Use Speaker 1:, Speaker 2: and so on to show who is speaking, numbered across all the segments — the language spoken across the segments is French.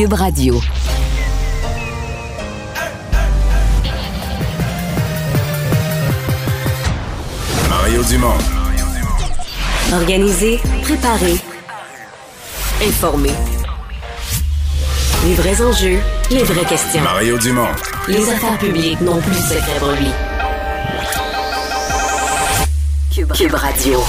Speaker 1: Cube Radio.
Speaker 2: Mario Dumont.
Speaker 1: Organiser, préparer, informer. Les vrais enjeux, les vraies questions.
Speaker 2: Mario Dumont.
Speaker 1: Les affaires publiques n'ont plus de secret lui. Cube, Cube Radio.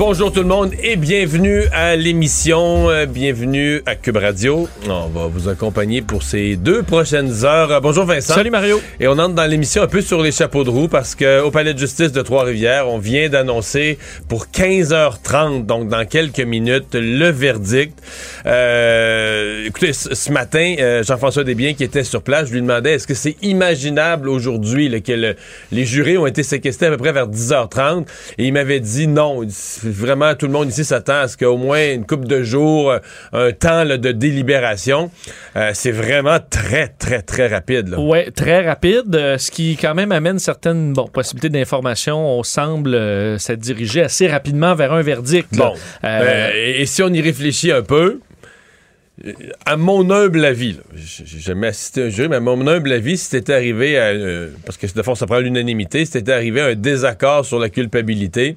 Speaker 3: Bonjour tout le monde et bienvenue à l'émission, euh, bienvenue à Cube Radio. On va vous accompagner pour ces deux prochaines heures. Bonjour Vincent.
Speaker 4: Salut Mario.
Speaker 3: Et on entre dans l'émission un peu sur les chapeaux de roue parce que au palais de justice de Trois-Rivières, on vient d'annoncer pour 15h30, donc dans quelques minutes, le verdict. Euh, écoutez, ce matin, euh, Jean-François Desbiens qui était sur place, je lui demandais est-ce que c'est imaginable aujourd'hui que le- les jurés ont été séquestrés à peu près vers 10h30 et il m'avait dit non. Il dit, Vraiment, tout le monde ici s'attend à ce qu'au moins une couple de jours, euh, un temps là, de délibération. Euh, c'est vraiment très, très, très rapide.
Speaker 4: Ouais, très rapide, euh, ce qui quand même amène certaines bon, possibilités d'information. On semble euh, s'être dirigé assez rapidement vers un verdict.
Speaker 3: Bon.
Speaker 4: Euh,
Speaker 3: et, et si on y réfléchit un peu, à mon humble avis, j'ai jamais assisté à un jury, mais à mon humble avis, si c'était arrivé à. euh, parce que de fond, ça prend l'unanimité, si c'était arrivé à un désaccord sur la culpabilité,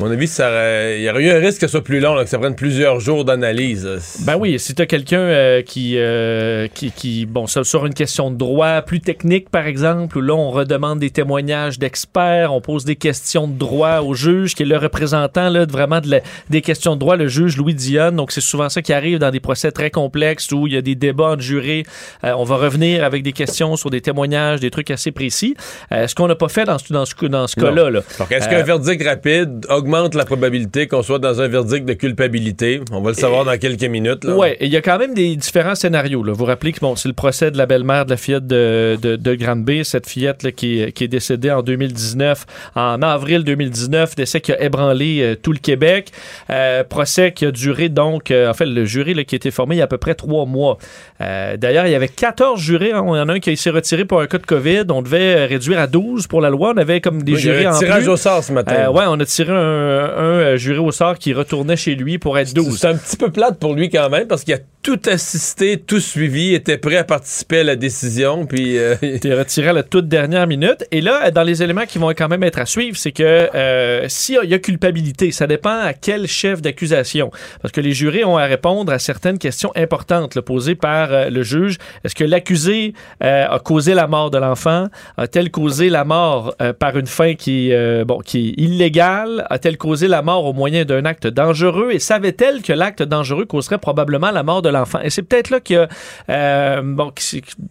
Speaker 3: mon avis, ça aurait- il y aurait eu un risque que ce soit plus long, là, que ça prenne plusieurs jours d'analyse.
Speaker 4: Ben oui, si tu as quelqu'un euh, qui, euh, qui, qui, bon, sur, une question de droit plus technique, par exemple, où là, on redemande des témoignages d'experts, on pose des questions de droit au juge, qui est le représentant, là, de vraiment de la- des questions de droit, le juge Louis Dionne. Donc, c'est souvent ça qui arrive dans des procès très complexes où il y a des débats entre jurés. Euh, on va revenir avec des questions sur des témoignages, des trucs assez précis. Euh, ce qu'on n'a pas fait dans ce, dans ce, dans ce cas-là. Là.
Speaker 3: Donc, est-ce qu'un verdict rapide augmente la probabilité qu'on soit dans un verdict de culpabilité? On va le savoir dans quelques minutes.
Speaker 4: Et il y a quand même des différents scénarios. Là. Vous vous rappelez que bon, c'est le procès de la belle-mère de la fillette de, de, de Granby, cette fillette là, qui, est- qui est décédée en 2019, en avril 2019, décès qui a ébranlé euh, tout le Québec. Euh, procès qui a duré donc, euh, en fait, le jury là, qui a été formé il y a à peu près trois mois. D'ailleurs, il y avait 14 jurés. hein. Il y en a un qui s'est retiré pour un cas de COVID. On devait réduire à 12 pour la loi. On avait comme des
Speaker 3: Oui,
Speaker 4: jurés en
Speaker 3: tirage
Speaker 4: plus.
Speaker 3: au sort ce matin.
Speaker 4: Ouais, on a tiré un, un, juré au sort qui retournait chez lui pour être 12.
Speaker 3: C'est un petit peu plate pour lui quand même parce qu'il a tout assisté, tout suivi, était prêt à participer à la décision. Puis euh,
Speaker 4: été retiré à la toute dernière minute. Et là, dans les éléments qui vont quand même être à suivre, c'est que euh, s'il y a culpabilité, ça dépend à quel chef d'accusation. Parce que les jurés ont à répondre à certaines questions importantes là, posées par euh, le juge. Est-ce que l'accusé a causé la mort de l'enfant? A-t-elle causé la mort par une fin qui, bon, qui est illégale? A-t-elle causé la mort au moyen d'un acte dangereux? Et savait-elle que l'acte dangereux causerait probablement la mort de l'enfant? Et c'est peut-être là que euh,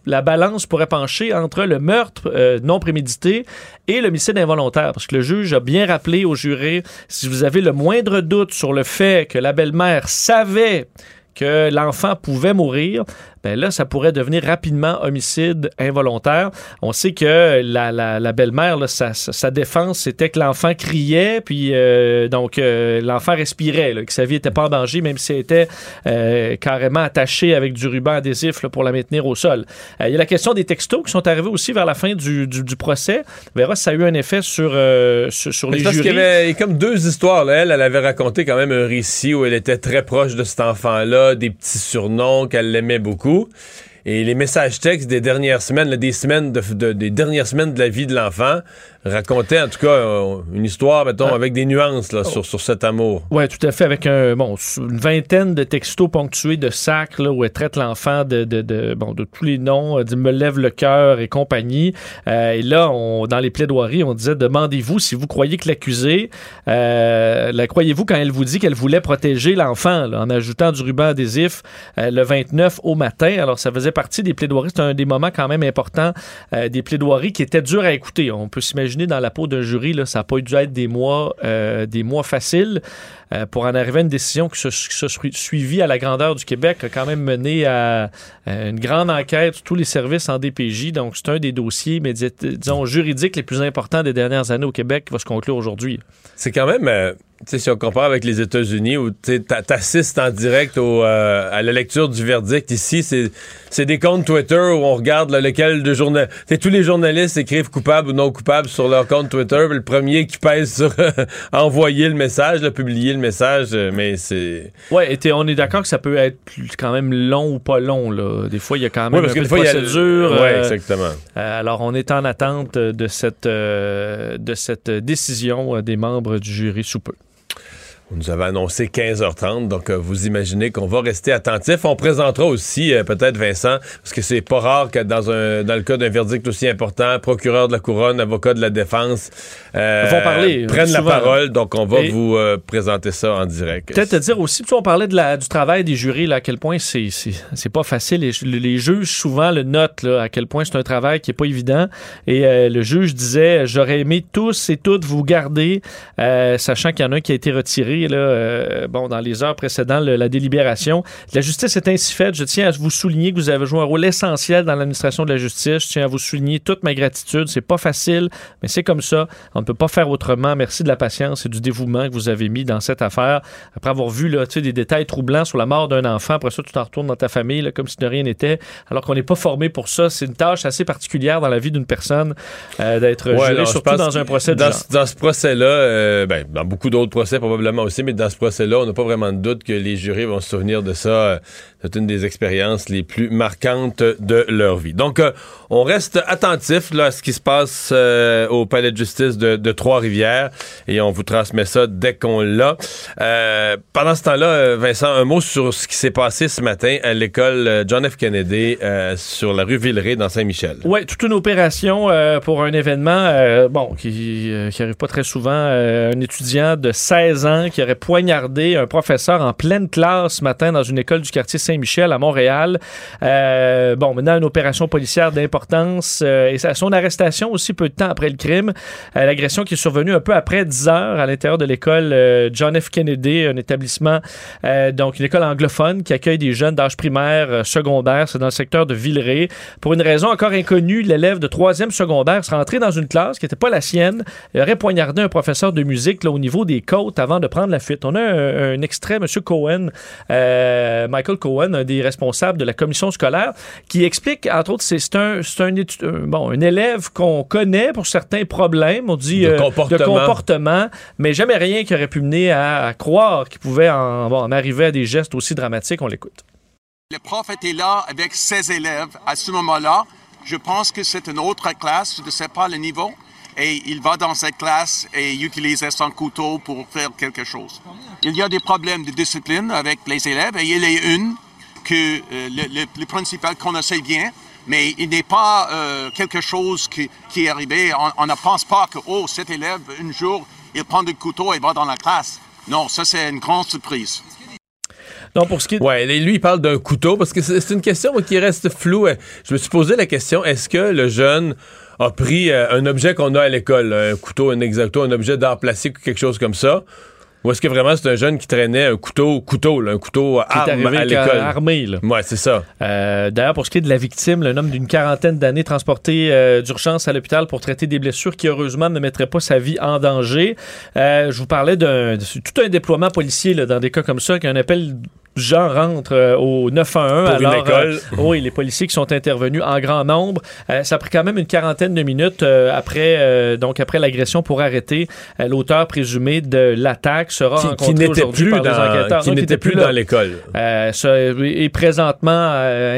Speaker 4: la balance pourrait pencher entre le meurtre euh, non prémédité et l'homicide involontaire. Parce que le juge a bien rappelé aux jurés, si vous avez le moindre doute sur le fait que la belle-mère savait que l'enfant pouvait mourir, ben là, ça pourrait devenir rapidement homicide involontaire. On sait que la, la, la belle-mère, sa, sa, défense, c'était que l'enfant criait, puis euh, donc euh, l'enfant respirait, là, que sa vie n'était pas en danger, même si elle était euh, carrément attachée avec du ruban adhésif là, pour la maintenir au sol. Il y a la question des textos qui sont arrivés aussi vers la fin du, du, du procès. On verra si ça a eu un effet sur, sur, les
Speaker 3: c'est parce
Speaker 4: jurys.
Speaker 3: qu'il y avait comme deux histoires. Là. Elle, elle avait raconté quand même un récit où elle était très proche de cet enfant-là, des petits surnoms qu'elle l'aimait beaucoup. Et les messages textes des dernières semaines, des dernières semaines de la vie de l'enfant, racontait en tout cas euh, une histoire, mettons,
Speaker 4: Ah.
Speaker 3: avec des nuances là, sur, sur cet amour.
Speaker 4: Oui, tout à fait, avec un, bon, une vingtaine de textos ponctués de sacs là, où elle traite l'enfant de, de, de, bon, de tous les noms, dit me lève le cœur et compagnie. Euh, et là, on, dans les plaidoiries, on disait demandez-vous si vous croyez que l'accusée, euh, la croyez-vous quand elle vous dit qu'elle voulait protéger l'enfant là, en ajoutant du ruban adhésif euh, le 29 au matin. Alors, ça faisait partie des plaidoiries. C'est un des moments quand même importants des plaidoiries qui étaient durs à écouter. On peut s'imaginer dans la peau d'un jury, là, ça n'a pas dû être des mois, euh, des mois faciles euh, pour en arriver à une décision qui se, qui se sui- suivit à la grandeur du Québec, a quand même mené à, une grande enquête sur tous les services en DPJ. Donc, c'est un des dossiers, mais dis- disons, juridiques les plus importants des dernières années au Québec qui va se conclure aujourd'hui.
Speaker 3: C'est quand même, euh, tu sais, si on compare avec les États-Unis où tu assistes en direct euh, à la lecture du verdict, ici, c'est des comptes Twitter où on regarde là, lequel de journal. Tous les journalistes écrivent coupable ou non coupable sur leur compte Twitter. Le premier qui pèse sur envoyer le message, là, publier le message, euh, mais c'est.
Speaker 4: Ouais, et on est d'accord que ça peut être plus- quand même long ou pas long. Là. Des fois, il y a quand même un
Speaker 3: parce
Speaker 4: peu
Speaker 3: que
Speaker 4: de
Speaker 3: des fois, a.
Speaker 4: procédure.
Speaker 3: Ouais,
Speaker 4: euh,
Speaker 3: exactement.
Speaker 4: Euh, alors, on est en attente de cette, euh, de cette décision des membres du jury sous peu.
Speaker 3: On nous avait annoncé 15h30, donc euh, vous imaginez qu'on va rester attentif. On présentera aussi, euh, peut-être Vincent, parce que c'est pas rare que dans, un, dans le cas d'un verdict aussi important, procureur de la couronne, avocat de la défense, euh,
Speaker 4: Vont parler,
Speaker 3: prennent la
Speaker 4: souvent.
Speaker 3: parole. Donc on va
Speaker 4: Et-
Speaker 3: vous présenter ça en direct.
Speaker 4: Peut-être te dire aussi, tu on parlait de la, du travail des jurys, là, à quel point c'est, pas facile. Les, les juges souvent le notent, là, à quel point c'est un travail qui est pas évident. Et le juge disait, j'aurais aimé tous et toutes vous garder, sachant qu'il y en a un qui a été retiré, là, euh, bon, dans les heures précédant le- la délibération. La justice est ainsi faite. Je tiens à vous souligner que vous avez joué un rôle essentiel dans l'administration de la justice. Je tiens à vous souligner toute ma gratitude. C'est pas facile, mais c'est comme ça. On ne peut pas faire autrement. Merci de la patience et du dévouement que vous avez mis dans cette affaire. Après avoir vu là, des détails troublants sur la mort d'un enfant, après ça, tu t'en retournes dans ta famille là, comme si de rien n'était, alors qu'on n'est pas formé pour ça. C'est une tâche assez particulière dans la vie d'une personne euh, d'être
Speaker 3: Ouais,
Speaker 4: juré,
Speaker 3: non, je
Speaker 4: surtout dans un procès de
Speaker 3: dans, ce- dans ce procès-là, euh, ben, dans beaucoup d'autres procès probablement aussi, mais dans ce procès-là, on n'a pas vraiment de doute que les jurés vont se souvenir de ça. Euh, C'est une des expériences les plus marquantes de leur vie. Donc, euh, on reste attentif là, à ce qui se passe euh, au palais de justice de, Trois-Rivières et on vous transmet ça dès qu'on l'a. Pendant ce temps-là, Vincent, un mot sur ce qui s'est passé ce matin à l'école John F. Kennedy sur la rue Villeray dans Saint-Michel.
Speaker 4: Oui, toute une opération pour un événement bon qui, qui arrive pas très souvent. Un étudiant de 16 ans qui aurait poignardé un professeur en pleine classe ce matin dans une école du quartier Saint-Michel à Montréal. Euh, bon, maintenant une opération policière d'importance euh, et à son arrestation aussi peu de temps après le crime. Euh, L'agression qui est survenue un peu après 10 heures à l'intérieur de l'école euh, John F. Kennedy, un établissement, donc une école anglophone qui accueille des jeunes d'âge primaire, secondaire. C'est dans le secteur de Villeray. Pour une raison encore inconnue, l'élève de troisième secondaire serait entré dans une classe qui n'était pas la sienne et aurait poignardé un professeur de musique là, au niveau des côtes avant de prendre la fuite. On a un, un extrait, M. Cohen, euh, Michael Cohen, un des responsables de la commission scolaire, qui explique, entre autres, c'est un, c'est un, euh, bon, un élève qu'on connaît pour certains problèmes, on dit
Speaker 3: De
Speaker 4: euh,
Speaker 3: comportement.
Speaker 4: comportement, mais jamais rien qui aurait pu mener à, à croire qu'il pouvait en, bon, en arriver à des gestes aussi dramatiques. On l'écoute.
Speaker 5: Le prof était là avec ses élèves à ce moment-là. Je pense que c'est une autre classe, je ne sais pas le niveau. Et il va dans cette classe et utilise son couteau pour faire quelque chose. Il y a des problèmes de discipline avec les élèves et il y a une que euh, le, le- le principal connaissait bien, mais il n'est pas euh, quelque chose qui, qui est arrivé. On, on ne pense pas que, oh, cet élève, un jour, il prend le couteau et va dans la classe. Non, ça c'est une grande surprise.
Speaker 4: Donc, pour ce qui est
Speaker 3: Ouais, lui, il parle d'un couteau parce que c'est une question qui reste floue. Je me suis posé la question est-ce que le jeune a pris euh, un objet qu'on a à l'école, un couteau, un exacto, un objet d'art plastique ou quelque chose comme ça Ou est-ce que vraiment c'est un jeune qui traînait un couteau, couteau, là, un couteau arme à l'école?
Speaker 4: armé, là.
Speaker 3: Ouais, c'est ça.
Speaker 4: Euh, D'ailleurs, pour ce qui est de la victime, le homme d'une quarantaine d'années transporté euh, d'urgence à l'hôpital pour traiter des blessures qui, heureusement, ne mettraient pas sa vie en danger. Euh, je vous parlais d'un tout un déploiement policier là, dans des cas comme ça, qu'un appel gens rentrent euh, au 911.
Speaker 3: Pour
Speaker 4: alors, euh, oui, les policiers qui sont intervenus en grand nombre. Euh, ça a pris quand même une quarantaine de minutes euh, après, donc après l'agression pour arrêter l'auteur présumé de l'attaque sera
Speaker 3: Qui, qui n'était plus,
Speaker 4: par enquêteurs.
Speaker 3: dans, qui
Speaker 4: Non,
Speaker 3: n'était plus
Speaker 4: là.
Speaker 3: dans l'école.
Speaker 4: Est présentement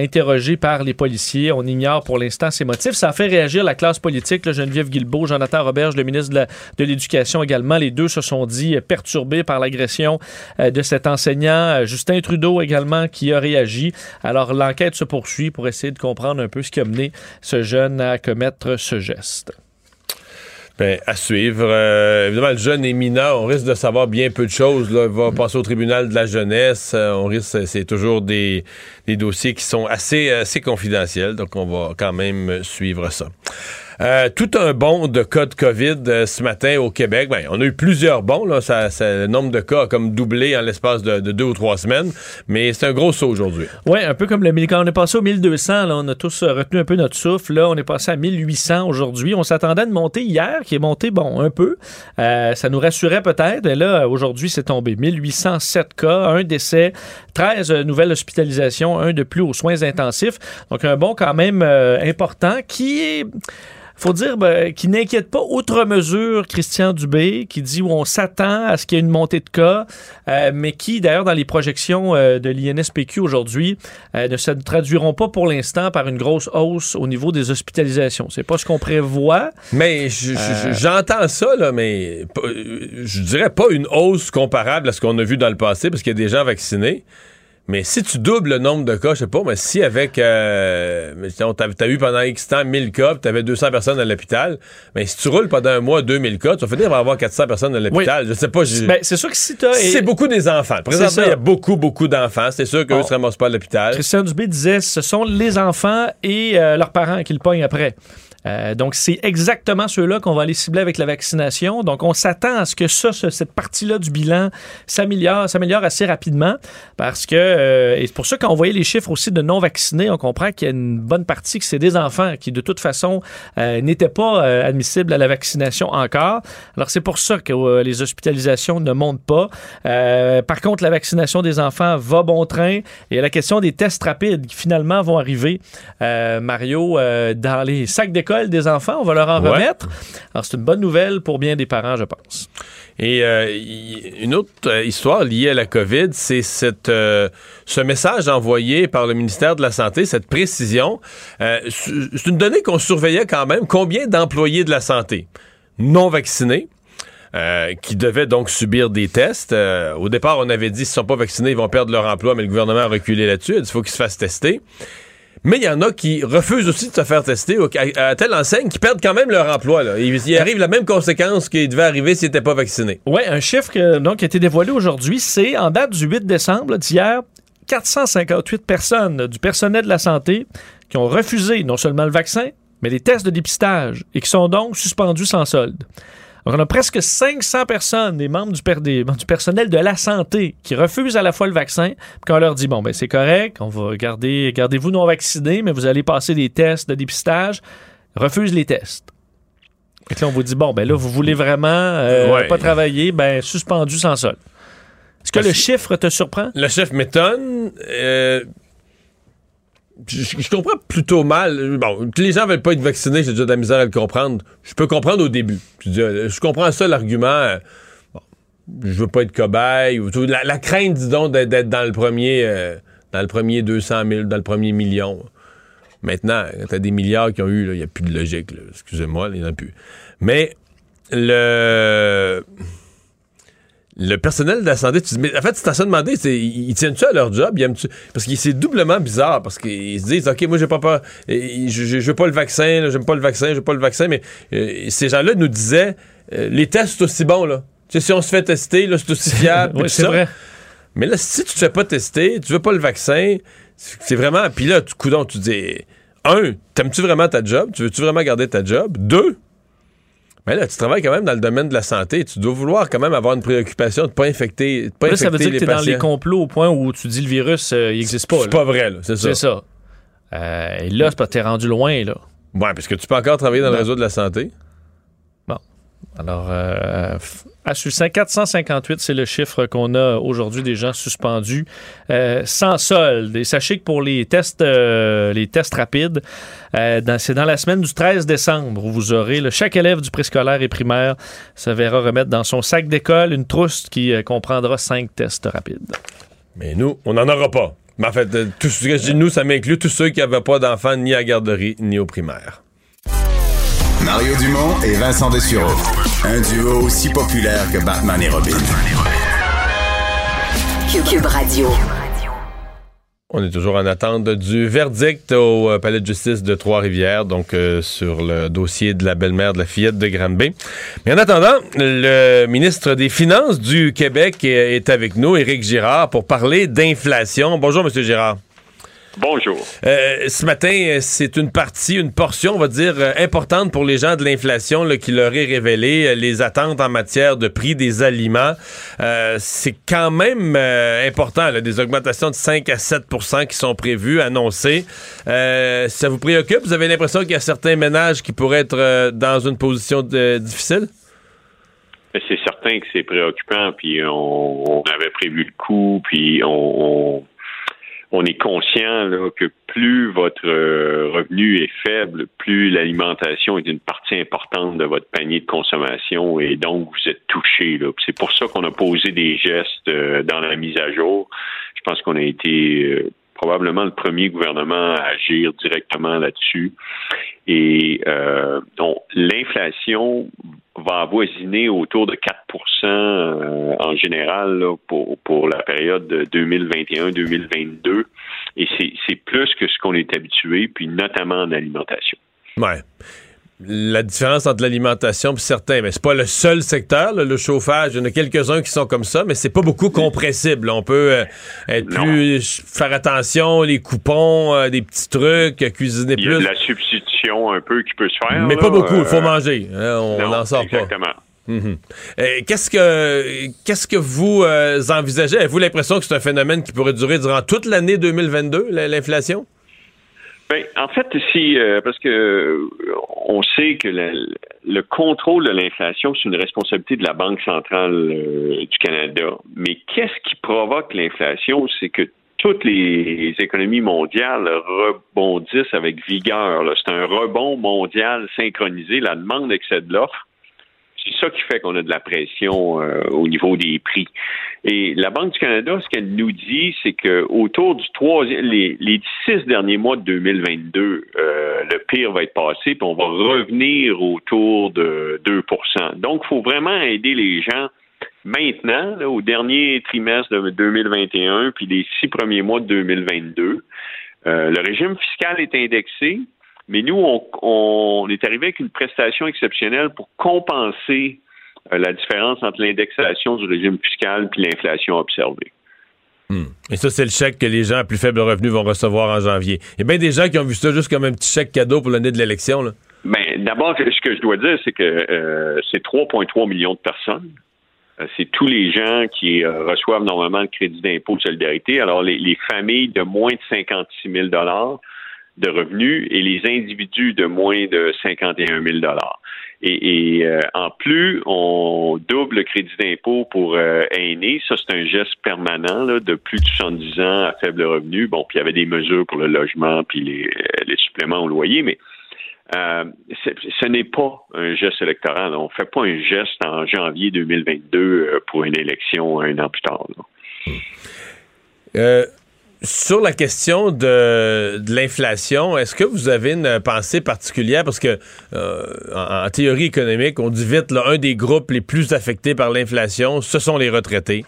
Speaker 4: interrogé par les policiers. On ignore pour l'instant ses motifs. Ça a fait réagir la classe politique. là, Geneviève Guilbeault, Jonathan Roberge, le ministre de l'Éducation également. Les deux se sont dit perturbés par l'agression de cet enseignant. Justin Trudeau également qui a réagi. Alors l'enquête se poursuit pour essayer de comprendre un peu ce qui a mené ce jeune à commettre ce geste.
Speaker 3: Ben, à suivre. Euh, évidemment, le jeune est mineur. On risque de savoir bien peu de choses. Là. Il va passer au tribunal de la jeunesse. Euh, on risque, c'est toujours des, des dossiers qui sont assez, assez confidentiels. Donc, on va quand même suivre ça. Euh, tout un bond de cas de COVID euh, ce matin au Québec. Ben, on a eu plusieurs bons. Là. Le nombre de cas a comme doublé en l'espace de, de deux ou trois semaines. Mais c'est un gros saut aujourd'hui.
Speaker 4: Oui, un peu comme le quand on est passé au 1200, là, on a tous euh, retenu un peu notre souffle. Là, on est passé à 1800 aujourd'hui. On s'attendait à une montée hier qui est montée, bon, un peu. Ça nous rassurait peut-être. Mais là, aujourd'hui, c'est tombé. 1807 cas, un décès, 13 nouvelles hospitalisations, un de plus aux soins intensifs. Donc, un bond quand même important qui est faut dire ben, qui n'inquiète pas outre mesure Christian Dubé, qui dit où on s'attend à ce qu'il y ait une montée de cas, euh, mais qui, d'ailleurs, dans les projections euh, de l'INSPQ aujourd'hui, euh, ne se traduiront pas pour l'instant par une grosse hausse au niveau des hospitalisations. C'est pas ce qu'on prévoit.
Speaker 3: Mais je- je- j'entends ça, là, mais je dirais pas une hausse comparable à ce qu'on a vu dans le passé, parce qu'il y a des gens vaccinés. Mais si tu doubles le nombre de cas, je sais pas, mais si avec, euh, t'as t'as eu pendant X temps 1000 cas, puis t'avais 200 personnes à l'hôpital, mais si tu roules pendant un mois 2000 cas, tu vas finir par avoir 400 personnes à l'hôpital. Je sais pas,
Speaker 4: Ben, c'est sûr que si tu as...
Speaker 3: c'est beaucoup des enfants. Présentement, il y a beaucoup, beaucoup d'enfants. C'est sûr qu'eux ne se ramassent pas à l'hôpital.
Speaker 4: Christian Dubé disait ce sont les enfants et euh, leurs parents qui le pognent après. Euh, donc, c'est exactement ceux-là qu'on va aller cibler avec la vaccination. Donc, on s'attend à ce que ça, ce- cette partie-là du bilan s'améliore, s'améliore assez rapidement parce que, euh, et c'est pour ça qu'on voyait les chiffres aussi de non-vaccinés, on comprend qu'il y a une bonne partie que c'est des enfants qui, de toute façon, euh, n'étaient pas euh, admissibles à la vaccination encore. Alors, c'est pour ça que euh, les hospitalisations ne montent pas. Par contre, la vaccination des enfants va bon train. Et la question des tests rapides qui finalement vont arriver, Mario, dans les sacs d'école des enfants, on va leur en
Speaker 3: Ouais.
Speaker 4: remettre. Alors, c'est une bonne nouvelle pour bien des parents, je pense.
Speaker 3: Et euh, une autre euh, histoire liée à la COVID, c'est cette, euh, ce message envoyé par le ministère de la Santé, cette précision. Euh, c'est une donnée qu'on surveillait quand même. Combien d'employés de la santé non vaccinés euh, qui devaient donc subir des tests? Euh, au départ, on avait dit s'ils ne sont pas vaccinés, ils vont perdre leur emploi, mais le gouvernement a reculé là-dessus. Il dit faut qu'ils se fassent tester. Mais il y en a qui refusent aussi de se faire tester à, à telle enseigne qu'ils perdent quand même leur emploi. Là. Il, il arrive la même conséquence qu'il devait arriver s'ils n'étaient pas vaccinés.
Speaker 4: Oui, un chiffre que, donc, qui a été dévoilé aujourd'hui, c'est en date du 8 décembre d'hier, 458 personnes du personnel de la santé qui ont refusé non seulement le vaccin, mais les tests de dépistage et qui sont donc suspendus sans solde. On a presque 500 personnes, des membres du, per- des- du personnel de la santé, qui refusent à la fois le vaccin, puis qu'on leur dit, bon, ben c'est correct, on va garder, gardez-vous non vaccinés, mais vous allez passer des tests de dépistage, refusent les tests. Et là, on vous dit, bon, ben là, vous voulez vraiment euh,
Speaker 3: Ouais.
Speaker 4: pas travailler, ben suspendu sans solde. Est-ce que
Speaker 3: Parce
Speaker 4: le chiffre te surprend?
Speaker 3: Le chef m'étonne. Euh, je, comprends plutôt mal. Bon, les gens veulent pas être vaccinés, j'ai déjà de la misère à le comprendre. Je peux comprendre au début. Je, euh, comprends ça, l'argument. euh, bon, je veux pas être cobaye. La, crainte, dis donc, d'être, dans le premier euh, dans le premier 200 000, dans le premier million. Maintenant, quand t'as des milliards qui ont eu, il n'y a plus de logique. Excusez-moi, il n'y en a plus. Mais le le personnel de la santé, tu dis, mais en fait, c'est à ça de demander, c'est, ils tiennent-tu à leur job? Ils aiment-tu- Parce que c'est doublement bizarre, parce qu'ils se disent, OK, moi, j'ai pas peur, je, veux pas le vaccin, là, j'aime pas le vaccin, je veux pas le vaccin, mais euh, ces gens-là nous disaient, euh, les tests, c'est aussi bon, là. Tu sais, si on se fait tester, là, c'est aussi fiable.
Speaker 4: Oui, c'est
Speaker 3: ça.
Speaker 4: vrai.
Speaker 3: Mais là, si tu te fais pas tester, tu veux pas le vaccin, c'est vraiment. Puis là, tu coudon, tu dis un, t'aimes-tu vraiment ta job? Tu veux-tu vraiment garder ta job? Deux, mais là, tu travailles quand même dans le domaine de la santé. Tu dois vouloir quand même avoir une préoccupation de pas infecter, de pas
Speaker 4: Là, ça veut dire que tu es dans les complots au point où tu dis le virus, euh, n'existe pas.
Speaker 3: C'est pas vrai, là. C'est ça.
Speaker 4: C'est ça. Euh, et là, c'est parce que t'es rendu loin, là.
Speaker 3: Ouais, parce que tu peux encore travailler dans le
Speaker 4: Non.
Speaker 3: réseau de la santé.
Speaker 4: Alors, euh, à suivre. 458, c'est le chiffre qu'on a aujourd'hui des gens suspendus euh, sans solde. Et sachez que pour les tests, euh, rapides, c'est dans la semaine du 13 décembre où vous aurez le, chaque élève du préscolaire et primaire se verra remettre dans son sac d'école une trousse qui comprendra cinq tests rapides.
Speaker 3: Mais nous, on n'en aura pas. Mais en fait, tout ce que je dis nous, ça m'inclut tous ceux qui n'avaient pas d'enfants ni à garderie ni au primaire.
Speaker 2: Mario Dumont et Vincent Dessureau. Un duo aussi populaire que Batman et Robin.
Speaker 1: Cube, Radio.
Speaker 3: On est toujours en attente du verdict au euh, palais de justice de Trois-Rivières, donc euh, sur le dossier de la belle-mère de la fillette de Granby. Mais en attendant, le ministre des Finances du Québec est, est avec nous, Éric Girard, pour parler d'inflation. Bonjour, Monsieur Girard.
Speaker 6: Bonjour.
Speaker 3: Euh, ce matin, euh, c'est une partie, une portion, on va dire, euh, importante pour les gens de l'inflation qui leur est révélée, euh, les attentes en matière de prix des aliments. Euh, c'est quand même euh, important, là, des augmentations de 5 à 7% qui sont prévues, annoncées. Euh, ça vous préoccupe? Vous avez l'impression qu'il y a certains ménages qui pourraient être dans une position de- difficile?
Speaker 6: Mais C'est certain que c'est préoccupant, puis on, on avait prévu le coup, puis on, on, on est conscient que plus votre euh, revenu est faible, plus l'alimentation est une partie importante de votre panier de consommation et donc vous êtes touché. C'est pour ça qu'on a posé des gestes euh, dans la mise à jour. Je pense qu'on a été euh, probablement le premier gouvernement à agir directement là-dessus. Et euh, donc, l'inflation va avoisiner autour de 4% euh, en général pour, pour la période de 2021-2022. Et c'est c'est plus que ce qu'on est habitué, puis notamment en alimentation.
Speaker 3: Ouais. La différence entre l'alimentation et certains, mais c'est pas le seul secteur, là, le chauffage. Il y en a quelques-uns qui sont comme ça, mais c'est pas beaucoup compressible. On peut euh, être plus faire attention, les coupons, euh, des petits trucs, euh, cuisiner
Speaker 6: Il y a de
Speaker 3: plus.
Speaker 6: la substitution un peu qui peut se faire.
Speaker 3: Mais
Speaker 6: là,
Speaker 3: pas beaucoup, il faut
Speaker 6: euh,
Speaker 3: manger. hein, on n'en sort
Speaker 6: exactement.
Speaker 3: pas. Mhm. Euh, Qu'est-ce que qu'est-ce que vous euh, envisagez? Avez-vous l'impression que c'est un phénomène qui pourrait durer durant toute l'année 2022, la- l'inflation?
Speaker 6: Ben, en fait, si euh, parce que euh, on sait que le, le contrôle de l'inflation, c'est une responsabilité de la Banque centrale euh, du Canada. Mais qu'est-ce qui provoque l'inflation? C'est que toutes les économies mondiales rebondissent avec vigueur. C'est un rebond mondial synchronisé. La demande excède l'offre. C'est ça qui fait qu'on a de la pression euh, au niveau des prix. Et la Banque du Canada, ce qu'elle nous dit, c'est que autour du troisième, les, six derniers mois de 2022, euh, le pire va être passé, puis on va revenir autour de 2% Donc, il faut vraiment aider les gens maintenant, là, au dernier trimestre de 2021, puis les six premiers mois de 2022. Euh, le régime fiscal est indexé, mais nous, on, on est arrivé avec une prestation exceptionnelle pour compenser euh, la différence entre l'indexation du régime fiscal puis l'inflation observée.
Speaker 3: Et ça, c'est le chèque que les gens à plus faible revenu vont recevoir en janvier. Il y a bien des gens qui ont vu ça juste comme un petit chèque cadeau pour l'année de l'élection.
Speaker 6: Ben, d'abord, ce que je dois dire, c'est que euh, c'est 3,3 millions de personnes. Euh, C'est tous les gens qui euh, reçoivent normalement le crédit d'impôt de solidarité. Alors, les, les familles de moins de 56 000 de revenus et les individus de moins de 51 000 et, et, euh, en plus, on double le crédit d'impôt pour euh, aînés. Ça, c'est un geste permanent là, de plus de 70 ans à faible revenu. Bon, puis il y avait des mesures pour le logement puis les, euh, suppléments au loyer, mais ce n'est pas un geste électoral. On ne fait pas un geste en janvier 2022 euh, pour une élection un an plus tard.
Speaker 3: Sur la question de, de l'inflation, est-ce que vous avez une pensée particulière? Parce que euh, en, théorie économique, on dit vite, là, un des groupes les plus affectés par l'inflation, ce sont les retraités,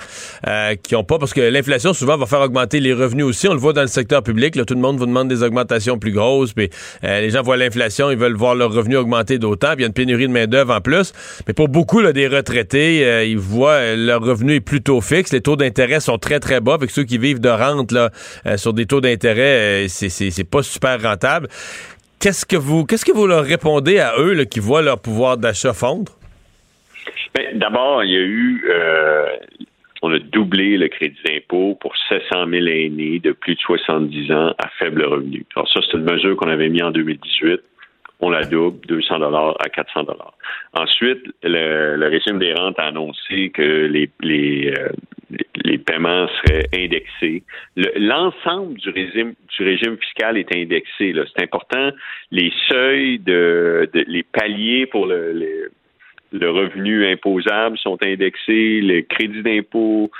Speaker 3: euh, qui ont pas, parce que l'inflation souvent va faire augmenter les revenus aussi. On le voit dans le secteur public, là, tout le monde vous demande des augmentations plus grosses, puis euh, les gens voient l'inflation, ils veulent voir leurs revenus augmenter d'autant, puis il y a une pénurie de main-d'œuvre en plus. Mais pour beaucoup là, des retraités, euh, ils voient euh, leur revenu est plutôt fixe, les taux d'intérêt sont très très bas, avec ceux qui vivent de rente là, euh, sur des taux d'intérêt, euh, c'est- pas super rentable. Qu'est-ce que vous qu'est-ce que vous leur répondez à eux qui voient leur pouvoir d'achat fondre?
Speaker 6: Ben, D'abord, il y a eu, euh, on a doublé le crédit d'impôt pour 700 000 aînés de plus de 70 ans à faible revenu. Alors ça, c'est une mesure qu'on avait mis en 2018. On la double, 200 dollars à 400 dollars. Ensuite, le, régime des rentes a annoncé que les, les, euh, les paiements seraient indexés. L'ensemble du régime, du régime fiscal est indexé. C'est important. Les seuils de, de, les paliers pour le, le revenu imposable sont indexés, les crédits d'impôt,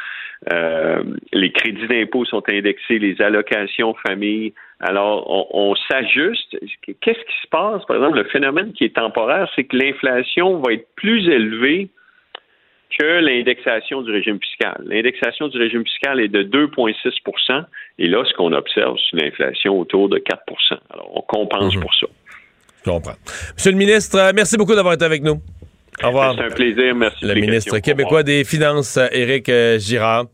Speaker 6: euh, les crédits d'impôt sont indexés, les allocations famille. Alors, on, on s'ajuste. Qu'est-ce qui se passe? Par exemple, le phénomène qui est temporaire, c'est que l'inflation va être plus élevée que l'indexation du régime fiscal. L'indexation du régime fiscal est de 2,6% et là, ce qu'on observe, c'est une inflation autour de 4% Alors, on compense
Speaker 3: Mhm.
Speaker 6: pour ça.
Speaker 3: Je comprends. Monsieur le ministre, euh, merci beaucoup d'avoir été avec nous. Au revoir.
Speaker 6: C'est un plaisir. Merci.
Speaker 3: Le ministre québécois des Finances, Éric euh, Girard.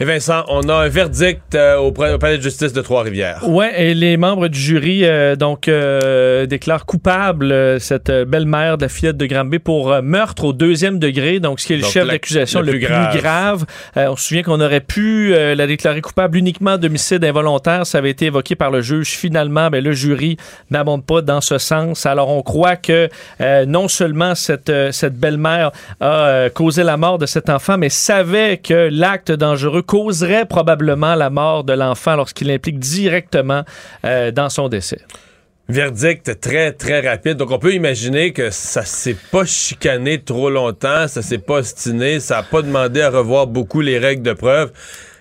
Speaker 3: Et Vincent, on a un verdict euh, au, palais de justice de Trois-Rivières.
Speaker 4: Ouais, et les membres du jury euh, donc euh, déclarent coupable cette belle-mère de la fillette de Granby pour meurtre au deuxième degré, donc ce qui est le
Speaker 3: Donc,
Speaker 4: chef d'accusation
Speaker 3: le
Speaker 4: le,
Speaker 3: plus
Speaker 4: plus
Speaker 3: grave.
Speaker 4: on se souvient qu'on aurait pu la déclarer coupable uniquement d'homicide involontaire, ça avait été évoqué par le juge. Finalement, ben, le jury n'abonde pas dans ce sens. Alors on croit que non seulement cette, cette belle-mère a causé la mort de cet enfant, mais savait que l'acte dangereux causerait probablement la mort de l'enfant lorsqu'il implique directement euh, dans son décès.
Speaker 3: Verdict très, très rapide. Donc, on peut imaginer que ça s'est pas chicané trop longtemps, ça s'est pas ostiné, ça a pas demandé à revoir beaucoup les règles de preuve.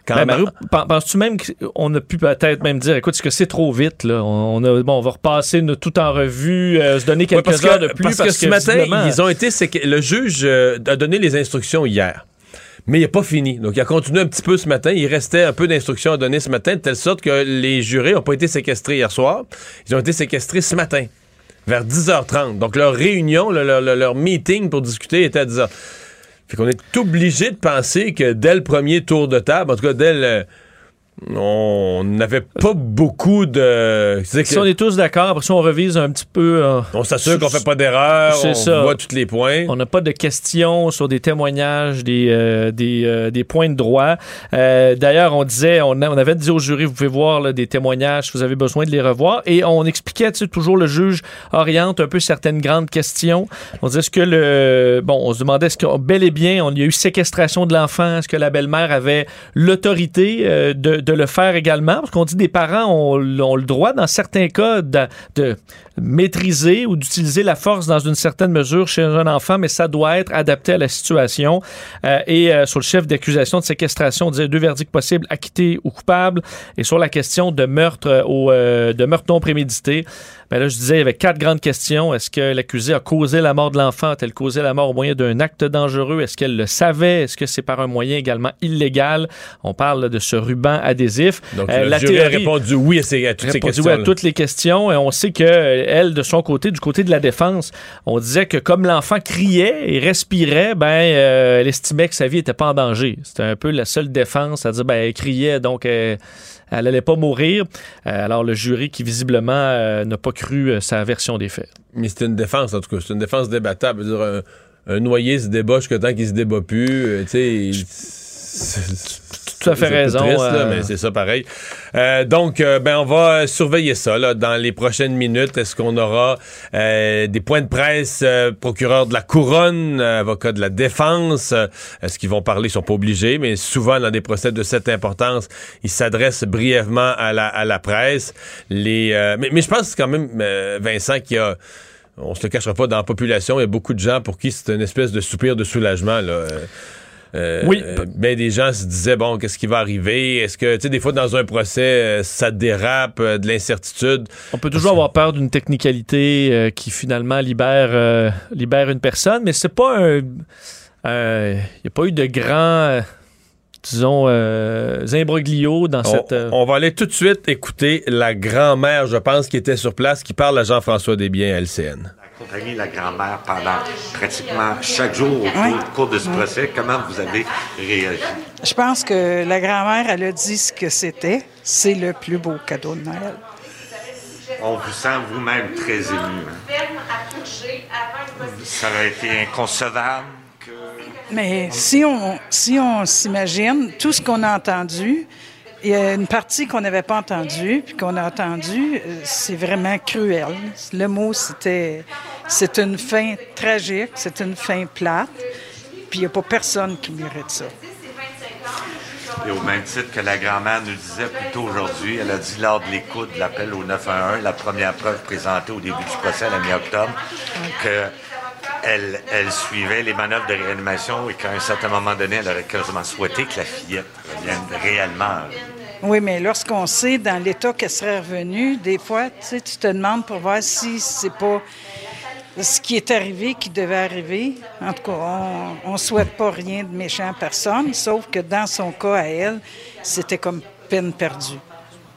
Speaker 3: Quand
Speaker 4: Ben,
Speaker 3: même,
Speaker 4: Mario, pen- penses-tu même qu'on a pu peut-être même dire, écoute, est-ce que c'est trop vite, là? On, a, bon, on va repasser tout en revue, euh, se donner
Speaker 3: Ouais,
Speaker 4: quelques
Speaker 3: parce que,
Speaker 4: heures de plus.
Speaker 3: parce que ce matin, ils ont été séquestrés. Le juge euh, a donné les instructions hier. Mais il n'a pas fini. Donc, il a continué un petit peu ce matin. Il restait un peu d'instructions à donner ce matin, de telle sorte que les jurés n'ont pas été séquestrés hier soir. Ils ont été séquestrés ce matin, vers 10h30. Donc, leur réunion, le- leur, leur- leur meeting pour discuter était à 10h. Fait qu'on est obligé de penser que dès le premier tour de table, en tout cas, dès le- On n'avait pas beaucoup de.
Speaker 4: Si
Speaker 3: que-
Speaker 4: on est tous d'accord, après ça, on revise un petit peu. euh,
Speaker 3: on s'assure qu'on fait pas d'erreur, on
Speaker 4: ça.
Speaker 3: voit tous les points.
Speaker 4: On n'a pas de questions sur des témoignages, des, euh, des, euh, des points de droit. D'ailleurs, on disait, on, a- on avait dit au jury, vous pouvez voir là, des témoignages si vous avez besoin de les revoir. Et on expliquait, tu sais, toujours le juge oriente un peu certaines grandes questions. On disait, est-ce que le... Bon, on se demandait, est-ce que bel et bien, on, y a eu séquestration de l'enfant? Est-ce que la belle-mère avait l'autorité de, de le faire également? Parce qu'on dit des parents ont, ont le droit, dans certains cas, de, de maîtriser ou d'utiliser la force dans une certaine mesure chez un enfant, mais ça doit être adapté à la situation. Euh, et euh, sur le chef d'accusation de séquestration, on disait deux verdicts possibles, acquitté ou coupable. Et sur la question de meurtre euh, au, de meurtre non prémédité, ben là, je disais, il y avait quatre grandes questions. Est-ce que l'accusé a causé la mort de l'enfant? A-t-elle causé la mort au moyen d'un acte dangereux? Est-ce qu'elle le savait? Est-ce que c'est par un moyen également illégal? On parle de ce ruban adhésif.
Speaker 3: Donc,
Speaker 4: Euh, la
Speaker 3: jury a
Speaker 4: théorie-
Speaker 3: répondu oui à, ces- à toutes ces questions.
Speaker 4: oui à toutes les questions et on sait que euh, elle de son côté du côté de la défense on disait que comme l'enfant criait et respirait ben euh, elle estimait que sa vie était pas en danger c'était un peu la seule défense à dire ben elle criait donc euh, elle allait pas mourir Euh, alors le jury qui visiblement euh, n'a pas cru euh, sa version des faits
Speaker 3: Mais c'est une défense, en tout cas. C'est une défense débattable. Dire, un, un noyé se débat jusqu'à temps qu'il se débat plus. tu sais,
Speaker 4: tout à fait raison,
Speaker 3: triste, là,
Speaker 4: euh.
Speaker 3: mais c'est ça pareil. Euh, donc, euh, ben, on va surveiller ça là, dans les prochaines minutes. Est-ce qu'on aura euh, des points de presse, procureur de la couronne, avocat de la défense? Est-ce qu'ils vont parler? Ils sont pas obligés, mais souvent dans des procès de cette importance, ils s'adressent brièvement à la, à la presse. Les, euh, mais, mais je pense quand même, euh, Vincent, qu'il y a on se le cachera pas, dans la population, il y a beaucoup de gens pour qui c'est une espèce de soupir de soulagement. Là. Euh, euh,
Speaker 4: Oui.
Speaker 3: euh, ben des gens se disaient bon qu'est-ce qui va arriver? Est-ce que tu sais des fois dans un procès euh, ça dérape de l'incertitude?
Speaker 4: On peut toujours avoir peur d'une technicalité qui finalement libère libère une personne mais c'est pas un il n'y a pas eu de grand euh, disons euh, imbroglio dans
Speaker 3: on,
Speaker 4: cette
Speaker 3: on va aller tout de suite écouter la grand-mère je pense qui était sur place qui parle à Jean-François Desbiens à LCN
Speaker 7: accompagné la grand-mère pendant pratiquement chaque jour au cours, de ce procès. Comment vous avez réagi?
Speaker 8: Je pense que la grand-mère, elle a dit ce que c'était. C'est le plus beau cadeau de Noël.
Speaker 7: On vous sent vous-même très ému. hein? Ça aurait été inconcevable.
Speaker 8: Mais si on si on s'imagine tout ce qu'on a entendu Il y a une partie qu'on n'avait pas entendue, puis qu'on a entendue. euh, C'est vraiment cruel. Le mot, c'était. C'est une fin tragique, c'est une fin plate, puis il n'y a pas personne qui mérite ça.
Speaker 7: Et au même titre que la grand-mère nous disait plus tôt aujourd'hui, elle a dit lors de l'écoute de l'appel au 911, la première preuve présentée au début du procès à la mi-octobre, que elle, elle suivait les manœuvres de réanimation et qu'à un certain moment donné, elle aurait quasiment souhaité que la fillette revienne réellement.
Speaker 8: Oui, mais lorsqu'on sait dans l'état qu'elle serait revenue, des fois, tu sais, tu te demandes pour voir si c'est pas ce qui est arrivé qui devait arriver. En tout cas, on ne souhaite pas rien de méchant à personne, sauf que dans son cas à elle, c'était comme peine perdue.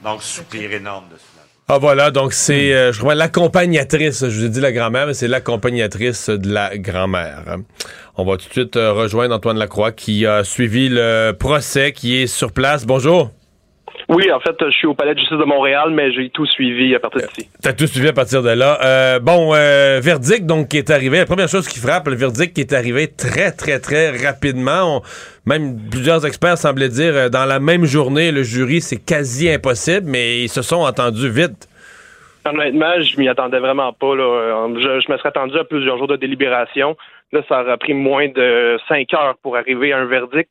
Speaker 7: Donc, soupir énorme de cela.
Speaker 3: Ah voilà, donc c'est, euh, je crois, l'accompagnatrice, je vous ai dit la grand-mère, mais c'est l'accompagnatrice de la grand-mère. On va tout de suite euh, rejoindre Antoine Lacroix qui a suivi le procès, qui est sur place. Bonjour.
Speaker 9: Oui, en fait, je suis au Palais de justice de Montréal, mais j'ai tout suivi à partir d'ici.
Speaker 3: T'as tout suivi à partir de là. Euh, bon, euh, verdict donc qui est arrivé. La première chose qui frappe, le verdict qui est arrivé très, très, très rapidement. On- même plusieurs experts semblaient dire euh, dans la même journée, le jury, c'est quasi impossible, mais ils se sont entendus vite.
Speaker 9: Honnêtement, je m'y attendais vraiment pas. Là. Euh, Je, je me serais attendu à plusieurs jours de délibération. Là, ça aura pris moins de cinq heures pour arriver à un verdict,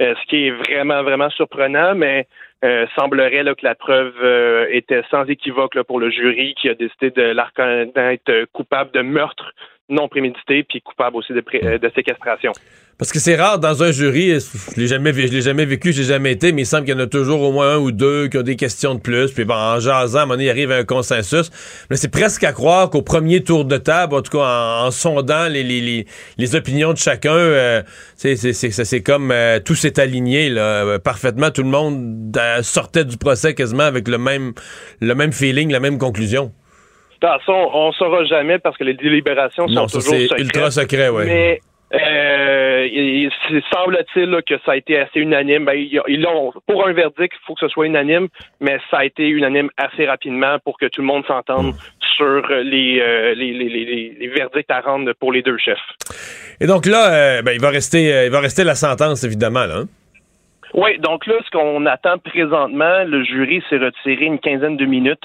Speaker 9: euh, ce qui est vraiment, vraiment surprenant, mais euh, semblerait là, que la preuve euh, était sans équivoque pour le jury qui a décidé de la reconnaître coupable de meurtre non prémédité puis coupable aussi euh, de séquestration.
Speaker 3: Parce que c'est rare dans un jury, je l'ai jamais, l'ai jamais vécu, j'ai jamais été, mais il semble qu'il y en a toujours au moins un ou deux qui ont des questions de plus. Puis bon, en jasant, à un moment donné, arrive à un consensus. Mais c'est presque à croire qu'au premier tour de table, en tout cas en, sondant les, opinions de chacun, euh, c'est, comme euh, tout s'est aligné là, euh, parfaitement. Tout le monde euh, sortait du procès quasiment avec le même, le même feeling, la même conclusion.
Speaker 9: De toute façon, on ne saura jamais parce que les délibérations
Speaker 3: Non,
Speaker 9: sont
Speaker 3: ça,
Speaker 9: toujours secrètes.
Speaker 3: ultra secret, ouais.
Speaker 9: Mais euh, il, il semble-t-il que ça a été assez unanime. Ben, pour un verdict, il faut que ce soit unanime, mais ça a été unanime assez rapidement pour que tout le monde s'entende sur les, euh, les, les, les, les- verdicts à rendre pour les deux chefs.
Speaker 3: Et donc là, euh, ben, il va rester, euh, il va rester la sentence évidemment là. hein?
Speaker 9: Oui, donc là, ce qu'on attend présentement, le jury s'est retiré une quinzaine de minutes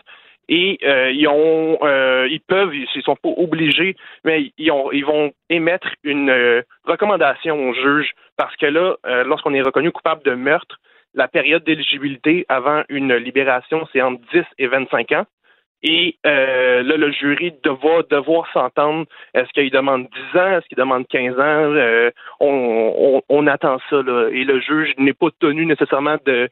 Speaker 9: et euh, ils ont, euh, ils peuvent, ils, ils sont pas obligés, mais ils, ont, ils vont émettre une euh, recommandation au juge parce que là, lorsqu'on est reconnu coupable de meurtre, la période d'éligibilité avant une libération, c'est entre 10 et 25 ans. Et là, le jury devoir, devoir s'entendre. Est-ce qu'il demande 10 ans? Est-ce qu'il demande 15 ans? On, on, on attend ça. Là. Et le juge n'est pas tenu nécessairement de,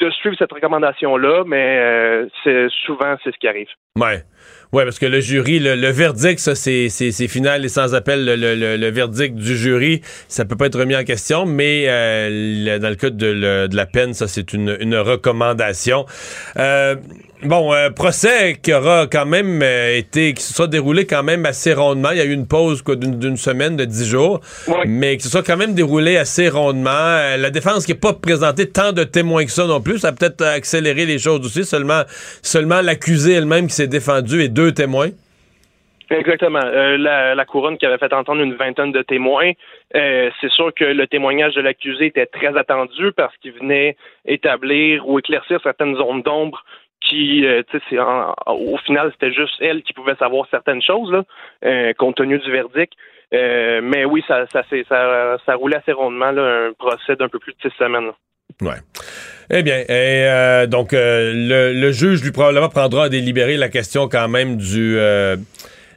Speaker 9: de suivre cette recommandation-là, mais euh, c'est souvent, c'est ce qui arrive.
Speaker 3: Ouais. Ouais, parce que le jury, le, le verdict, ça, c'est, final et sans appel. Le, le- le- verdict du jury, ça peut pas être remis en question, mais euh, dans le cas de, de la peine, ça, c'est une, une recommandation. Euh, bon, euh, procès qui aura quand même euh, été, qui se soit déroulé quand même assez rondement. Il y a eu une pause d'une, semaine, de dix jours, mais qui se soit quand même déroulé assez rondement. Euh, la défense qui n'est pas présentée tant de témoins que ça non plus, ça a peut-être accéléré les choses aussi. Seulement, seulement l'accusée elle-même qui s'est défendue et deux témoins.
Speaker 9: Exactement. Euh, la, la couronne qui avait fait entendre une vingtaine de témoins, euh, c'est sûr que le témoignage de l'accusé était très attendu parce qu'il venait établir ou éclaircir certaines zones d'ombre euh, au final, c'était juste elle qui pouvait savoir certaines choses, euh, compte tenu du verdict. Euh, mais oui, ça, ça, roulait assez rondement, un procès d'un peu plus de six semaines. là.
Speaker 3: Ouais. Eh bien, donc le, juge lui probablement prendra à délibérer la question quand même du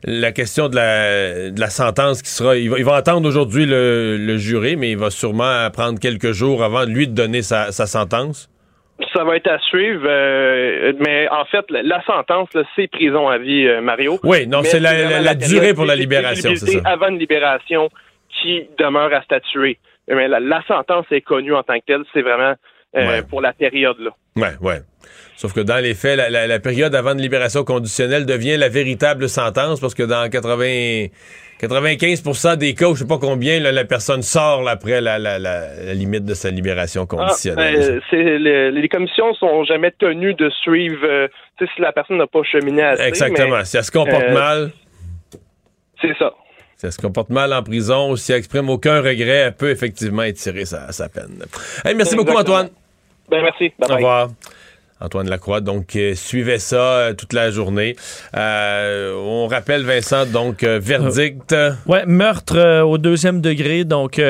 Speaker 3: la question de la, sentence qui sera. Il va, il va entendre aujourd'hui le, jury, mais il va sûrement prendre quelques jours avant lui de donner sa, sa sentence.
Speaker 9: Ça va être à suivre, euh, mais en fait, la, la sentence, c'est prison à vie, euh, Mario.
Speaker 3: Oui, non, c'est la- durée pour la libération, c'est ça.
Speaker 9: Avant une libération qui demeure à statuer. Mais la, sentence est connue en tant que telle, c'est vraiment euh, pour la période là.
Speaker 3: Ouais, ouais. Sauf que dans les faits, la, la- la période avant une libération conditionnelle devient la véritable sentence parce que dans 80, 95% des cas, ou je sais pas combien, là, la personne sort là, après la, limite de sa libération
Speaker 9: Ah,
Speaker 3: conditionnelle.
Speaker 9: euh, c'est le- les commissions sont jamais tenues de suivre euh, si la personne n'a pas cheminé assez.
Speaker 3: Exactement.
Speaker 9: mais,
Speaker 3: si elle se comporte
Speaker 9: euh,
Speaker 3: mal.
Speaker 9: C'est ça.
Speaker 3: Si elle se comporte mal en prison ou si elle exprime aucun regret, elle peut effectivement étirer sa, sa peine. Hey, merci beaucoup. Antoine.
Speaker 9: Ben, merci. Bye
Speaker 3: Au revoir. Antoine Lacroix, donc suivez ça euh, toute la journée. Euh, on rappelle Vincent, donc euh, verdict.
Speaker 4: Ouais, meurtre au deuxième degré, donc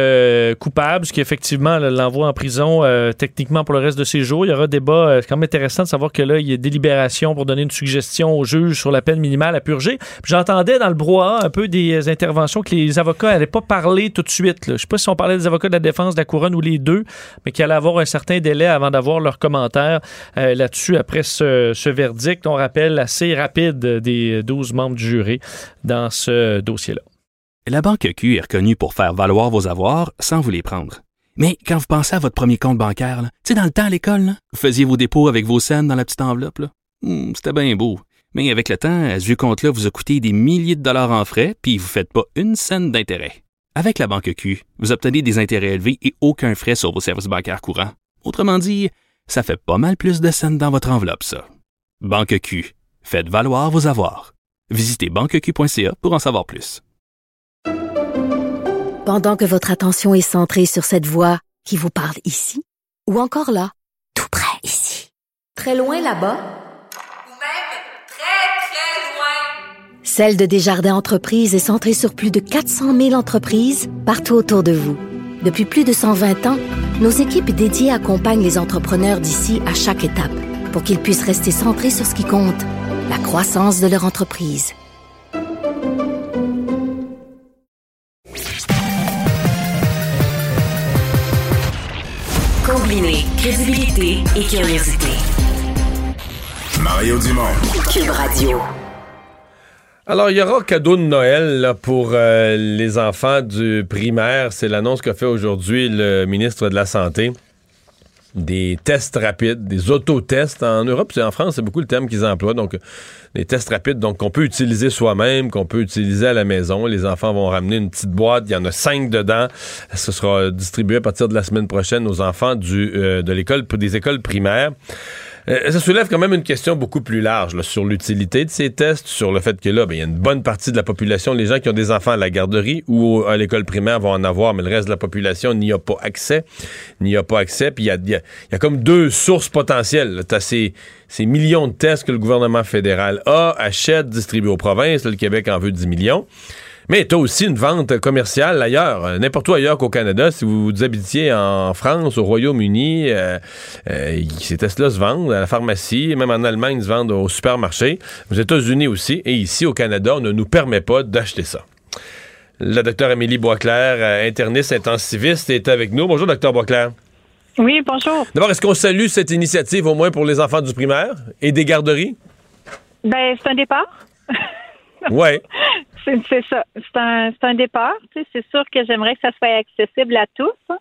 Speaker 4: coupable, ce qui effectivement l'envoie en prison techniquement pour le reste de ses jours. Il y aura débat. c'est quand même intéressant de savoir que là, il y a délibération pour donner une suggestion au juge sur la peine minimale à purger. J'entendais dans le brouhaha un peu des interventions que les avocats n'allaient pas parler tout de suite. Je sais pas si on parlait des avocats de la défense, de la couronne ou les deux, mais qu'il allait avoir un certain délai avant d'avoir leurs commentaires là-dessus après ce, verdict. On rappelle assez rapide des 12 membres du jury dans ce dossier-là.
Speaker 10: La Banque Q est reconnue pour faire valoir vos avoirs sans vous les prendre. Mais quand vous pensez à votre premier compte bancaire, tu sais, dans le temps à l'école, vous faisiez vos dépôts avec vos scènes dans la petite enveloppe. Hmm, C'était bien beau. Mais avec le temps, à ce compte-là vous a coûté des milliers de dollars en frais, puis vous ne faites pas une scène d'intérêt. Avec la Banque Q, vous obtenez des intérêts élevés et aucun frais sur vos services bancaires courants. Autrement dit, ça fait pas mal plus de scènes dans votre enveloppe, ça. Banque Q. Faites valoir vos avoirs. Visitez banqueq.ca pour en savoir plus.
Speaker 11: Pendant que votre attention est centrée sur cette voix qui vous parle ici, ou encore là, tout près ici, très loin là-bas, Celle de Desjardins Entreprises est centrée sur plus de 400 000 entreprises partout autour de vous. Depuis plus de 120 ans, nos équipes dédiées accompagnent les entrepreneurs d'ici à chaque étape pour qu'ils puissent rester centrés sur ce qui compte, la croissance de leur entreprise.
Speaker 1: Combiner crédibilité et curiosité.
Speaker 2: Mario Dumont.
Speaker 1: Cube Radio.
Speaker 3: Alors, il y aura cadeau de Noël pour euh, les enfants du primaire. C'est l'annonce qu'a fait aujourd'hui le ministre de la Santé. Des tests rapides, des autotests. En Europe et en France, c'est beaucoup le terme qu'ils emploient. Donc, des tests rapides donc qu'on peut utiliser soi-même, qu'on peut utiliser à la maison. Les enfants vont ramener une petite boîte. Il y en a cinq dedans. Ce sera distribué à partir de la semaine prochaine aux enfants euh, de l'école, des écoles primaires. Euh, ça soulève quand même une question beaucoup plus large sur l'utilité de ces tests, sur le fait que là, ben, il y a une bonne partie de la population, les gens qui ont des enfants à la garderie ou à l'école primaire vont en avoir, mais le reste de la population n'y a pas accès, n'y a pas accès. Puis il y a, comme deux sources potentielles. Tu as ces, ces millions de tests que le gouvernement fédéral a, achète, distribue aux provinces. Le Québec en veut 10 millions. Mais tu as aussi une vente commerciale ailleurs, euh, n'importe où ailleurs qu'au Canada. Si vous, vous habitiez en France, au Royaume-Uni, euh, euh, ces tests-là se vendent à la pharmacie, même en Allemagne, ils se vendent au supermarché. Aux États-Unis aussi. Et ici, au Canada, on ne nous permet pas d'acheter ça. La docteure Amélie Boisclair, interniste intensiviste, est avec nous. Bonjour, docteur Boisclair.
Speaker 12: Oui, bonjour.
Speaker 3: D'abord, est-ce qu'on salue cette initiative au moins pour les enfants du primaire et des garderies?
Speaker 12: Ben, c'est un départ.
Speaker 3: Ouais.
Speaker 12: C'est ça. C'est un, c'est un départ. Tu sais, c'est sûr que j'aimerais que ça soit accessible à tous. hein.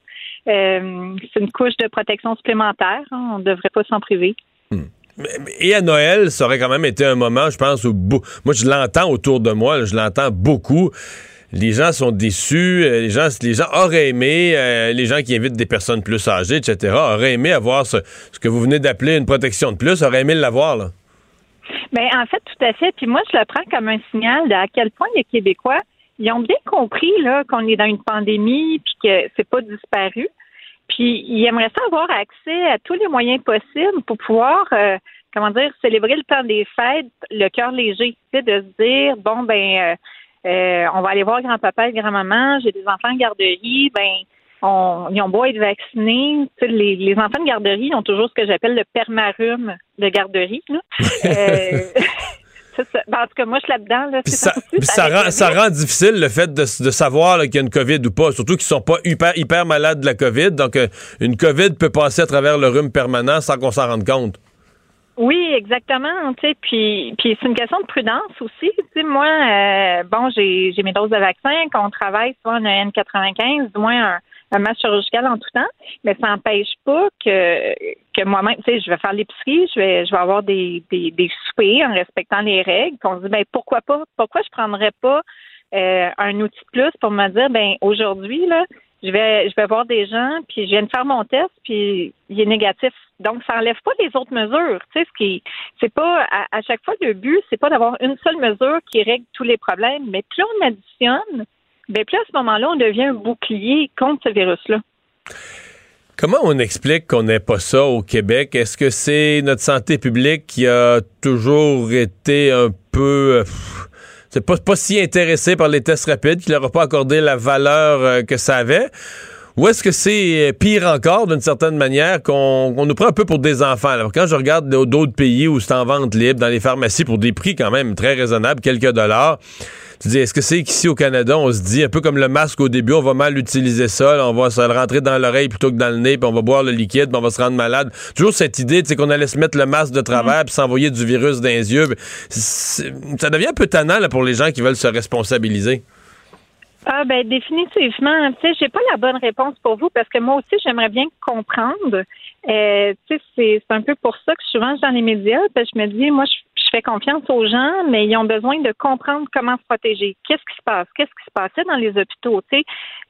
Speaker 12: Euh, c'est une couche de protection supplémentaire. hein. On ne devrait pas s'en priver.
Speaker 3: Et à Noël, ça aurait quand même été un moment, je pense, où moi je l'entends autour de moi, je l'entends beaucoup. Les gens sont déçus, euh, les gens, les gens auraient aimé, euh, les gens qui invitent des personnes plus âgées, etc., auraient aimé avoir ce, ce que vous venez d'appeler une protection de plus, auraient aimé l'avoir. Là.
Speaker 12: Ben, en fait, tout à fait. Puis moi, je le prends comme un signal de à quel point les Québécois, ils ont bien compris là qu'on est dans une pandémie puis que c'est pas disparu. Puis ils aimeraient ça avoir accès à tous les moyens possibles pour pouvoir, euh, comment dire, célébrer le temps des fêtes, le cœur léger, tu sais, de se dire bon ben, euh, euh, on va aller voir grand-papa et grand-maman, j'ai des enfants en garderie, ben on, ils ont beau être vaccinés. Les, les enfants de garderie ont toujours ce que j'appelle le permarume de garderie. Là. Euh, ça. Ben, en tout cas, moi, je suis là-dedans. Là,
Speaker 3: ça,
Speaker 12: ça.
Speaker 3: rend, ça rend difficile le fait de, de savoir qu'il y a une COVID ou pas, surtout qu'ils sont pas hyper, hyper malades de la COVID. Donc, euh, une COVID peut passer à travers le rhume permanent sans qu'on s'en rende compte.
Speaker 12: Oui, exactement. Puis, puis c'est une question de prudence aussi. Moi, euh, bon, j'ai, j'ai mes doses de vaccin. Quand on travaille soit en N95, du moins un, un masque chirurgical en tout temps, mais ça n'empêche pas que, que moi-même, tu sais, je vais faire l'épicerie, je vais, je vais avoir des, des, en respectant les règles. Qu'on se dit, ben pourquoi pas? Pourquoi je prendrais pas euh, un outil de plus pour me dire, ben aujourd'hui, là, je vais, je vais voir des gens, puis je viens de faire mon test, puis il est négatif. Donc, ça enlève pas les autres mesures. Tu sais, ce qui, c'est pas, à, à chaque fois, le but, c'est pas d'avoir une seule mesure qui règle tous les problèmes, mais plus on additionne, ben plus à ce moment-là, on devient un bouclier contre ce virus-là.
Speaker 3: Comment on explique qu'on n'ait pas ça au Québec? Est-ce que c'est notre santé publique qui a toujours été un peu... euh, c'est pas, si intéressé par les tests rapides, qui leur a pas accordé la valeur euh, que ça avait? Ou est-ce que c'est pire encore, d'une certaine manière, qu'on nous prend un peu pour des enfants? Alors, quand je regarde d'autres pays où c'est en vente libre, dans les pharmacies, pour des prix quand même très raisonnables, quelques dollars, tu dis, est-ce que c'est qu'ici au Canada, on se dit, un peu comme le masque au début, on va mal utiliser ça, on va se le rentrer dans l'oreille plutôt que dans le nez, puis on va boire le liquide, puis on va se rendre malade. Toujours cette idée, tu sais, qu'on allait se mettre le masque de travers, puis s'envoyer du virus dans les yeux. Ça devient un peu tannant là, pour les gens qui veulent se responsabiliser.
Speaker 12: Ah ben définitivement. Tu sais, j'ai pas la bonne réponse pour vous parce que moi aussi j'aimerais bien comprendre. Euh, tu sais, c'est un peu pour ça que souvent je suis dans les médias. Parce que je me dis, moi, je fais confiance aux gens, mais ils ont besoin de comprendre comment se protéger. Qu'est-ce qui se passe? Qu'est-ce qui se passait dans les hôpitaux Tu sais,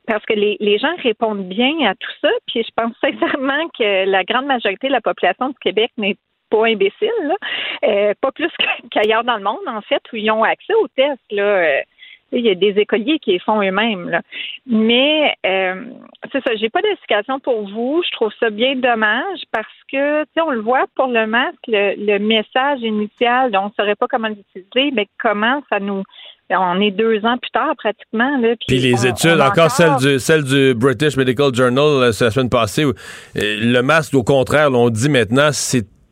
Speaker 12: parce que les, les gens répondent bien à tout ça. Puis je pense sincèrement que la grande majorité de la population du Québec n'est pas imbécile, là. Euh, pas plus qu'ailleurs dans le monde, en fait, où ils ont accès aux tests. Là. Il y a des écoliers qui les font eux-mêmes. là. Mais euh, c'est ça, j'ai pas d'explication pour vous. Je trouve ça bien dommage parce que, tu sais, on le voit pour le masque, le, le message initial, on ne saurait pas comment l'utiliser, mais comment ça nous. On est deux ans plus tard pratiquement. Là,
Speaker 3: Puis les
Speaker 12: on-
Speaker 3: études,
Speaker 12: on a
Speaker 3: encore celle du, celle du British Medical Journal euh, c'est la semaine passée, où, euh, le masque, au contraire, là, on dit maintenant,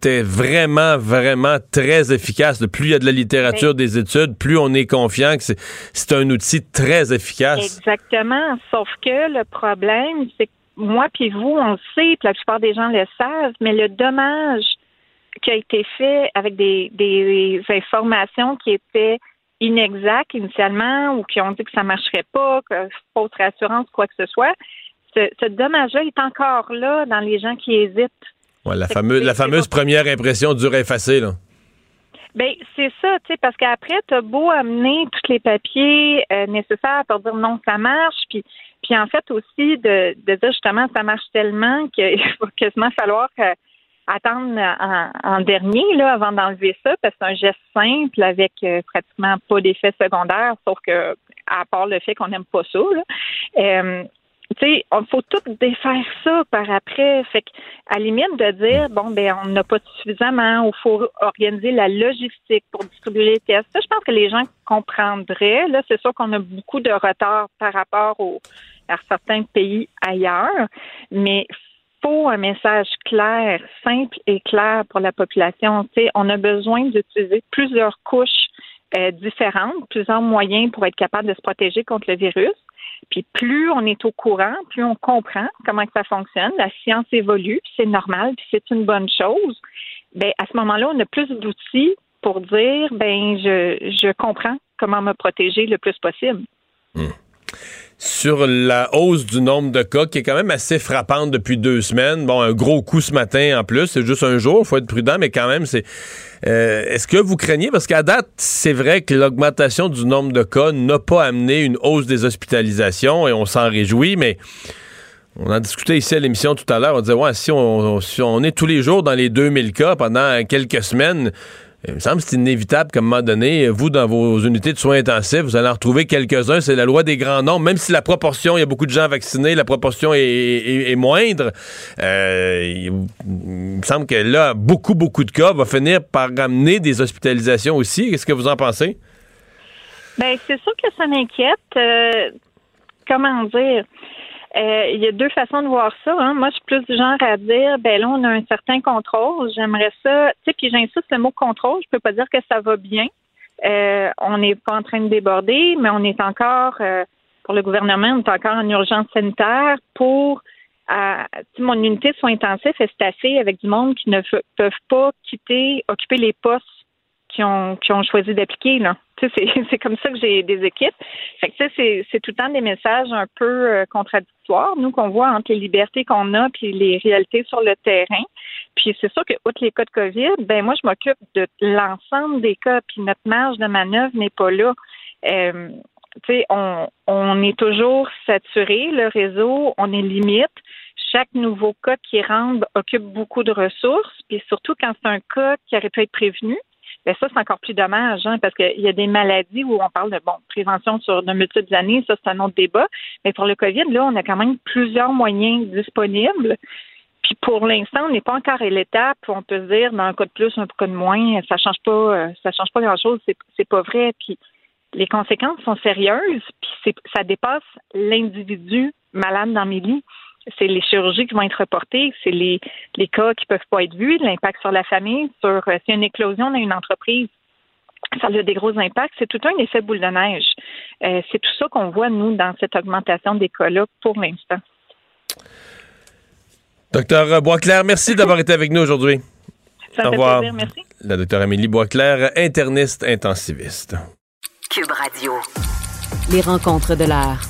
Speaker 3: c'était vraiment, vraiment très efficace. Plus il y a de la littérature, des études, plus on est confiant que c'est- un outil très efficace.
Speaker 12: Exactement. Sauf que le problème, c'est que moi puis vous, on le sait, puis la plupart des gens le savent, mais le dommage qui a été fait avec des, des informations qui étaient inexactes initialement ou qui ont dit que ça marcherait pas, que fausse rassurance, quoi que ce soit, ce, ce dommage-là est encore là dans les gens qui hésitent.
Speaker 3: Ouais, la
Speaker 12: c'est-
Speaker 3: la fameuse première impression dure à effacer. Là.
Speaker 12: Ben c'est ça, tu sais, parce qu'après, t'as beau amener tous les papiers euh, nécessaires pour dire non, ça marche, puis puis en fait aussi de, de dire justement ça marche tellement qu'il va quasiment falloir euh, attendre en, en dernier là avant d'enlever ça, parce que c'est un geste simple avec euh, pratiquement pas d'effet secondaire, sauf que à part le fait qu'on n'aime pas ça. Là. Tu sais, faut tout défaire ça par après. Fait à la limite de dire, bon, ben, on n'a pas suffisamment, il faut organiser la logistique pour distribuer les tests. Je pense que les gens comprendraient. Là, c'est sûr qu'on a beaucoup de retard par rapport au, à certains pays ailleurs, mais faut un message clair, simple et clair pour la population. On a besoin d'utiliser plusieurs couches euh, différentes, plusieurs moyens pour être capable de se protéger contre le virus. Puis plus on est au courant, plus on comprend comment ça fonctionne. La science évolue, c'est normal, puis c'est une bonne chose. Ben à ce moment-là, on a plus d'outils pour dire ben je, je comprends comment me protéger le plus possible.
Speaker 3: Sur la hausse du nombre de cas, qui est quand même assez frappante depuis deux semaines. Bon, un gros coup ce matin en plus. C'est juste un jour, faut être prudent, mais quand même, c'est. euh, Est-ce que vous craignez? Parce qu'à date, c'est vrai que l'augmentation du nombre de cas n'a pas amené une hausse des hospitalisations et on s'en réjouit, mais. On en discutait ici à l'émission tout à l'heure. On disait, ouais, si on, si on est tous les jours dans les 2000 cas pendant quelques semaines, il me semble que c'est inévitable qu'à un moment donné, vous, dans vos unités de soins intensifs, vous allez en retrouver quelques-uns. C'est la loi des grands nombres. Même si la proportion, il y a beaucoup de gens vaccinés, la proportion est, moindre, euh, il, me semble que là, beaucoup, beaucoup de cas va finir par ramener des hospitalisations aussi. Qu'est-ce que vous en pensez?
Speaker 12: Ben c'est sûr que ça m'inquiète. Euh, comment dire? Euh, Il y a deux façons de voir ça. hein. Moi, je suis plus du genre à dire, ben là, on a un certain contrôle. J'aimerais ça. Tu sais, puis j'insiste le mot contrôle. Je peux pas dire que ça va bien. Euh, on n'est pas en train de déborder, mais on est encore, euh, pour le gouvernement, on est encore en urgence sanitaire pour. euh, mon unité de soins intensifs est staffée avec du monde qui ne peuvent pas quitter, occuper les postes qui ont, qui ont choisi d'appliquer. Là. C'est, comme ça que j'ai des équipes. Fait que, c'est, c'est tout le temps des messages un peu euh, contradictoires, nous, qu'on voit entre les libertés qu'on a puis les réalités sur le terrain. Puis c'est sûr que, outre les cas de COVID, ben moi, je m'occupe de l'ensemble des cas, puis notre marge de manœuvre n'est pas là. Euh, on, on est toujours saturé, le réseau, on est limite. Chaque nouveau cas qui rentre occupe beaucoup de ressources, puis surtout quand c'est un cas qui aurait pu être prévenu, ben ça, c'est encore plus dommage, hein, parce qu'il y a des maladies où on parle de bon prévention sur de multiples années, ça, c'est un autre débat. Mais pour le COVID, là, on a quand même plusieurs moyens disponibles. Puis pour l'instant, on n'est pas encore à l'étape où on peut se dire, dans un cas de plus, un cas de moins, ça change pas, euh, ça change pas grand-chose, c'est, c'est pas vrai. Puis les conséquences sont sérieuses, puis ça dépasse l'individu malade dans mes lits. C'est les chirurgies qui vont être reportées, c'est les, les cas qui peuvent pas être vus, l'impact sur la famille, sur euh, s'il y a une éclosion dans une entreprise, ça a des gros impacts. C'est tout un effet boule de neige. Euh, c'est tout ça qu'on voit, nous, dans cette augmentation des cas-là pour l'instant.
Speaker 3: Docteur Boisclair, merci d'avoir été avec nous aujourd'hui.
Speaker 12: Ça
Speaker 3: Au
Speaker 12: fait
Speaker 3: revoir.
Speaker 12: plaisir, merci.
Speaker 3: La docteure Amélie Boisclair, interniste intensiviste.
Speaker 1: Cube Radio.
Speaker 13: Les rencontres de l'heure.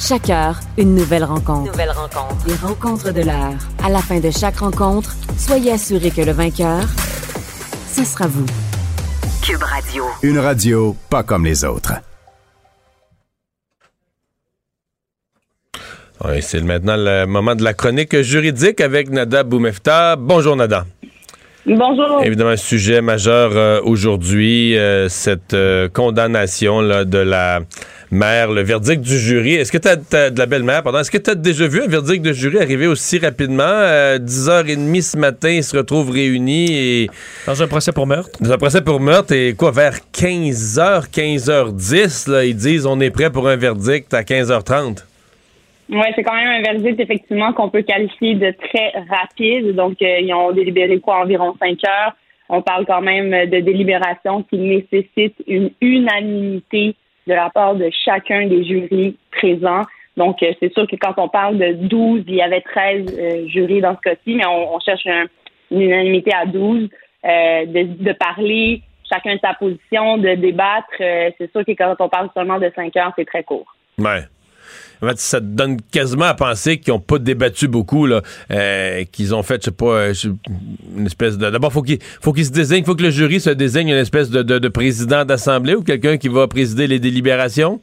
Speaker 13: Chaque heure, une nouvelle rencontre.
Speaker 1: Nouvelle rencontre.
Speaker 13: Les rencontres de l'heure. À la fin de chaque rencontre, soyez assurés que le vainqueur, ce sera vous.
Speaker 1: Cube Radio.
Speaker 2: Une radio pas comme les autres.
Speaker 3: Oui, c'est maintenant le moment de la chronique juridique avec Nada Boumefta. Bonjour Nada.
Speaker 14: Bonjour.
Speaker 3: Évidemment, un sujet majeur euh, aujourd'hui, euh, cette euh, condamnation là, de la mère, le verdict du jury. Est-ce que tu as, de la belle-mère, pardon, est-ce que tu as déjà vu un verdict de jury arriver aussi rapidement? Euh, 10h30 ce matin, ils se retrouvent réunis et...
Speaker 4: Dans un procès pour meurtre?
Speaker 3: Dans un procès pour meurtre et quoi, vers 15h, 15h10, là, ils disent on est prêt pour un verdict à 15h30.
Speaker 14: Oui, c'est quand même un verdict, effectivement, qu'on peut qualifier de très rapide. Donc, euh, ils ont délibéré quoi, environ cinq heures. On parle quand même de délibération qui nécessite une unanimité de la part de chacun des jurys présents. Donc, euh, c'est sûr que quand on parle de 12, il y avait 13 euh, jurys dans ce cas-ci, mais on, cherche un- une unanimité à 12, euh, de, de parler chacun de sa position, de débattre. Euh, c'est sûr que quand on parle seulement de cinq heures, c'est très court.
Speaker 3: Ouais. Ça te donne quasiment à penser qu'ils n'ont pas débattu beaucoup, là, euh, qu'ils ont fait, je sais pas, euh, une espèce de. D'abord, faut qu'il faut qu'ils se désignent, faut que le jury se désigne une espèce de, de- de président d'assemblée ou quelqu'un qui va présider les délibérations?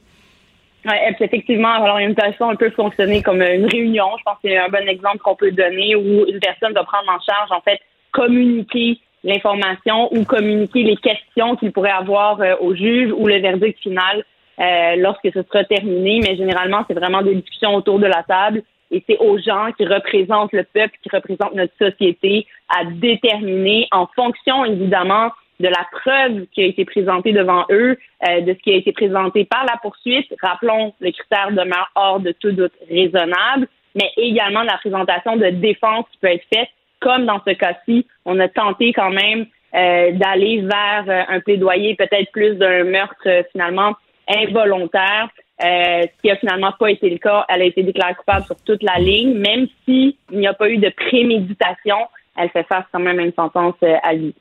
Speaker 14: Puis effectivement, alors une façon un peu fonctionner comme une réunion? Je pense que c'est un bon exemple qu'on peut donner où une personne va prendre en charge, en fait, communiquer l'information ou communiquer les questions qu'il pourrait avoir euh, au juge ou le verdict final euh, lorsque ce sera terminé. Mais généralement, c'est vraiment des discussions autour de la table et c'est aux gens qui représentent le peuple, qui représentent notre société, à déterminer en fonction, évidemment, de la preuve qui a été présentée devant eux, euh, de ce qui a été présenté par la poursuite. Rappelons, le critère demeure hors de tout doute raisonnable, mais également la présentation de défense qui peut être faite, comme dans ce cas-ci, on a tenté quand même euh, d'aller vers euh, un plaidoyer peut-être plus d'un meurtre euh, finalement involontaire, euh, ce qui a finalement pas été le cas. Elle a été déclarée coupable sur toute la ligne, même s'il n'y a pas eu de préméditation, elle fait face quand même à une sentence euh, à vie.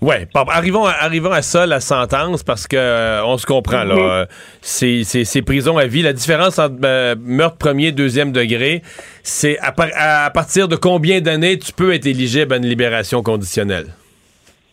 Speaker 3: Bon, arrivons, à, arrivons à ça, la sentence, parce que euh, on se comprend, là.
Speaker 14: Mhm.
Speaker 3: euh, c'est, c'est, c'est prison à vie. La différence entre euh, meurtre premier, deuxième degré, c'est à, par- à partir de combien d'années tu peux être éligible à une libération conditionnelle?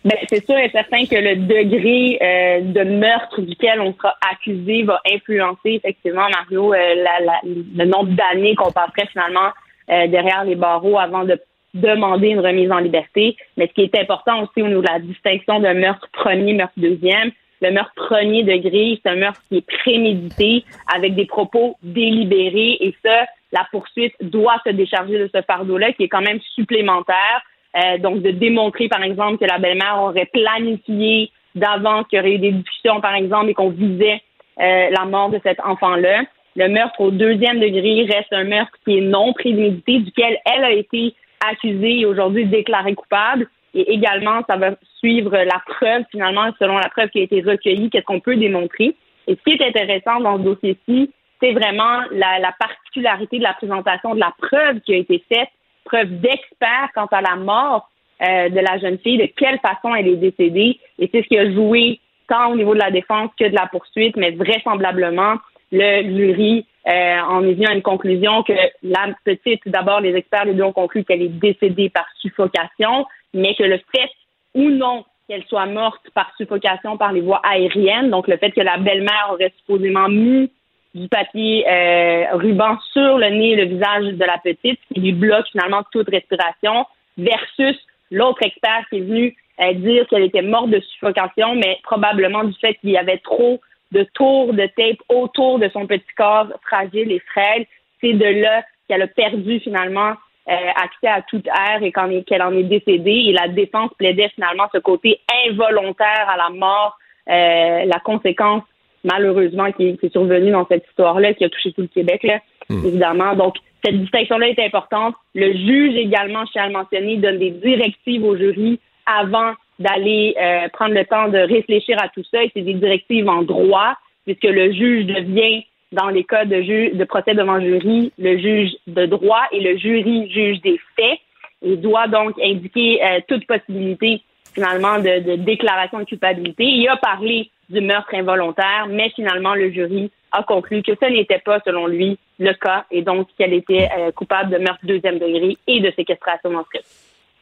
Speaker 14: Ben, c'est sûr et certain que le degré euh, de meurtre duquel on sera accusé va influencer effectivement, Mario, euh, la- la- le nombre d'années qu'on passerait finalement euh, derrière les barreaux avant de demander une remise en liberté. Mais ce qui est important aussi au niveau la distinction de meurtre premier, meurtre deuxième, le meurtre premier degré, c'est un meurtre qui est prémédité avec des propos délibérés et ça, la poursuite doit se décharger de ce fardeau-là qui est quand même supplémentaire. Euh, donc, de démontrer, par exemple, que la belle-mère aurait planifié d'avance, qu'il y aurait eu des discussions, par exemple, et qu'on visait euh, la mort de cet enfant-là. Le meurtre au deuxième degré reste un meurtre qui est non prémédité, duquel elle a été accusée et aujourd'hui déclarée coupable. Et également, ça va suivre la preuve, finalement, selon la preuve qui a été recueillie, qu'est-ce qu'on peut démontrer. Et ce qui est intéressant dans ce dossier-ci, c'est vraiment la, la particularité de la présentation de la preuve qui a été faite, preuve d'expert quant à la mort euh, de la jeune fille, de quelle façon elle est décédée. Et c'est ce qui a joué tant au niveau de la défense que de la poursuite, mais vraisemblablement, le jury euh, en est venu à une conclusion que la petite, d'abord, les experts, les deux ont conclu qu'elle est décédée par suffocation, mais que le fait ou non qu'elle soit morte par suffocation par les voies aériennes, donc le fait que la belle-mère aurait supposément mis du papier euh, ruban sur le nez et le visage de la petite, qui lui bloque finalement toute respiration, versus l'autre expert qui est venu euh, dire qu'elle était morte de suffocation, mais probablement du fait qu'il y avait trop de tours de tape autour de son petit corps fragile et frêle. C'est de là qu'elle a perdu finalement euh, accès à toute air et qu'elle en est décédée. Et la défense plaidait finalement ce côté involontaire à la mort, euh, la conséquence malheureusement qui, est survenue dans cette histoire-là, qui a touché tout le Québec, là,
Speaker 15: Hmm.
Speaker 14: évidemment. Donc, cette distinction-là est importante. Le juge également, je tiens à le mentionner, donne des directives au jury avant d'aller euh, prendre le temps de réfléchir à tout ça. Et c'est des directives en droit, puisque le juge devient, dans les cas de, ju- de procès devant jury, le juge de droit et le jury juge des faits. Il doit donc indiquer euh, toute possibilité finalement de, de déclaration de culpabilité. Il a parlé du meurtre involontaire, mais finalement le jury a conclu que ce n'était pas, selon lui, le cas et donc qu'elle était euh, coupable de meurtre deuxième degré et de séquestration ce cas.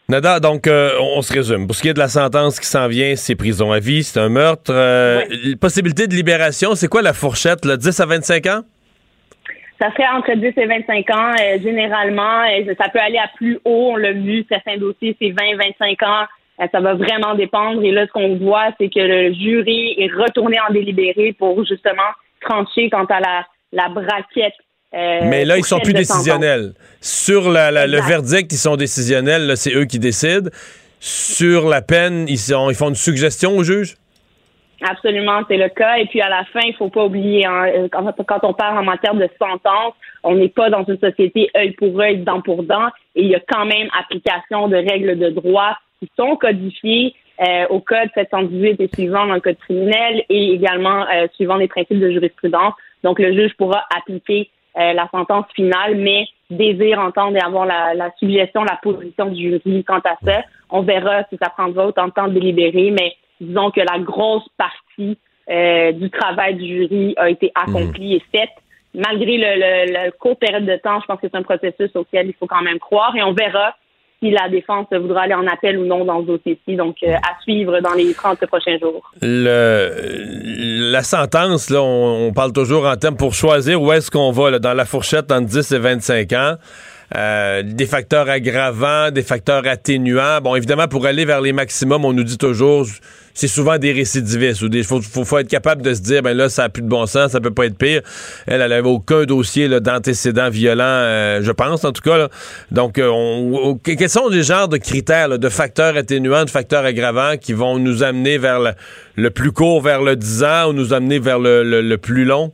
Speaker 3: Nada, donc, euh, on se résume. Pour ce qui est de la sentence qui s'en vient, c'est prison à vie, c'est un meurtre. Euh, Possibilité de libération, c'est quoi la fourchette, là, 10 à 25 ans?
Speaker 14: Ça serait entre 10 et 25 ans, généralement. Ça peut aller à plus haut. On l'a vu, certains dossiers, c'est 20, 25 ans. Euh, ça va vraiment dépendre. Et là, ce qu'on voit, c'est que le jury est retourné en délibéré pour justement trancher quant à la, la braquette. euh,
Speaker 3: Mais là, ils sont plus décisionnels. Sur la- la- le verdict, ils sont décisionnels. C'est eux qui décident. Sur la peine, ils, sont, ils font une suggestion au juge?
Speaker 14: Absolument, c'est le cas. Et puis à la fin, il faut pas oublier, hein, quand, quand on parle en matière de sentence, on n'est pas dans une société œil pour œil, dent pour dent, et il y a quand même application de règles de droit qui sont codifiées euh, au code 718 et suivant dans le code criminel et également euh, suivant les principes de jurisprudence. Donc le juge pourra appliquer euh, la sentence finale, mais désire entendre et avoir la, la suggestion, la position du jury quant à ça. On verra si ça prendra autant de temps de délibérer, mais disons que la grosse partie euh, du travail du jury a été accomplie et faite. Malgré le, le, le court période de temps, je pense que c'est un processus auquel il faut quand même croire et on verra si la défense voudra aller en appel ou non dans ce dossier-ci. Donc, euh, à suivre dans les 30 prochains jours.
Speaker 3: Le, la sentence, là, on, on parle toujours en termes pour choisir où est-ce qu'on va, là, dans la fourchette entre 10 et 25 ans. Euh, des facteurs aggravants, des facteurs atténuants. Bon, évidemment, pour aller vers les maximums, on nous dit toujours, c'est souvent des récidivistes. Il faut, faut, faut être capable de se dire, ben là, ça a plus de bon sens, ça peut pas être pire. Elle, elle aucun dossier là, d'antécédents violents, euh, je pense, en tout cas. là. Donc, euh, on, quels sont les genres de critères, là, de facteurs atténuants, de facteurs aggravants qui vont nous amener vers le, plus court, vers le 10 ans, ou nous amener vers le, le- le plus long?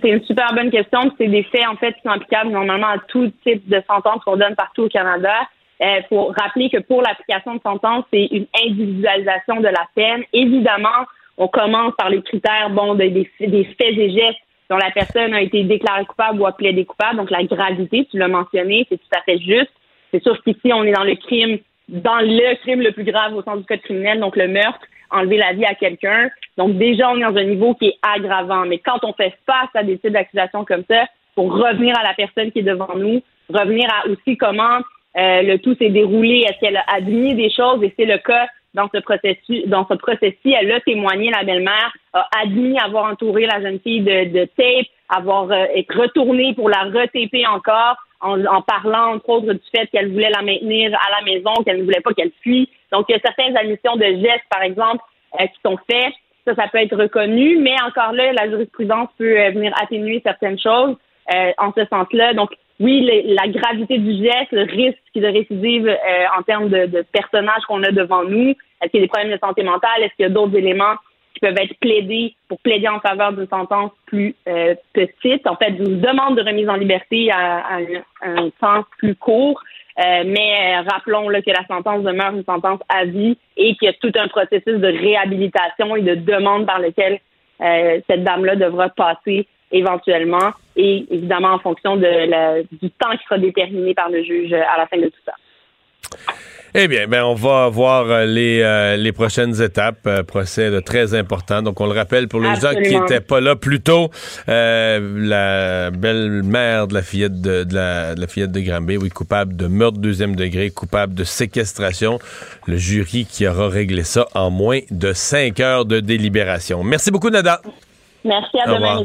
Speaker 14: C'est une super bonne question. C'est des faits, en fait, qui sont applicables normalement à tout type de sentence qu'on donne partout au Canada. Il faut rappeler que pour l'application de sentence, c'est une individualisation de la peine. Évidemment, on commence par les critères bon, de- des, des faits et gestes dont la personne a été déclarée coupable ou a plaidé coupable. Donc, la gravité, tu l'as mentionné, c'est tout à fait juste. C'est sûr qu'ici, on est dans le crime, dans le crime le plus grave au sens du code criminel, donc le meurtre, enlever la vie à quelqu'un. Donc, déjà, on est dans un niveau qui est aggravant. Mais quand on fait face à des types d'accusations comme ça, pour revenir à la personne qui est devant nous, revenir à aussi comment euh, le tout s'est déroulé, est-ce qu'elle a admis des choses, et c'est le cas dans ce processus, dans ce processus, elle a témoigné, la belle-mère, a admis avoir entouré la jeune fille de, de tape, avoir euh, être retournée pour la retaper encore, en, en parlant entre autres du fait qu'elle voulait la maintenir à la maison, qu'elle ne voulait pas qu'elle fuit. Donc, il y a certaines admissions de gestes, par exemple, euh, qui sont faites. Ça, ça peut être reconnu, mais encore là, la jurisprudence peut euh, venir atténuer certaines choses euh, en ce sens-là. Donc, oui, le- la gravité du geste, le risque de récidive euh, en termes de, de personnages qu'on a devant nous, est-ce qu'il y a des problèmes de santé mentale, est-ce qu'il y a d'autres éléments qui peuvent être plaidés pour plaider en faveur d'une sentence plus euh, petite, en fait, d'une demande de remise en liberté à, à un, un temps plus court. Euh, mais euh, rappelons là, que la sentence demeure une sentence à vie et qu'il y a tout un processus de réhabilitation et de demande par lequel euh, cette dame-là devra passer éventuellement et évidemment en fonction de la- du temps qui sera déterminé par le juge à la fin de tout ça.
Speaker 3: Eh bien, ben, on va voir euh, les, euh, les prochaines étapes. Euh, procès là, très important. Donc, on le rappelle pour les gens qui
Speaker 15: Absolument.
Speaker 3: n'étaient pas là plus tôt, euh, la belle-mère de la fillette de, de la, de la fillette de Granby, oui, coupable de meurtre deuxième degré, coupable de séquestration. Le jury qui aura réglé ça en moins de cinq heures de délibération. Merci beaucoup, Nada.
Speaker 14: Merci à demain.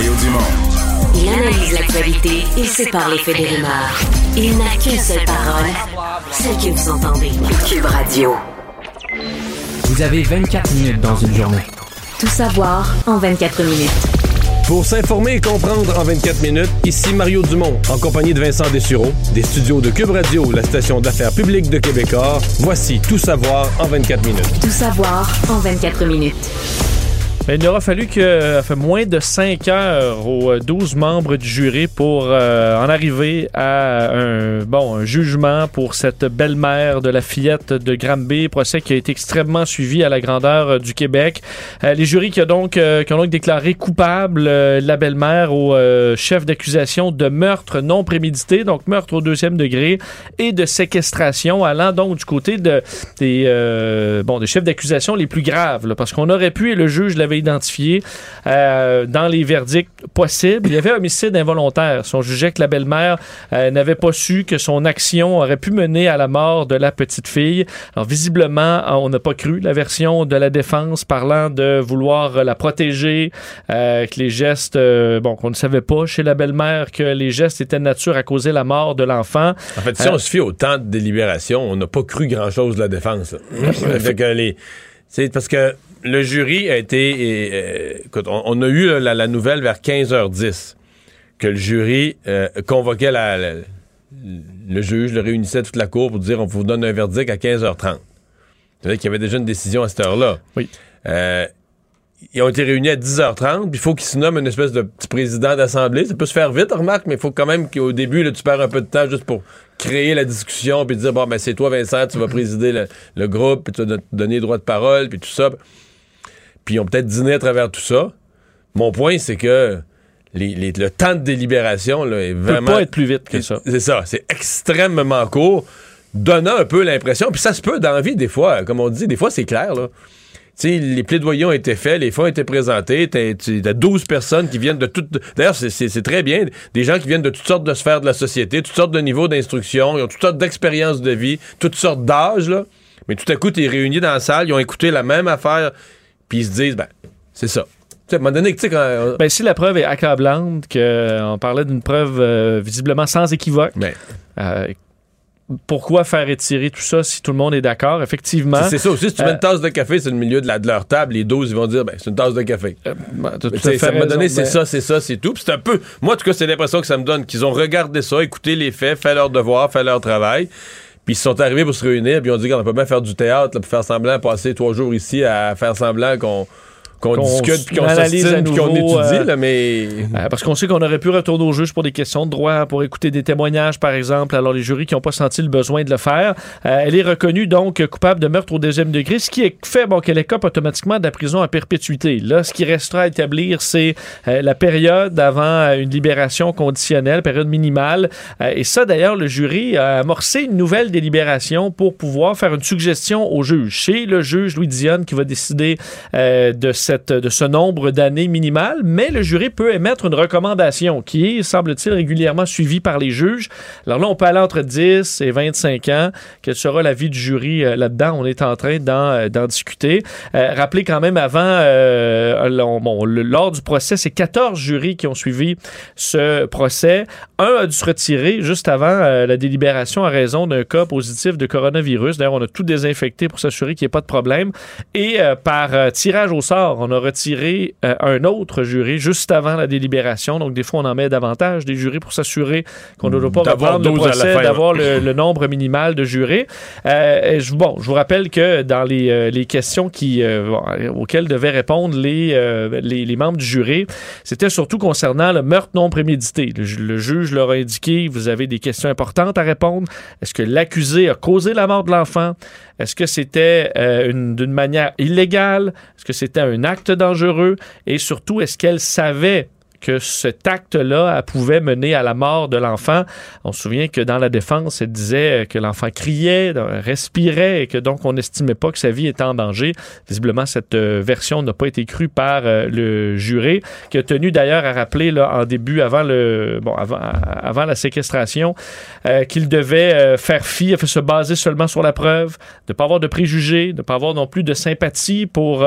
Speaker 2: Mario Dumont.
Speaker 13: Il analyse l'actualité et sépare les faits des rumeurs. Il n'a qu'une seule parole, celle que vous entendez.
Speaker 1: Cube Radio.
Speaker 15: Vous avez 24 minutes dans une journée.
Speaker 13: Tout savoir en 24 minutes.
Speaker 3: Pour s'informer et comprendre en 24 minutes, ici Mario Dumont, en compagnie de Vincent Dessureau, des studios de Cube Radio, la station d'affaires publique de Québecor. Voici Tout savoir en 24 minutes.
Speaker 13: Tout savoir en 24 minutes.
Speaker 4: Ben, il aura fallu que euh, fait moins de 5 heures aux euh, 12 membres du jury pour euh, en arriver à un bon un jugement pour cette belle-mère de la fillette de Granby, procès qui a été extrêmement suivi à la grandeur euh, du Québec. Euh, les jurys qui, ont donc, euh, qui ont donc déclaré coupable euh, la belle-mère au euh, chef d'accusation de meurtre non prémédité, donc meurtre au deuxième degré, et de séquestration, allant donc du côté de, des, euh, bon, des chefs d'accusation les plus graves, là, parce qu'on aurait pu, et le juge l'avait identifié euh, dans les verdicts possibles. Il y avait homicide involontaire. Si on jugeait que la belle-mère euh, n'avait pas su que son action aurait pu mener à la mort de la petite fille. Alors visiblement, on n'a pas cru la version de la défense parlant de vouloir la protéger, euh, que les gestes, bon, qu'on ne savait pas chez la belle-mère que les gestes étaient de nature à causer la mort de l'enfant.
Speaker 3: En fait, si on se fie au temps de délibération, on n'a pas cru grand-chose de la défense. Fait que les- c'est parce que le jury a été... euh, écoute, on, on a eu la, la nouvelle vers 15h10 que le jury euh, convoquait la- la- le juge, le réunissait toute la cour pour dire on vous donne un verdict à 15h30. C'est-à-dire qu'il y avait déjà une décision à cette heure-là.
Speaker 4: Oui.
Speaker 3: Euh, ils ont été réunis à 10h30, puis il faut qu'ils se nomment une espèce de petit président d'assemblée. Ça peut se faire vite, remarque, mais il faut quand même qu'au début, là, tu perds un peu de temps juste pour créer la discussion, puis dire, bon, ben c'est toi, Vincent, tu vas présider le, le groupe, puis tu vas te donner le droit de parole, puis tout ça. Puis ils ont peut-être dîné à travers tout ça. Mon point, c'est que les- les- le temps de délibération là, est
Speaker 4: peut
Speaker 3: vraiment...
Speaker 4: pas être plus vite que ça.
Speaker 3: C'est ça, c'est extrêmement court, donnant un peu l'impression, puis ça se peut dans la vie des fois, comme on dit, des fois c'est clair, là. Tu sais, les plaidoyers ont été faits, les fonds ont été présentés, t'as tu- t'as 12 personnes qui viennent de toutes... D'ailleurs, c'est- très bien, des gens qui viennent de toutes sortes de sphères de la société, toutes sortes de niveaux d'instruction, ils ont toutes sortes d'expériences de vie, toutes sortes d'âges, là. Mais tout à coup, t'es réunis dans la salle, ils ont écouté la même affaire, puis ils se disent, ben, c'est ça. Tu sais, à un moment donné, tu sais, quand...
Speaker 4: Ben, si la preuve est accablante, qu'on parlait d'une preuve euh, visiblement sans équivoque, euh, pourquoi faire étirer tout ça si tout le monde est d'accord? Effectivement.
Speaker 3: C'est- C'est ça aussi, si tu mets
Speaker 4: Euh,
Speaker 3: une tasse de café sur le milieu de, la, de leur table, les 12, ils vont dire, ben, c'est une tasse de café.
Speaker 4: tout
Speaker 3: ça m'a donné, c'est
Speaker 4: ben-
Speaker 3: ça, c'est ça, c'est tout. Puis c'est un peu, moi, en tout cas, c'est l'impression que ça me donne qu'ils ont regardé ça, écouté les faits, fait leur devoir, fait leur travail. Puis ils sont arrivés pour se réunir, puis ils ont dit qu'on peut bien faire du théâtre, là, pour faire semblant, passer trois jours ici à faire semblant qu'on qu'on
Speaker 4: Qu'on
Speaker 3: discute, puis qu'on puis qu'on étudie,
Speaker 4: euh,
Speaker 3: là, mais...
Speaker 4: Euh, parce qu'on sait qu'on aurait pu retourner au juge pour des questions de droit, pour écouter des témoignages, par exemple. Alors, les jurys qui n'ont pas senti le besoin de le faire. Euh, elle est reconnue, donc, coupable de meurtre au deuxième degré, ce qui est fait bon, qu'elle écope automatiquement de la prison à perpétuité. Là, ce qui restera à établir, c'est euh, la période avant une libération conditionnelle, période minimale. Euh, et ça, d'ailleurs, le jury a amorcé une nouvelle délibération pour pouvoir faire une suggestion au juge. C'est le juge Louis Dionne qui va décider de, cette, de ce nombre d'années minimal, mais le jury peut émettre une recommandation qui est, semble-t-il, régulièrement suivie par les juges. Alors là, on peut aller entre 10 et 25 ans. Quel sera l'avis du jury euh, là-dedans? On est en train d'en, euh, discuter. Euh, rappelez quand même avant, lors du procès, c'est 14 jurys qui ont suivi ce procès. Un a dû se retirer juste avant la délibération à raison d'un cas positif de coronavirus. D'ailleurs, on a tout désinfecté pour s'assurer qu'il n'y ait pas de problème. Et par tirage au sort, On a retiré euh, un autre juré juste avant la délibération. Donc, des fois, on en met davantage des jurés pour s'assurer qu'on ne doit pas reprendre le
Speaker 3: 12 à la
Speaker 4: procès,
Speaker 3: fin,
Speaker 4: d'avoir le, le nombre minimal de jurés. Euh, et je, bon, je vous rappelle que dans les, euh, les questions qui, auxquelles devaient répondre les, les, les membres du jury, c'était surtout concernant le meurtre non prémédité. Le, le juge leur a indiqué, vous avez des questions importantes à répondre. Est-ce que l'accusé a causé la mort de l'enfant? Est-ce que c'était une- d'une manière illégale? Est-ce que c'était un acte dangereux? Et surtout, est-ce qu'elle savait que cet acte-là pouvait mener à la mort de l'enfant. On se souvient que dans la défense, elle disait que l'enfant criait, respirait et que donc on n'estimait pas que sa vie était en danger. Visiblement, cette euh, version n'a pas été crue par euh, le juré, qui a tenu d'ailleurs à rappeler là, en début, avant, le, bon, avant, avant la séquestration, euh, qu'il devait faire fi, se baser seulement sur la preuve, de ne pas avoir de préjugés, de ne pas avoir non plus de sympathie pour,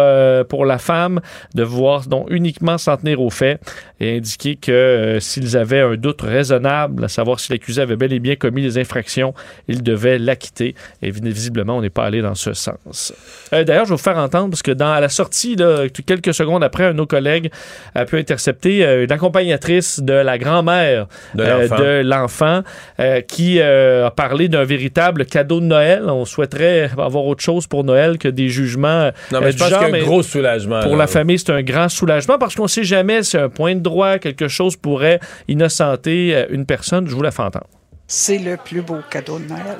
Speaker 4: pour la femme, de voir donc uniquement s'en tenir aux faits et indiquer que euh, s'ils avaient un doute raisonnable, à savoir si l'accusé avait bel et bien commis des infractions, ils devaient l'acquitter. Et vi- visiblement, on n'est pas allé dans ce sens. Euh, D'ailleurs, je vais vous faire entendre, parce que dans, à la sortie, là, quelques secondes après, un de nos collègues a pu intercepter euh, une accompagnatrice de la grand-mère
Speaker 3: De
Speaker 4: euh,
Speaker 3: l'enfant.
Speaker 4: qui a parlé d'un véritable cadeau de Noël. On souhaiterait avoir autre chose pour Noël que des jugements.
Speaker 3: Non, mais je pense qu'il y a un gros soulagement.
Speaker 4: Pour
Speaker 3: là.
Speaker 4: la famille, c'est un grand soulagement parce qu'on ne sait jamais si un point de droit, quelque chose pourrait innocenter euh, une personne. Je vous la fais entendre.
Speaker 8: C'est le plus beau cadeau de Noël.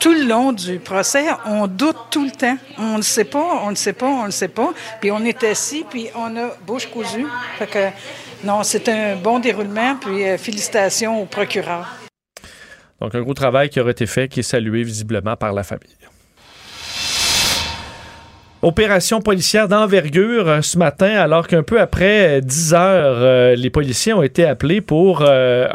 Speaker 8: Tout le long du procès, on doute tout le temps. On ne sait pas, on ne sait pas, on ne sait pas. Puis on est assis, puis on a bouche cousue. Fait que, non, c'est un bon déroulement, puis euh, félicitations au procureur.
Speaker 4: Donc, un gros travail qui aurait été fait, qui est salué visiblement par la famille. Opération policière d'envergure euh, ce matin, alors qu'un peu après euh, 10 heures, euh, les policiers ont été appelés pour euh,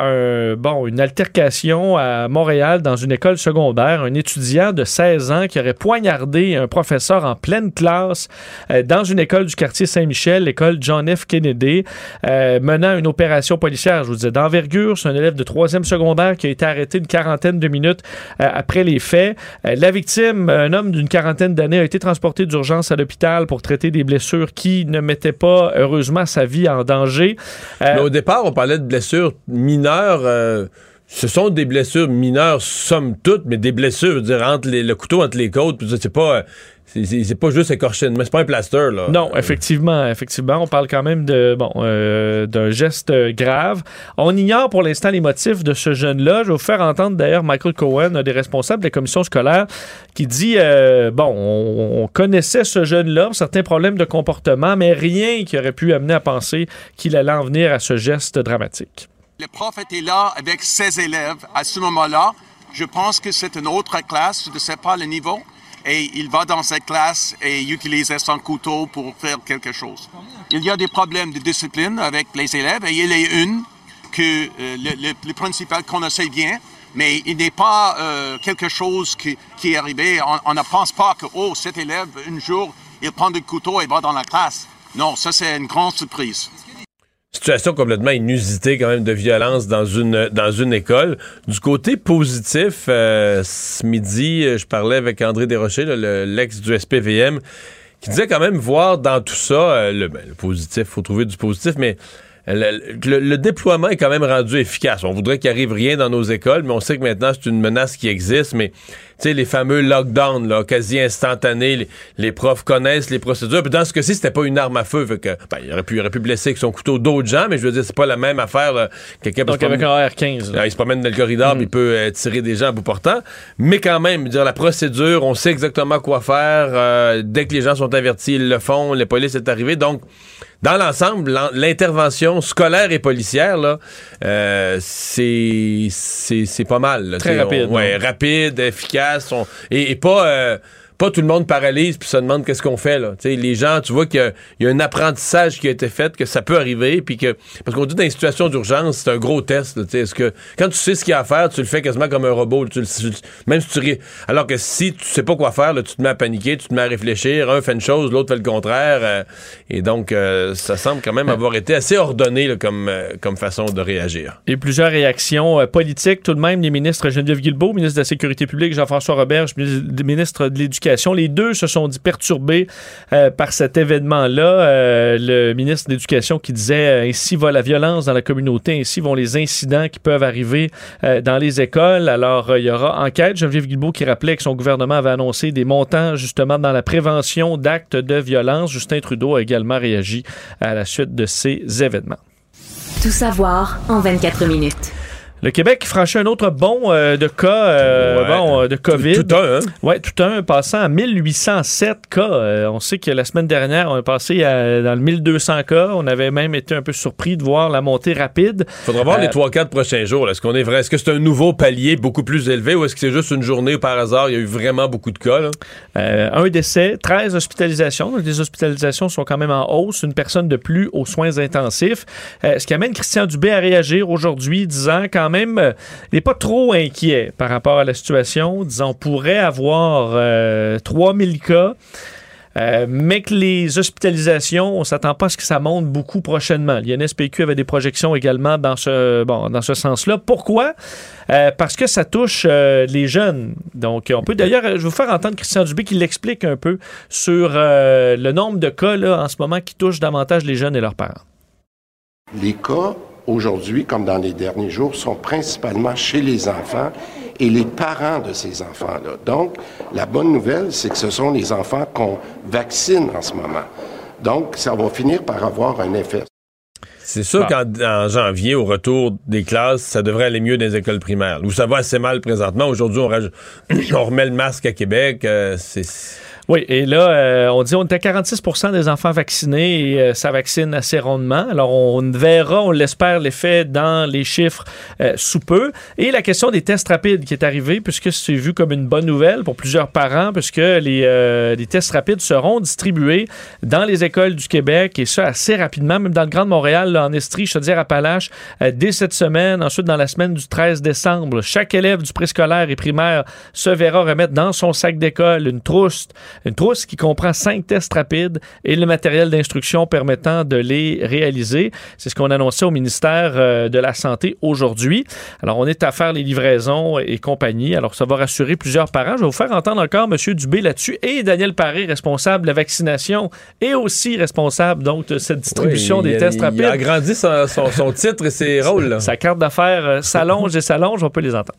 Speaker 4: un, bon, une altercation à Montréal dans une école secondaire. Un étudiant de 16 ans qui aurait poignardé un professeur en pleine classe euh, dans une école du quartier Saint-Michel, l'école John F. Kennedy, euh, menant une opération policière, je vous disais, d'envergure. C'est un élève de troisième secondaire qui a été arrêté une quarantaine de minutes euh, après les faits. Euh, la victime, un homme d'une quarantaine d'années, a été transporté d'urgence à l'hôpital pour traiter des blessures qui ne mettaient pas, heureusement, sa vie en danger. Euh,
Speaker 3: au départ, on parlait de blessures mineures. euh, ce sont des blessures mineures, somme toute, mais des blessures, je veux dire, entre le couteau entre les côtes, c'est pas. C'est- pas juste écorché, mais c'est pas un plaster, là.
Speaker 4: Non, effectivement, effectivement, on parle quand même de bon euh, d'un geste grave. On ignore pour l'instant les motifs de ce jeune-là. Je vais vous faire entendre d'ailleurs Michael Cohen, un des responsables de la commission scolaire, qui dit euh, bon, on, on connaissait ce jeune-là, certains problèmes de comportement, mais rien qui aurait pu amener à penser qu'il allait en venir à ce geste dramatique.
Speaker 5: Le prof était là avec ses élèves à ce moment-là. Je pense que c'est une autre classe, je ne sais pas le niveau. Et il va dans cette classe et utilise son couteau pour faire quelque chose. Il y a des problèmes de discipline avec les élèves et il est une que euh, le, principal connaissait bien, mais il n'est pas euh, quelque chose qui, est arrivé. On, on ne pense pas que, oh, cet élève, un jour, il prend le couteau et va dans la classe. Non, ça c'est une grande surprise.
Speaker 3: Situation complètement inusitée quand même de violence dans une dans une école. Du côté positif, euh, ce midi, euh, je parlais avec André Desrochers, l'ex du SPVM, qui disait quand même voir dans tout ça euh, le, ben, le positif, faut trouver du positif, mais le, le- le déploiement est quand même rendu efficace. On voudrait qu'il arrive rien dans nos écoles, mais on sait que maintenant c'est une menace qui existe. Mais sais, les fameux lockdowns, là, quasi instantanés, les, les profs connaissent les procédures. Puis dans ce cas-ci, c'était pas une arme à feu. Fait que, ben, il aurait pu, il aurait pu blesser avec son couteau d'autres gens, mais je veux dire, c'est pas la même affaire. Quelqu'un
Speaker 4: Donc avec un R15. là.
Speaker 3: ah, il se promène dans le corridor, puis il peut euh, tirer des gens à bout portant. Mais quand même, dire la procédure, on sait exactement quoi faire. euh, dès que les gens sont avertis, ils le font. La police est arrivée. Donc, dans l'ensemble, l'en- l'intervention scolaire et policière, là, euh, c'est c'est c'est pas mal. là.
Speaker 4: Très rapide,
Speaker 3: on- ouais, rapide, efficace. Et pas. euh, pas tout le monde paralyse puis se demande qu'est-ce qu'on fait là. Les gens, tu vois qu'il y y, a un apprentissage qui a été fait, que ça peut arriver, puis que parce qu'on dit dans les situations d'urgence, c'est un gros test. est-ce que quand tu sais ce qu'il y a à faire, tu le fais quasiment comme un robot. tu même si tu ris- alors que si tu sais pas quoi faire, là, tu te mets à paniquer, tu te mets à réfléchir. Un fait une chose, l'autre fait le contraire, euh, et donc euh, ça semble quand même avoir été assez ordonné là, comme euh, comme façon de réagir.
Speaker 4: Et plusieurs réactions euh, politiques. Tout de même, les ministres Geneviève Guilbeault, ministre de la Sécurité publique, Jean-François Roberge, ministre de l'Éducation, Les deux se sont dit perturbés euh, par cet événement-là. Euh, le ministre de l'Éducation qui disait ainsi va la violence dans la communauté, ainsi vont les incidents qui peuvent arriver dans les écoles. Alors, il y aura enquête. Geneviève Guilbeault qui rappelait que son gouvernement avait annoncé des montants justement dans la prévention d'actes de violence. Justin Trudeau a également réagi à la suite de ces événements.
Speaker 13: Tout savoir en 24 minutes.
Speaker 4: Le Québec franchit un autre bond euh, de cas euh,
Speaker 3: Ouais.
Speaker 4: bon, euh, de COVID.
Speaker 3: Tout- un, hein?
Speaker 4: Oui, tout un, passant à 1807 cas. On sait que la semaine dernière, on est passé à- dans le 1200 cas. On avait même été un peu surpris de voir la montée rapide.
Speaker 3: Faudra voir les 3-4 prochains jours. Est-ce qu'on est vrai? Est-ce que c'est un nouveau palier beaucoup plus élevé ou est-ce que c'est juste une journée où par hasard il y a eu vraiment beaucoup de cas? là?
Speaker 4: Un décès, 13 hospitalisations. Donc, les hospitalisations sont quand même en hausse. Une personne de plus aux soins intensifs. Ce qui amène Christian Dubé à réagir aujourd'hui, disant quand même, euh, il n'est pas trop inquiet par rapport à la situation. Disant, on pourrait avoir euh, 3000 cas. Euh, mais que les hospitalisations, on s'attend pas à ce que ça monte beaucoup prochainement. L'INSPQ avait des projections également dans ce, bon, dans ce sens-là. Pourquoi? Euh, parce que ça touche euh, les jeunes. Donc, on peut d'ailleurs, je vais vous faire entendre Christian Dubé qui l'explique un peu sur euh, le nombre de cas là, en ce moment qui touchent davantage les jeunes et leurs parents.
Speaker 16: Les cas, aujourd'hui, comme dans les derniers jours, sont principalement chez les enfants et les parents de ces enfants-là. Donc, la bonne nouvelle, c'est que ce sont les enfants qu'on vaccine en ce moment. Donc, ça va finir par avoir un effet.
Speaker 3: C'est sûr qu'en en janvier, au retour des classes, ça devrait aller mieux dans les écoles primaires. Où ça va assez mal présentement. Aujourd'hui, on remet le masque à Québec. euh, c'est
Speaker 4: Oui, et là, euh, on dit on était à 46% des enfants vaccinés et euh, ça vaccine assez rondement. Alors, on verra, on l'espère, l'effet dans les chiffres euh, sous peu. Et la question des tests rapides qui est arrivée, puisque c'est vu comme une bonne nouvelle pour plusieurs parents, puisque les, tests rapides seront distribués dans les écoles du Québec et ça assez rapidement, même dans le Grand Montréal, en Estrie, je te dire Appalaches, euh, dès cette semaine. Ensuite, dans la semaine du 13 décembre, chaque élève du préscolaire et primaire se verra remettre dans son sac d'école une trousse, une trousse qui comprend cinq tests rapides et le matériel d'instruction permettant de les réaliser. C'est ce qu'on annonçait au ministère euh, de la Santé aujourd'hui. Alors, on est à faire les livraisons et compagnie. Alors, ça va rassurer plusieurs parents. Je vais vous faire entendre encore M. Dubé là-dessus et Daniel Paré, responsable de la vaccination et aussi responsable donc de cette distribution
Speaker 3: Oui,
Speaker 4: des
Speaker 3: a-
Speaker 4: tests
Speaker 3: il a
Speaker 4: rapides.
Speaker 3: agrandi son, son- son titre et ses rôles. là.
Speaker 4: Sa carte d'affaires euh, s'allonge et s'allonge. On peut les entendre.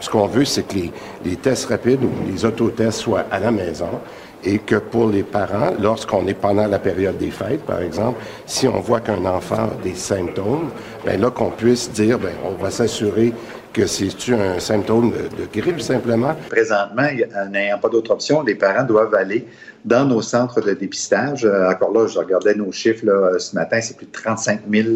Speaker 16: Ce qu'on veut, c'est que les, tests rapides ou les autotests soient à la maison et que pour les parents, lorsqu'on est pendant la période des fêtes, par exemple, si on voit qu'un enfant a des symptômes, ben là qu'on puisse dire, ben on va s'assurer que c'est un symptôme de, grippe simplement.
Speaker 17: Présentement, a- n'ayant pas d'autre option, les parents doivent aller dans nos centres de dépistage. Euh, encore là, je regardais nos chiffres là, euh, ce matin, c'est plus de 35 000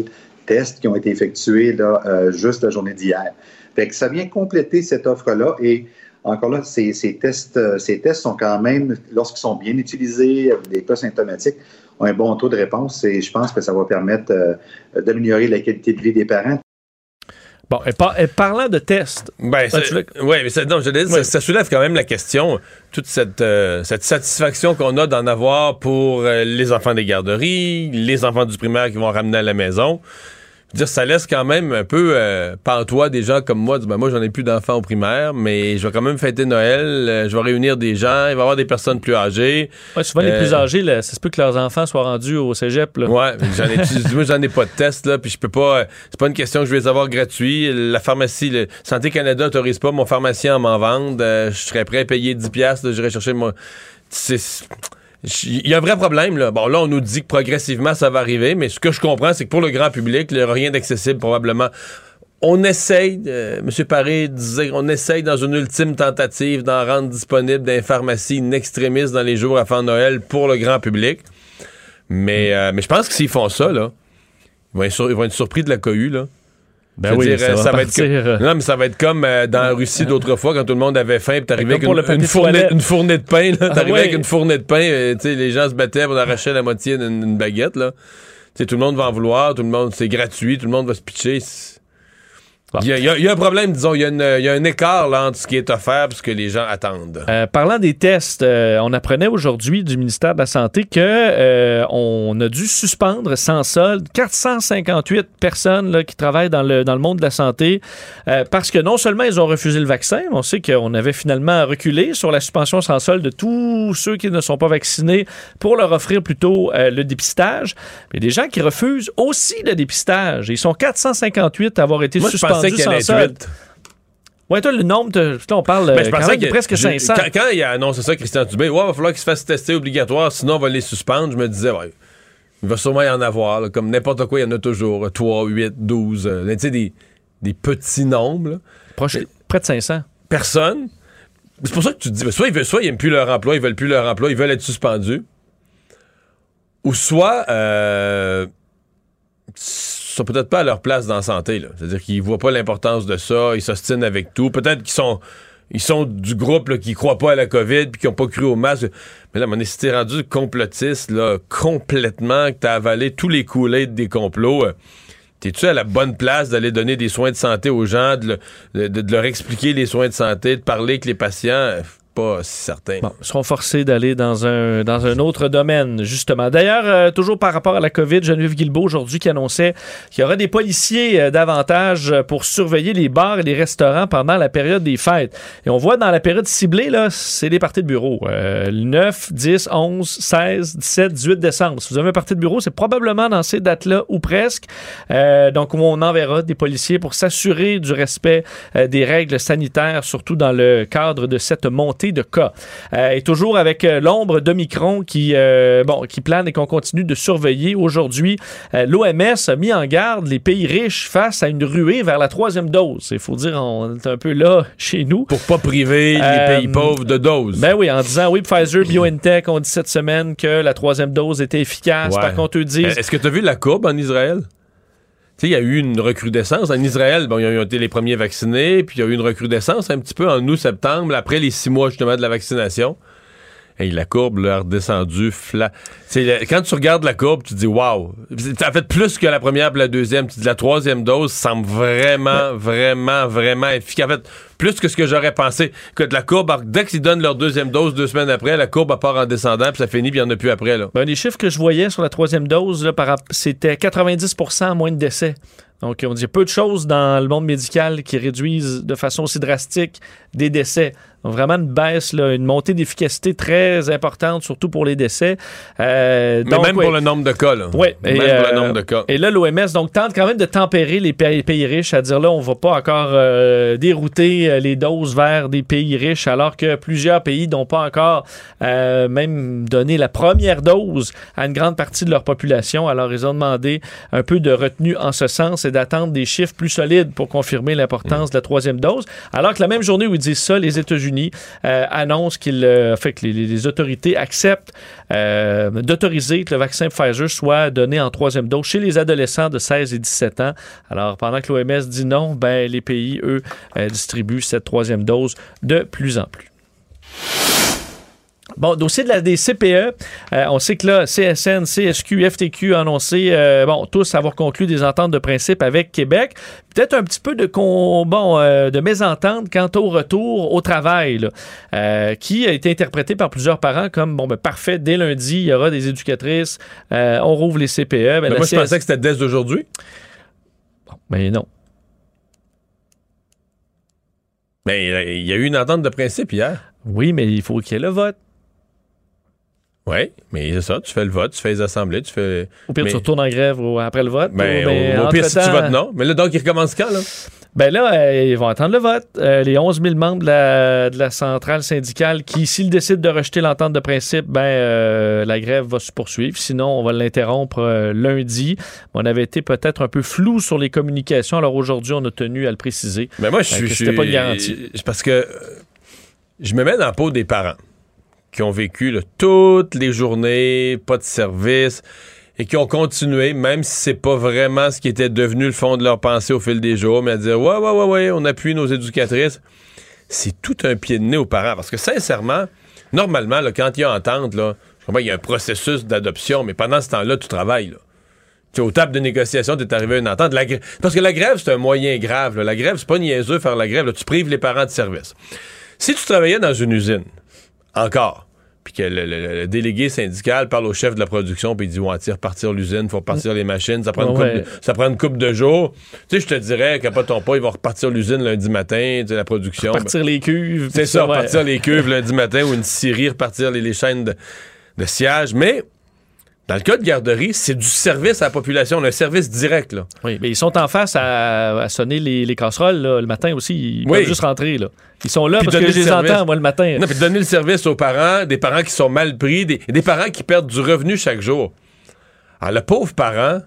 Speaker 17: tests qui ont été effectués là, euh, juste la journée d'hier. Fait que ça vient compléter cette offre-là et encore là, ces, ces tests, euh, ces tests sont quand même, lorsqu'ils sont bien utilisés, des cas symptomatiques, ont un bon taux de réponse et je pense que ça va permettre euh, d'améliorer la qualité de vie des parents.
Speaker 4: Bon, et, par- et parlant de tests,
Speaker 3: Ben,
Speaker 4: Ah, veux-
Speaker 3: ouais, mais ça, non, je ça, ça soulève quand même la question, toute cette, euh, cette satisfaction qu'on a d'en avoir pour euh, les enfants des garderies, les enfants du primaire qui vont ramener à la maison. Je veux dire, ça laisse quand même un peu euh, pantois des gens comme moi. Dire, ben, moi, j'en ai plus d'enfants au primaire, mais je vais quand même fêter Noël. euh, je vais réunir des gens. Il va y avoir des personnes plus âgées.
Speaker 4: Ouais, souvent, les
Speaker 3: Euh,
Speaker 4: plus âgés, là, ça se peut que leurs enfants soient rendus au cégep. Là.
Speaker 3: Ouais, j'en ai, moi, j'en ai pas de test, là, puis je peux pas. euh, C'est pas une question que je vais les avoir gratuits. La pharmacie, le Santé Canada autorise pas mon pharmacien à m'en vendre. Euh, je serais prêt à payer 10$, piastres, là, j'irai chercher mon. C'est. Il y a un vrai problème, là. Bon, là, on nous dit que progressivement, ça va arriver, mais ce que je comprends, c'est que pour le grand public, il n'y aura rien d'accessible, probablement. On essaye, euh, M. Paré disait, on essaye dans une ultime tentative d'en rendre disponible les pharmacies extremis dans les jours avant Noël pour le grand public. Mais, euh, mais je pense que s'ils font ça, là, ils vont ils vont être surpris de la cohue, là.
Speaker 4: Ben oui,
Speaker 3: dire,
Speaker 4: ça
Speaker 3: euh,
Speaker 4: va
Speaker 3: va être
Speaker 4: euh.
Speaker 3: Non, mais ça va être comme euh, dans la Russie d'autrefois, quand tout le monde avait faim, puis t'arrivais avec une, fournée,
Speaker 4: toilette.
Speaker 3: une fournée de pain, là.
Speaker 4: Ah
Speaker 3: T'arrivais
Speaker 4: ouais.
Speaker 3: avec une fournée de pain, euh, tu sais, les gens se battaient, on arrachait la moitié d'une baguette, là. Tu sais, tout le monde va en vouloir, tout le monde, c'est gratuit, tout le monde va se pitcher. C'est- Il y, a, il y a- il y a un problème, disons, il y, a il y a un écart là, entre ce qui est offert et ce que les gens attendent.
Speaker 4: Euh, parlant des tests, euh, on apprenait aujourd'hui du ministère de la Santé que euh, on a dû suspendre sans solde 458 personnes là, qui travaillent dans le, dans le monde de la santé euh, parce que non seulement ils ont refusé le vaccin, mais on sait qu'on avait finalement reculé sur la suspension sans solde de tous ceux qui ne sont pas vaccinés pour leur offrir plutôt euh, le dépistage. Mais des gens qui refusent aussi le dépistage. Ils sont 458 à avoir été
Speaker 3: Moi,
Speaker 4: suspendus
Speaker 3: pensais
Speaker 4: sans
Speaker 3: avait
Speaker 4: solde.
Speaker 3: huit.
Speaker 4: Ouais, toi, le nombre, de, là, on parle
Speaker 3: Ben,
Speaker 4: euh,
Speaker 3: je
Speaker 4: quand même
Speaker 3: que-
Speaker 4: presque
Speaker 3: j'ai-
Speaker 4: 500.
Speaker 3: Quand, quand il a annoncé ça, Christian Dubé, ouais, va falloir qu'il se fasse tester obligatoire, sinon on va les suspendre. Je me disais, ouais, il va sûrement y en avoir. là, comme n'importe quoi, il y en a toujours. 3, 8, 12. euh, tu sais, des, des petits nombres. là.
Speaker 4: Proche, près de 500.
Speaker 3: Personne. C'est pour ça que tu te dis, ben, soit ils veulent, soit ils n'aiment plus leur emploi, ils veulent plus leur emploi, ils veulent être suspendus. Ou soit, euh, sont peut-être pas à leur place dans la santé. C'est-à-dire qu'ils voient pas l'importance de ça, ils s'ostinent avec tout. Peut-être qu'ils sont, ils sont du groupe là, qui croient pas à la COVID puis qui ont pas cru au masque. Mais là, mon si t'es rendu complotiste complètement, que t'as avalé tous les coulées des complots. euh, T'es-tu à la bonne place d'aller donner des soins de santé aux gens, de- de leur expliquer les soins de santé, de parler avec les patients? Pas certain.
Speaker 4: Seront forcés d'aller dans un, dans un autre domaine, justement. D'ailleurs, euh, toujours par rapport à la COVID, Geneviève Guilbeault aujourd'hui qui annonçait qu'il y aura des policiers euh, davantage pour surveiller les bars et les restaurants pendant la période des fêtes. Et on voit dans la période ciblée, là, c'est des parties de bureau. Euh, le 9, 10, 11, 16, 17, 18 décembre. Si vous avez un parti de bureau, c'est probablement dans ces dates-là ou presque. Euh, donc, on enverra des policiers pour s'assurer du respect des règles sanitaires, surtout dans le cadre de cette montée de cas. Euh, et toujours avec euh, l'ombre d'Omicron qui, euh, bon, qui plane et qu'on continue de surveiller. Aujourd'hui, euh, l'OMS a mis en garde les pays riches face à une ruée vers la troisième dose. Il faut dire, on est un peu là chez nous.
Speaker 3: Pour pas priver les pays pauvres de doses.
Speaker 4: Ben oui, en disant, oui, Pfizer, BioNTech ont dit cette semaine que la troisième dose était efficace.
Speaker 3: Ouais.
Speaker 4: Par contre, eux disent...
Speaker 3: Est-ce que tu as vu la courbe en Israël? Tu sais, il y a eu une recrudescence. En Israël, bon, ils ont été les premiers vaccinés, puis il y a eu une recrudescence un petit peu en août-septembre, après les six mois justement de la vaccination. Et la courbe là, a redescendu flat. Quand tu regardes la courbe, tu te dis waouh. En fait, plus que la première et la deuxième. Tu te dis la troisième dose semble vraiment, vraiment, vraiment efficace. En fait, plus que ce que j'aurais pensé. Que de la courbe, dès qu'ils donnent leur deuxième dose deux semaines après, la courbe part en descendant, puis ça finit, puis il n'y en a plus après. Là.
Speaker 4: Ben, les chiffres que je voyais sur la troisième dose, c'était 90% moins de décès. Donc, on dit peu de choses dans le monde médical qui réduisent de façon aussi drastique des décès. Donc, vraiment une baisse, là, une montée d'efficacité très importante, surtout pour les décès. Euh,
Speaker 3: Mais
Speaker 4: donc,
Speaker 3: même
Speaker 4: ouais.
Speaker 3: pour le nombre de cas. Là.
Speaker 4: Ouais,
Speaker 3: Même
Speaker 4: et,
Speaker 3: pour
Speaker 4: euh,
Speaker 3: le nombre de cas.
Speaker 4: Et là, l'OMS donc tente quand même de tempérer les pays, pays riches, à dire là, on va pas encore euh, dérouter euh, les doses vers des pays riches, alors que plusieurs pays n'ont pas encore euh, même donné la première dose à une grande partie de leur population. Alors, ils ont demandé un peu de retenue en ce sens et d'attendre des chiffres plus solides pour confirmer l'importance de la troisième dose. Alors que la même journée où ils disent ça, les États-Unis euh, annoncent qu'ils, euh, fait que les, les autorités acceptent euh, d'autoriser que le vaccin Pfizer soit donné en troisième dose chez les adolescents de 16 et 17 ans. Alors, pendant que l'OMS dit non, ben, les pays, eux, distribuent cette troisième dose de plus en plus. Bon, dossier de la, des CPE, euh, on sait que là, CSN, CSQ, FTQ a annoncé, euh, bon, tous avoir conclu des ententes de principe avec Québec. Peut-être un petit peu de, con, bon, euh, de mésentente quant au retour au travail, là, qui a été interprété par plusieurs parents comme, bon, ben, parfait, dès lundi, il y aura des éducatrices, on rouvre les CPE. Ben,
Speaker 3: Mais moi, je pensais que c'était dès aujourd'hui.
Speaker 4: Mais non.
Speaker 3: Mais euh, il y a eu une entente de principe hier.
Speaker 4: Oui, mais il faut qu'il y ait le vote.
Speaker 3: Oui, mais c'est ça. Tu fais le vote, tu fais les assemblées, tu fais.
Speaker 4: Au pire,
Speaker 3: mais-
Speaker 4: tu retournes en grève après le vote.
Speaker 3: Ben,
Speaker 4: ou- mais
Speaker 3: au, au pire, si tu votes non. Mais là, donc, il recommence quand, là?
Speaker 4: Ben là, euh, ils vont attendre le vote. Euh, les 11 000 membres de la, de la centrale syndicale qui, s'ils décident de rejeter l'entente de principe, ben euh, la grève va se poursuivre. Sinon, on va l'interrompre lundi. On avait été peut-être un peu flou sur les communications. Alors aujourd'hui, on a tenu à le préciser.
Speaker 3: Mais moi, je suis.
Speaker 4: C'était pas une garantie.
Speaker 3: Parce que je me mets dans la peau des parents qui ont vécu toutes les journées, pas de service, et qui ont continué, même si c'est pas vraiment ce qui était devenu le fond de leur pensée au fil des jours, mais à dire Ouais, ouais, ouais, ouais, on appuie nos éducatrices. C'est tout un pied de nez aux parents. Parce que sincèrement, normalement, quand il y a entente, je comprends qu'il y a un processus d'adoption, mais pendant ce temps-là, tu travailles. Là. Tu sais, aux tables de négociation, t'es arrivé à une entente. Parce que la grève, c'est un moyen grave. là. La grève, c'est pas niaiseux faire la grève. Tu prives les parents de service. Si tu travaillais dans une usine, encore, puis que le, le- le délégué syndical parle au chef de la production, puis il dit, ouais, tire partir l'usine, faut repartir les machines, ça prend, une
Speaker 4: Ouais.
Speaker 3: couple de, ça prend une de jours. Tu sais, je te dirais, qu'à pas ton pas, ils vont repartir l'usine lundi matin, tu sais, la production.
Speaker 4: Partir les cuves.
Speaker 3: C'est ça,
Speaker 4: ouais.
Speaker 3: repartir les cuves lundi matin ou une scierie, repartir les, les chaînes de, de sciage. Mais dans le cas de garderie, c'est du service à la population, un service direct. Là.
Speaker 4: Oui, mais ils sont en face à, à sonner les, les casseroles là, le matin aussi. Ils
Speaker 3: Oui.
Speaker 4: peuvent juste rentrer. Là. Ils sont là
Speaker 3: Puis
Speaker 4: parce que je
Speaker 3: le
Speaker 4: les
Speaker 3: service.
Speaker 4: entends, moi, le matin.
Speaker 3: Non, puis donner le service aux parents, des parents qui sont mal pris, des, des parents qui perdent du revenu chaque jour. Alors, le pauvre parent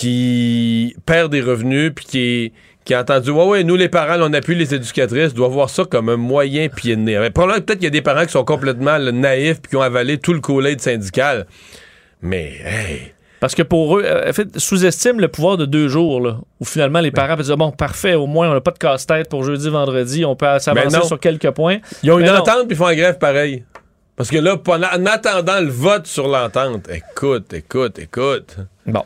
Speaker 3: qui perd des revenus, puis qui, qui a entendu, ouais, ouais, nous les parents, là, on appuie les éducatrices, doit voir ça comme un moyen pied de nez. Mais probablement, peut-être qu'il y a des parents qui sont complètement là, naïfs, puis qui ont avalé tout le Kool-Aid syndical. Mais, hey,
Speaker 4: Parce que pour eux, euh, en fait, sous-estiment le pouvoir de deux jours, là, où finalement les parents peuvent dire bon, parfait, au moins on n'a pas de casse-tête pour jeudi, vendredi, on peut s'avancer
Speaker 3: non.
Speaker 4: sur quelques points.
Speaker 3: Ils ont une
Speaker 4: non.
Speaker 3: entente puis ils font la grève pareil. Parce que là, en attendant le vote sur l'entente, écoute, écoute, écoute.
Speaker 4: Bon.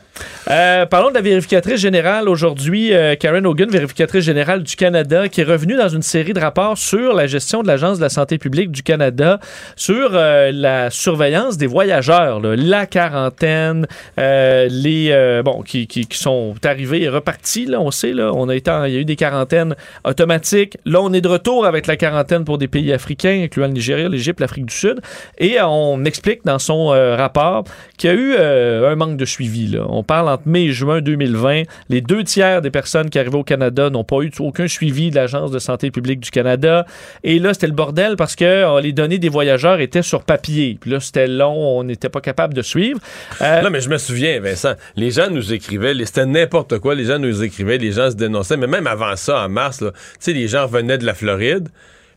Speaker 4: Euh, parlons de la vérificatrice générale aujourd'hui, euh, Karen Hogan, vérificatrice générale du Canada, qui est revenue dans une série de rapports sur la gestion de l'Agence de la santé publique du Canada, sur euh, la surveillance des voyageurs, la quarantaine, les bon qui, qui- sont arrivés et repartis. Là, on sait, là, on a en- il y a eu des quarantaines automatiques. Là, on est de retour avec la quarantaine pour des pays africains, incluant le Nigeria, l'Égypte, l'Afrique du Sud. Et on explique dans son rapport qu'il y a eu un manque de suivi. On parle entre mai et juin 2020. Les deux tiers des personnes qui arrivaient au Canada n'ont pas eu aucun suivi de l'Agence de santé publique du Canada. Et là, c'était le bordel parce que euh, les données des voyageurs étaient sur papier. Puis là, c'était long, on n'était pas capable de suivre. Euh,
Speaker 3: Non, mais je me souviens, Vincent, les gens nous écrivaient, c'était n'importe quoi, les gens nous écrivaient, les gens se dénonçaient, mais même avant ça, en mars, tu sais, les gens revenaient de la Floride,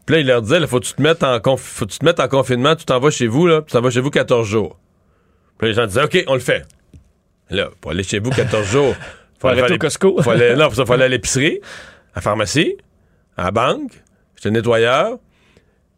Speaker 3: puis là, ils leur disaient, là, faut que tu te mettes en, confinement, tu t'en vas chez vous, là, tu t'en vas chez vous 14 jours. Puis les gens disaient, OK, on le fait. Là, pour aller chez vous 14 jours,
Speaker 4: Faut
Speaker 3: aller-
Speaker 4: au Costco.
Speaker 3: faut aller, non, faut, faut aller à l'épicerie, à la pharmacie, à la banque, chez le nettoyeur,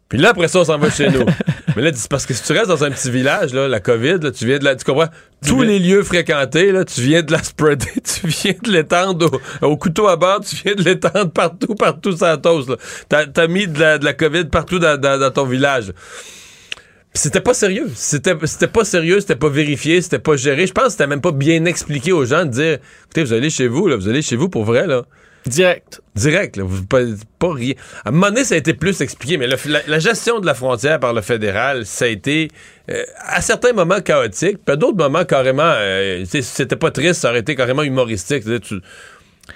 Speaker 3: puis là, après ça, on s'en va chez nous. Mais là, c'est parce que si tu restes dans un petit village, là, la COVID, là, tu viens de la. Tu comprends? Tous les lieux fréquentés, là, tu viens de la spreader, tu viens de l'étendre au, au couteau à bord, tu viens de l'étendre partout, partout la toast. T'as, t'as mis de la, de la COVID partout dans, dans- dans ton village. C'était pas sérieux. C'était, c'était pas sérieux, c'était pas vérifié, c'était pas géré. Je pense que c'était même pas bien expliqué aux gens de dire écoutez, vous allez chez vous, là, vous allez chez vous pour vrai, là.
Speaker 4: Direct.
Speaker 3: Direct, là. Vous, pas, pas rien. À un moment donné, ça a été plus expliqué, mais le- la, la gestion de la frontière par le fédéral, ça a été euh, à certains moments chaotique, puis à d'autres moments carrément. euh, c'était pas triste, ça aurait été carrément humoristique. Tu,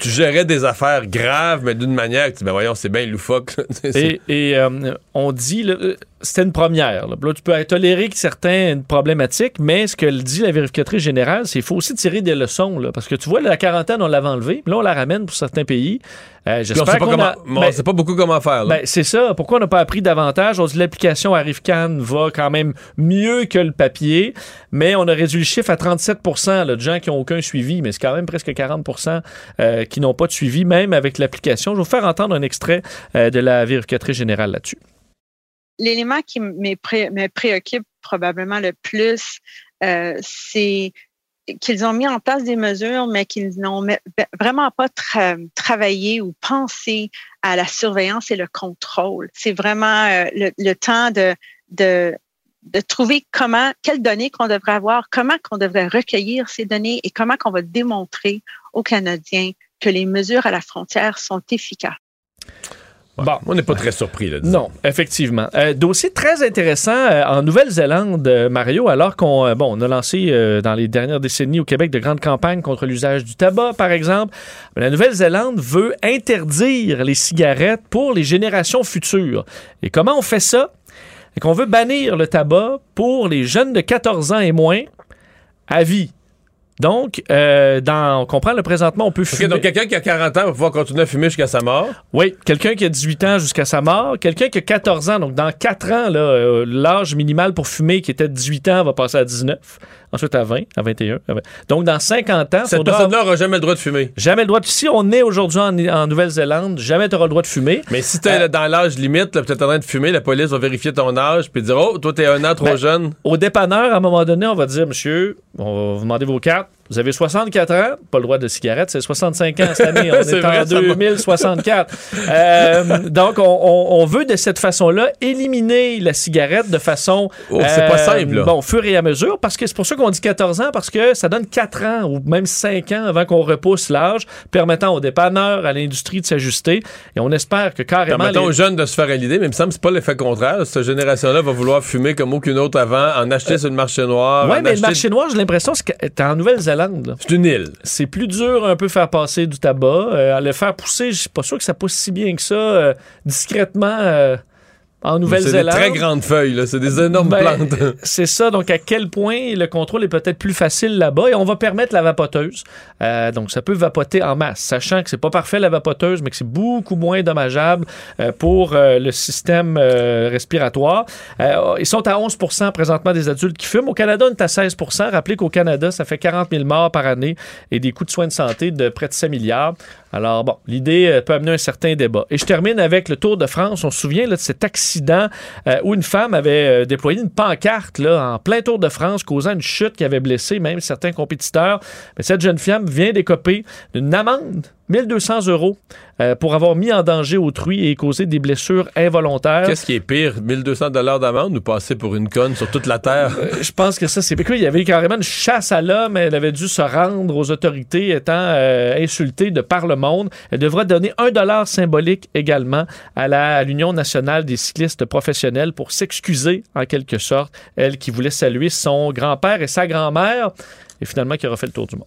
Speaker 3: tu gérais des affaires graves, mais d'une manière que tu dis, ben voyons, c'est bien loufoque.
Speaker 4: Et, et, euh, on dit, là, euh, c'était une première. Là. Là, tu peux tolérer que certaines problématiques, mais ce que dit la vérificatrice générale, c'est qu'il faut aussi tirer des leçons. Là, parce que tu vois, la quarantaine, on l'avait enlevée, mais là, on la ramène pour certains pays. Euh,
Speaker 3: Puis
Speaker 4: J'espère qu'on
Speaker 3: comment-
Speaker 4: a-
Speaker 3: on
Speaker 4: ben,
Speaker 3: sait pas beaucoup comment faire.
Speaker 4: ben, c'est ça. Pourquoi on n'a pas appris davantage? On dit l'application ArriveCan va quand même mieux que le papier, mais on a réduit le chiffre à 37 là, de gens qui n'ont aucun suivi, mais c'est quand même presque 40 euh, qui n'ont pas de suivi, même avec l'application. Je vais vous faire entendre un extrait euh, de la vérificatrice générale là-dessus.
Speaker 18: L'élément qui me pré- préoccupe probablement le plus, euh, c'est qu'ils ont mis en place des mesures, mais qu'ils n'ont me- vraiment pas tra- travaillé ou pensé à la surveillance et le contrôle. C'est vraiment euh, le, temps de, de, de trouver comment, quelles données qu'on devrait avoir, comment qu'on devrait recueillir ces données et comment qu'on va démontrer aux Canadiens que les mesures à la frontière sont efficaces.
Speaker 4: Bon.
Speaker 3: On n'est pas très surpris. Là.
Speaker 4: Non, effectivement. Euh, dossier très intéressant euh, en Nouvelle-Zélande, euh, Mario, alors qu'on bon, on a lancé dans les dernières décennies au Québec de grandes campagnes contre l'usage du tabac, par exemple. La Nouvelle-Zélande veut interdire les cigarettes pour les générations futures. Et comment on fait ça? C'est qu'on veut bannir le tabac pour les jeunes de 14 ans et moins? À vie. Donc, euh, dans, on comprend, le présentement, on peut fumer.
Speaker 3: donc quelqu'un qui a 40 ans va pouvoir continuer à fumer jusqu'à sa mort.
Speaker 4: Oui, quelqu'un qui a 18 ans jusqu'à sa mort, quelqu'un qui a 14 ans, donc dans 4 ans, euh, l'âge minimal pour fumer qui était de 18 ans va passer à 19, ensuite à 20, à 21. à 20. Donc dans 50 ans,
Speaker 3: Cette personne-là n'aura jamais le droit de fumer.
Speaker 4: jamais le droit de... Si on est aujourd'hui en, en Nouvelle-Zélande, jamais tu auras le droit de fumer.
Speaker 3: Mais si t'es là, dans l'âge limite, peut-être en train de fumer, la police va vérifier ton âge puis dire Oh, toi, t'es un an trop
Speaker 4: Ben,
Speaker 3: jeune.
Speaker 4: Au dépanneur, à un moment donné, on va dire, monsieur, on va vous demander vos cartes. up. Vous avez 64 ans, pas le droit de cigarette, c'est 65 ans cette année. On est, en
Speaker 3: ça va.
Speaker 4: 2064. Euh, donc, on, veut de cette façon-là éliminer la cigarette de façon.
Speaker 3: Oh, c'est pas simple, là.
Speaker 4: Bon, au fur et à mesure, parce que c'est pour ça qu'on dit 14 ans, parce que ça donne 4 ans ou même 5 ans avant qu'on repousse l'âge, permettant aux dépanneurs, à l'industrie de s'ajuster. Et on espère que carrément.
Speaker 3: Permettons
Speaker 4: les-
Speaker 3: aux jeunes de se faire à l'idée, mais il me semble que c'est pas l'effet contraire. Cette génération-là va vouloir fumer comme aucune autre avant, en acheter sur le marché noir.
Speaker 4: Oui, Euh, mais le marché noir, j'ai l'impression que t'es en Nouvelle-Zélande.
Speaker 3: C'est une île.
Speaker 4: C'est plus dur un peu faire passer du tabac. Euh, à le faire pousser, je suis pas sûr que ça pousse si bien que ça, euh, discrètement en
Speaker 3: C'est des
Speaker 4: Nouvelle-Zélande.
Speaker 3: très grandes feuilles, là. C'est des énormes
Speaker 4: Ben,
Speaker 3: plantes.
Speaker 4: C'est ça. Donc, à quel point le contrôle est peut-être plus facile là-bas. Et on va permettre la vapoteuse. Euh, donc, ça peut vapoter en masse, sachant que c'est pas parfait la vapoteuse, mais que c'est beaucoup moins dommageable euh, pour euh, le système respiratoire. Ils sont à 11% présentement des adultes qui fument. Au Canada, on est à 16% Rappelez qu'au Canada, ça fait 40 000 morts par année et des coûts de soins de santé de près de 7 milliards. Alors, bon, l'idée peut amener un certain débat. Et je termine avec le Tour de France. On se souvient là, de cet accident euh, où une femme avait euh, déployé une pancarte là, en plein Tour de France, causant une chute qui avait blessé même certains compétiteurs. Mais cette jeune femme vient d'écoper d'une amende 1200 euros euh, pour avoir mis en danger autrui et causé des blessures involontaires.
Speaker 3: Qu'est-ce qui est pire, 1200 dollars d'amende ou passer pour une conne sur toute la terre?
Speaker 4: Euh, je pense que ça, c'est. Il y avait carrément une chasse à l'homme. Elle avait dû se rendre aux autorités étant euh, insultée de par le monde. Elle devra donner un dollar symbolique également à la- à l'Union nationale des cyclistes professionnels pour s'excuser, en quelque sorte. Elle qui voulait saluer son grand-père et sa grand-mère et finalement qui aura fait le tour du monde.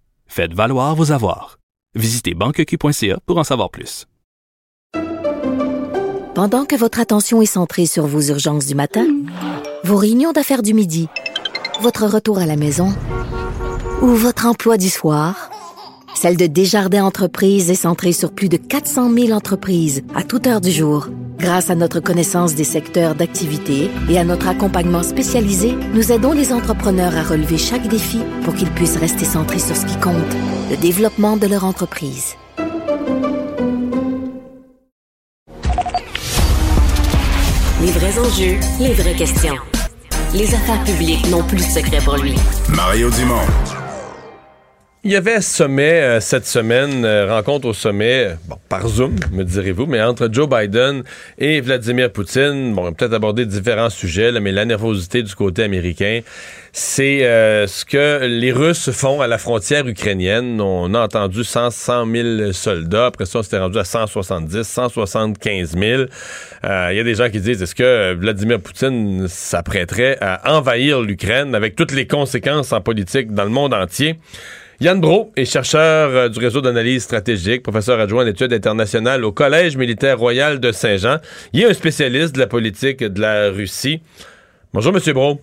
Speaker 10: faites valoir vos avoirs. Visitez banqueq.ca pour en savoir plus.
Speaker 11: Pendant que votre attention est centrée sur vos urgences du matin, vos réunions d'affaires du midi, votre retour à la maison ou votre emploi du soir, celle de Desjardins Entreprises est centrée sur plus de 400 000 entreprises à toute heure du jour. Grâce à notre connaissance des secteurs d'activité et à notre accompagnement spécialisé, nous aidons les entrepreneurs à relever chaque défi pour qu'ils puissent rester centrés sur ce qui compte, le développement de leur entreprise.
Speaker 1: Les vrais enjeux, les vraies questions. Les affaires publiques n'ont plus de secret pour lui.
Speaker 2: Mario Dumont.
Speaker 3: Il y avait sommet euh, cette semaine, euh, rencontre au sommet, bon, par Zoom, me direz-vous, mais entre Joe Biden et Vladimir Poutine. Bon, on peut-être aborder différents sujets, là, mais la nervosité du côté américain, c'est euh, ce que les Russes font à la frontière ukrainienne. On a entendu 100, 100 000 soldats. Après ça, on s'était rendu à 170, 175 000. Euh, Il y a des gens qui disent, est-ce que Vladimir Poutine s'apprêterait à envahir l'Ukraine avec toutes les conséquences en politique dans le monde entier? Yann Bro est chercheur euh, du réseau d'analyse stratégique, professeur adjoint d'études internationales au Collège militaire royal de Saint-Jean. Il est un spécialiste de la politique de la Russie. Bonjour, Monsieur Bro.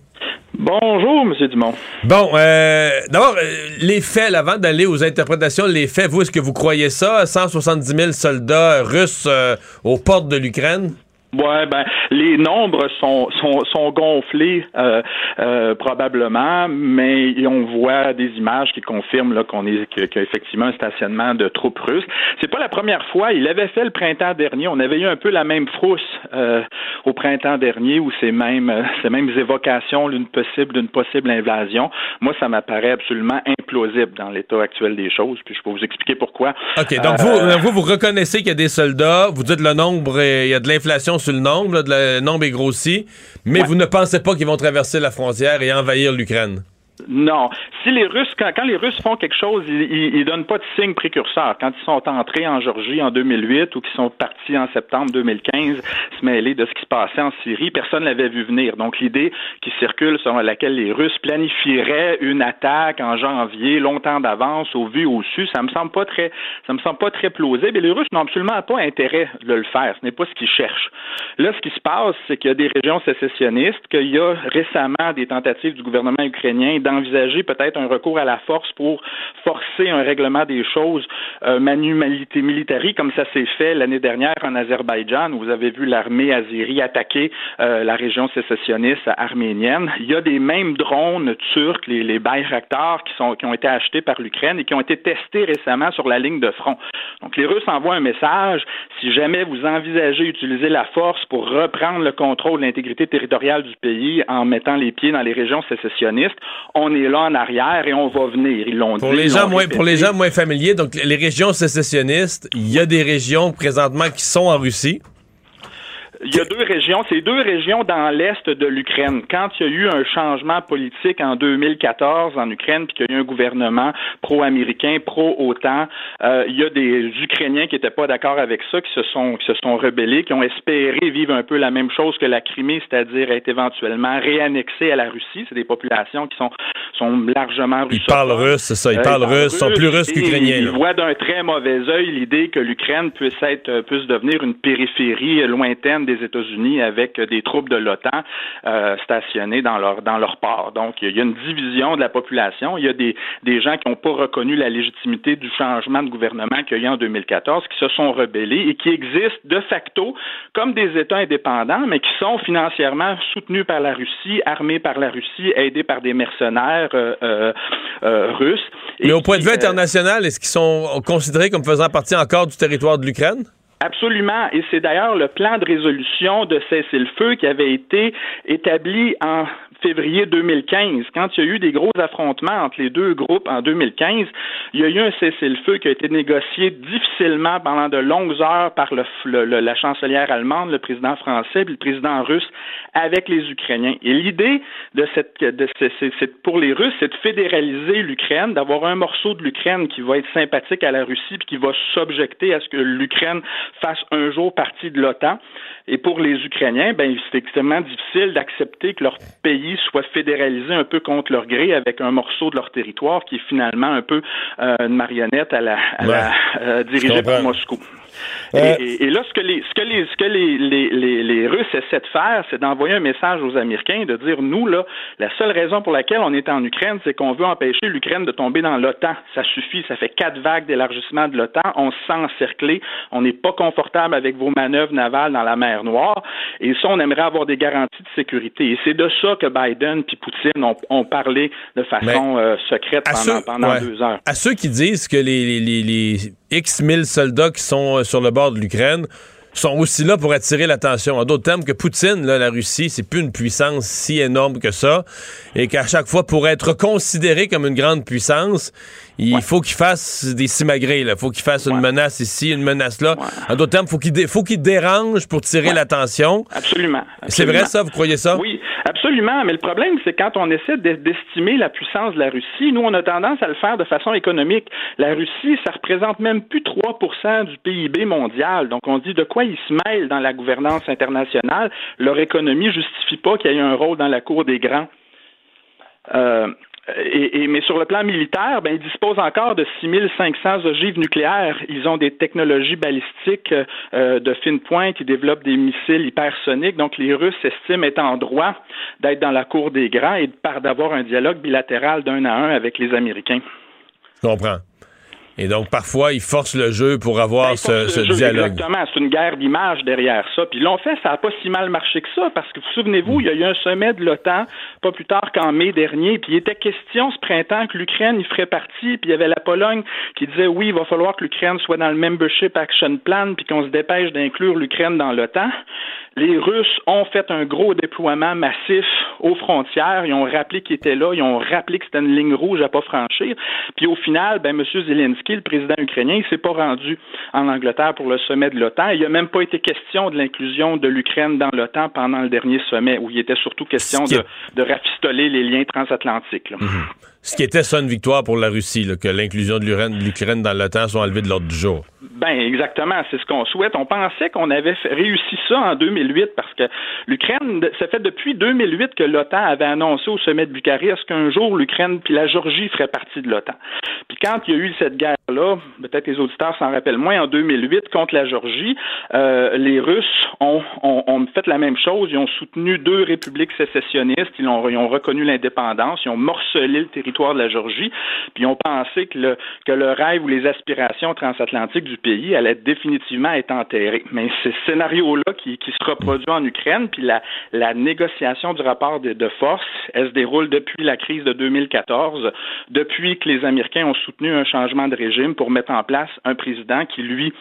Speaker 19: Bonjour, M. Dumont.
Speaker 3: Bon, euh, d'abord, euh, les faits, avant d'aller aux interprétations, les faits, vous, est-ce que vous croyez ça? 170 000 soldats russes euh, aux portes de l'Ukraine?
Speaker 19: Ouais, ben les nombres sont sont, sont gonflés euh, euh, probablement, mais on voit des images qui confirment là qu'on est qu'il y a effectivement un stationnement de troupes russes. C'est pas la première fois. Il avait fait le printemps dernier. On avait eu un peu la même frousse euh, au printemps dernier où ces mêmes euh, ces mêmes évocations d'une possible d'une possible invasion. Moi, ça m'apparaît absolument implausible dans l'état actuel des choses. Puis je peux vous expliquer pourquoi.
Speaker 3: OK, donc
Speaker 19: Euh,
Speaker 3: vous, vous, vous reconnaissez qu'il y a des soldats, vous dites le nombre, est- il y a de l'inflation sur le nombre, là, de la- le nombre est grossi, mais vous ne pensez pas qu'ils vont traverser la frontière et envahir l'Ukraine?
Speaker 19: Non. Si les Russes, quand, les Russes font quelque chose, ils, donnent pas de signe précurseur. Quand ils sont entrés en Georgie en 2008 ou qu'ils sont partis en septembre 2015 se mêler de ce qui se passait en Syrie, personne l'avait vu venir. Donc l'idée qui circule selon laquelle les Russes planifieraient une attaque en janvier, longtemps d'avance, au vu, au su, ça me semble pas très, ça me semble pas très plausible. Et les Russes n'ont absolument pas intérêt de le faire. Ce n'est pas ce qu'ils cherchent. Là, ce qui se passe, c'est qu'il y a des régions sécessionnistes, qu'il y a récemment des tentatives du gouvernement ukrainien d'envisager peut-être un recours à la force pour forcer un règlement des choses euh, manu militari, comme ça s'est fait l'année dernière en Azerbaïdjan, où vous avez vu l'armée azérie attaquer euh, la région sécessionniste arménienne. Il y a des mêmes drones turcs, les, les Bayraktar, qui, sont, qui ont été achetés par l'Ukraine et qui ont été testés récemment sur la ligne de front. Donc les Russes envoient un message, si jamais vous envisagez utiliser la force pour reprendre le contrôle de l'intégrité territoriale du pays en mettant les pieds dans les régions sécessionnistes, on est là en arrière et on va venir. Ils l'ont
Speaker 3: pour Les gens moins, pour les gens moins familiers, donc les régions sécessionnistes, il y a des régions présentement qui sont en Russie.
Speaker 19: Il y a deux régions, c'est deux régions dans l'est de l'Ukraine. Quand il y a eu un changement politique en 2014 en Ukraine, puis qu'il y a eu un gouvernement pro-américain, pro-OTAN, euh, il y a des Ukrainiens qui n'étaient pas d'accord avec ça, qui se sont qui se sont rebellés, qui ont espéré vivre un peu la même chose que la Crimée, c'est-à-dire être éventuellement réannexés à la Russie. C'est des populations qui sont sont largement russes.
Speaker 3: Ils parlent russe, c'est ça. Ils euh, parlent russe, sont plus russes qu'ukrainiens.
Speaker 19: Ils voient d'un très mauvais œil l'idée que l'Ukraine puisse être puisse devenir une périphérie lointaine des États-Unis avec des troupes de l'OTAN euh, stationnées dans leur dans leur port. Donc, il y a une division de la population. Il y a des, des gens qui n'ont pas reconnu la légitimité du changement de gouvernement qu'il y a eu en 2014, qui se sont rebellés et qui existent de facto comme des États indépendants, mais qui sont financièrement soutenus par la Russie, armés par la Russie, aidés par des mercenaires euh, euh, russes.
Speaker 3: Mais au point de vue international, est-ce qu'ils sont considérés comme faisant partie encore du territoire de l'Ukraine?
Speaker 19: Absolument. Et c'est d'ailleurs le plan de résolution de cessez-le-feu qui avait été établi en février 2015, quand il y a eu des gros affrontements entre les deux groupes en 2015, il y a eu un cessez-le-feu qui a été négocié difficilement pendant de longues heures par la chancelière allemande, le président français et le président russe avec les Ukrainiens. Et l'idée de cette, c'est, pour les Russes, c'est de fédéraliser l'Ukraine, d'avoir un morceau de l'Ukraine qui va être sympathique à la Russie puis qui va s'objecter à ce que l'Ukraine fasse un jour partie de l'OTAN. Et pour les Ukrainiens, ben, c'est extrêmement difficile d'accepter que leur pays soit fédéralisé un peu contre leur gré avec un morceau de leur territoire qui est finalement un peu euh, une marionnette à la, à la euh, dirigée par Moscou. Euh, et, là, ce que les, ce que les, ce que les, les, les, Russes essaient de faire, c'est d'envoyer un message aux Américains de dire nous là, la seule raison pour laquelle on est en Ukraine, c'est qu'on veut empêcher l'Ukraine de tomber dans l'OTAN. Ça suffit, ça fait quatre vagues d'élargissement de l'OTAN, on se sent encerclé, on n'est pas confortable avec vos manœuvres navales dans la mer Noire, et ça, on aimerait avoir des garanties de sécurité. Et c'est de ça que Biden puis Poutine ont, parlé de façon euh, secrète pendant, pendant deux heures.
Speaker 3: À ceux qui disent que les, les, les X mille soldats qui sont euh, sur le bord de l'Ukraine sont aussi là pour attirer l'attention. En d'autres termes, que Poutine, là, la Russie, c'est plus une puissance si énorme que ça, et qu'à chaque fois, pour être considéré comme une grande puissance, il faut qu'il fasse des simagrées. Il faut qu'il fasse une menace ici, une menace là. En d'autres termes, faut il faut qu'il dérange pour tirer l'attention.
Speaker 19: Absolument.
Speaker 3: C'est vrai ça? Vous croyez ça?
Speaker 19: Oui, absolument. Mais le problème, c'est quand on essaie d'estimer la puissance de la Russie, nous, on a tendance à le faire de façon économique. La Russie, ça représente même plus 3% du PIB mondial. Donc, on dit de quoi ils se mêlent dans la gouvernance internationale. Leur économie justifie pas qu'il y ait un rôle dans la cour des grands. Euh, et, mais sur le plan militaire, ben, ils disposent encore de 6500 ogives nucléaires. Ils ont des technologies balistiques euh, de fine pointe. Ils développent des missiles hypersoniques. Donc, les Russes estiment être en droit d'être dans la cour des grands et d'avoir un dialogue bilatéral d'un à un avec les Américains.
Speaker 3: Je comprends. Et donc, parfois, ils forcent le jeu pour avoir ben, ce, dialogue.
Speaker 19: Exactement. C'est une guerre d'image derrière ça. Puis l'ont fait, ça n'a pas si mal marché que ça, parce que vous souvenez-vous, il y a eu un sommet de l'OTAN, pas plus tard qu'en mai dernier, puis il était question ce printemps que l'Ukraine y ferait partie, puis il y avait la Pologne qui disait oui, il va falloir que l'Ukraine soit dans le Membership Action Plan, puis qu'on se dépêche d'inclure l'Ukraine dans l'OTAN. Les Russes ont fait un gros déploiement massif aux frontières. Ils ont rappelé qu'ils étaient là. Ils ont rappelé que c'était une ligne rouge à pas franchir. Puis au final, ben, M. Zelensky, le président ukrainien, il s'est pas rendu en Angleterre pour le sommet de l'OTAN. Il n'a même pas été question de l'inclusion de l'Ukraine dans l'OTAN pendant le dernier sommet, où il était surtout question de, rafistoler les liens transatlantiques.
Speaker 3: Mhm. Ce qui était ça une victoire pour la Russie, que l'inclusion de l'Ukraine dans l'OTAN soit enlevée de l'ordre du jour.
Speaker 19: Ben exactement, c'est ce qu'on souhaite. On pensait qu'on avait réussi ça en 2008 parce que l'Ukraine, ça fait depuis 2008 que l'OTAN avait annoncé au sommet de Bucarest qu'un jour l'Ukraine puis la Georgie feraient partie de l'OTAN. Puis quand il y a eu cette guerre-là, peut-être les auditeurs s'en rappellent moins, en 2008 contre la Georgie, euh, les Russes ont, fait la même chose. Ils ont soutenu deux républiques sécessionnistes. Ils ont reconnu l'indépendance. Ils ont morcelé le territoire de la Georgie. Puis ont pensé que le, que le rêve ou les aspirations transatlantiques du pays allaient définitivement être enterrées. Mais ce scénario-là qui, qui se reproduit en Ukraine, puis la, la négociation du rapport de, de force, elle se déroule depuis la crise de 2014, depuis que les Américains ont soutenu un changement de régime pour mettre en place un président qui, lui,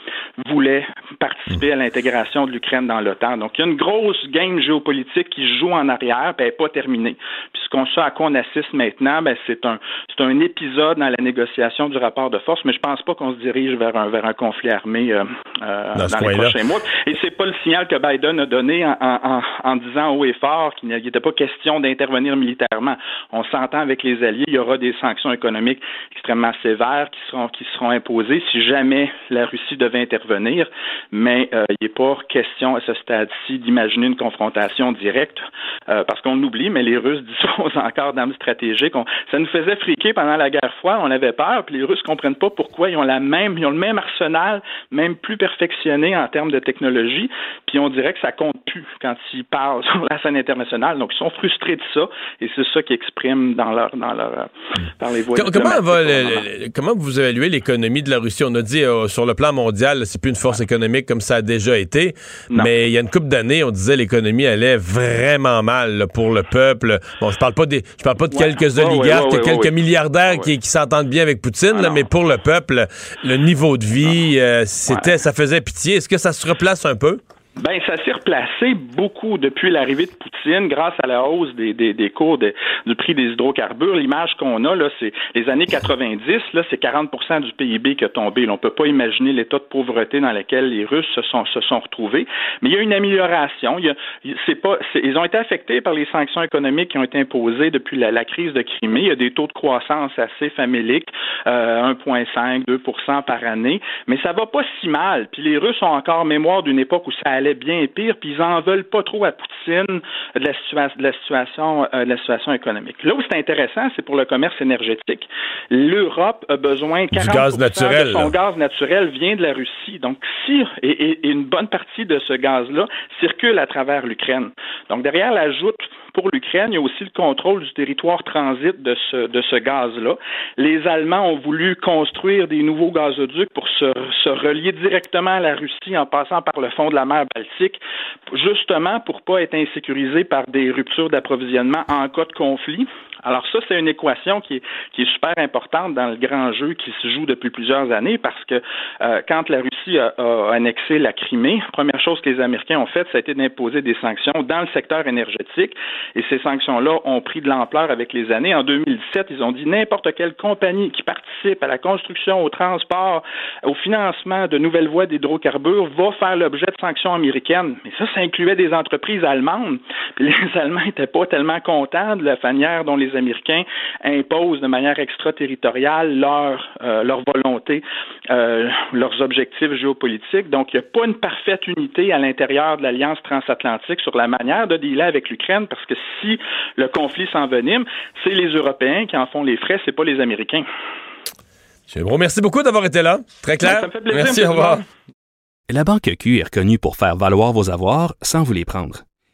Speaker 19: voulait participer à l'intégration de l'Ukraine dans l'OTAN. Donc, il y a une grosse game géopolitique qui joue en arrière, puis elle n'est pas terminée. Puis ce qu'on sait à quoi on assiste maintenant, ben, c'est un, c'est un épisode dans la négociation du rapport de force, mais je pense pas qu'on se dirige vers un, vers un conflit armé euh, euh, dans, dans les prochains mois. Et c'est pas le signal que Biden a donné en, en, en disant haut et fort qu'il n'était pas question d'intervenir militairement. On s'entend avec les alliés, il y aura des sanctions économiques extrêmement sévères qui seront, qui seront imposées si jamais la Russie devait intervenir, mais euh, il n'est pas question à ce stade-ci d'imaginer une confrontation directe, euh, parce qu'on oublie, mais les Russes disposent encore d'armes stratégiques. On, ça nous faisait friquer pendant la guerre froide, on avait peur, puis les Russes comprennent pas pourquoi ils ont la même, ils ont le même arsenal, même plus perfectionné en termes de technologie, puis on dirait que ça compte plus quand ils parlent sur la scène internationale. Donc ils sont frustrés de ça, et c'est ça qu'ils expriment dans leur, dans leur, euh, dans les voies.
Speaker 3: Comment, va le, le, comment vous évaluez l'économie de la Russie? On a dit euh, sur le plan mondial, c'est plus une force économique comme ça a déjà été, non. mais il y a une couple d'années, on disait l'économie allait vraiment mal là, pour le peuple. Bon, je parle pas des, je parle pas de ouais. quelques oligarques, ouais, ouais, quelques milliardaires qui, qui s'entendent bien avec Poutine, ah, là, mais pour le peuple, le niveau de vie, euh, c'était, ça faisait pitié. Est-ce que ça se replace un peu?
Speaker 19: Ben, ça s'est replacé beaucoup depuis l'arrivée de Poutine grâce à la hausse des, des, des cours de, du prix des hydrocarbures. L'image qu'on a, là, c'est les années 90, là, c'est 40 du PIB qui a tombé. On peut pas imaginer l'état de pauvreté dans lequel les Russes se sont, se sont retrouvés. Mais il y a une amélioration. Il y a, c'est pas, c'est, ils ont été affectés par les sanctions économiques qui ont été imposées depuis la, la crise de Crimée. Il y a des taux de croissance assez faméliques, euh, 1,5, 2 par année. Mais ça va pas si mal. Puis les Russes ont encore mémoire d'une époque où ça allait bien pire, puis ils en veulent pas trop à Poutine de la, situa de la situation, euh, de la situation économique. Là où c'est intéressant, c'est pour le commerce énergétique. L'Europe a besoin 40
Speaker 3: du gaz naturel,
Speaker 19: de son
Speaker 3: là.
Speaker 19: gaz naturel vient de la Russie. Donc si et, et, et une bonne partie de ce gaz-là circule à travers l'Ukraine. Donc derrière l'ajout pour l'Ukraine, il y a aussi le contrôle du territoire transit de ce, de ce gaz-là. Les Allemands ont voulu construire des nouveaux gazoducs pour se, se, relier directement à la Russie en passant par le fond de la mer Baltique, justement pour pas être insécurisés par des ruptures d'approvisionnement en cas de conflit. Alors ça, c'est une équation qui est, qui est super importante dans le grand jeu qui se joue depuis plusieurs années parce que euh, quand la Russie a, a, annexé la Crimée, première chose que les Américains ont faite, ça a été d'imposer des sanctions dans le secteur énergétique et ces sanctions-là ont pris de l'ampleur avec les années. En 2017, ils ont dit n'importe quelle compagnie qui participe à la construction, au transport, au financement de nouvelles voies d'hydrocarbures va faire l'objet de sanctions américaines. Mais ça, ça incluait des entreprises allemandes. Puis les Allemands n'étaient pas tellement contents de la manière dont les Américains imposent de manière extraterritoriale leur, euh, leur volonté, euh, leurs objectifs géopolitiques. Donc, il n'y a pas une parfaite unité à l'intérieur de l'Alliance transatlantique sur la manière de dealer avec l'Ukraine, parce que si le conflit s'envenime, c'est les Européens qui en font les frais, c'est pas les Américains.
Speaker 3: Bon, merci beaucoup d'avoir été là. Très clair.
Speaker 19: Ça me fait plaisir,
Speaker 3: merci, au revoir.
Speaker 10: La Banque Q est reconnue pour faire valoir vos avoirs sans vous les prendre.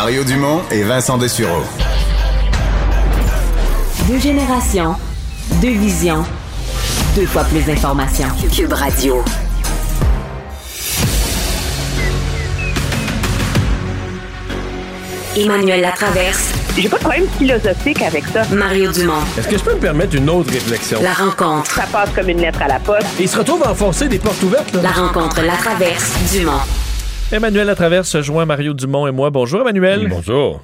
Speaker 2: Mario Dumont et Vincent Dessureau.
Speaker 20: Deux générations, deux visions, deux fois plus d'informations.
Speaker 1: Cube Radio. Emmanuel Latraverse.
Speaker 21: J'ai pas de problème philosophique avec ça.
Speaker 1: Mario Dumont.
Speaker 3: Est-ce que je peux me permettre une autre réflexion?
Speaker 1: La rencontre.
Speaker 21: Ça passe comme une lettre à la poste.
Speaker 3: Et il se retrouve à enfoncer des portes ouvertes. Là.
Speaker 1: La rencontre Latraverse. Dumont.
Speaker 4: Emmanuel Latraverse se joint Mario Dumont et moi. Bonjour, Emmanuel.
Speaker 3: Bonjour.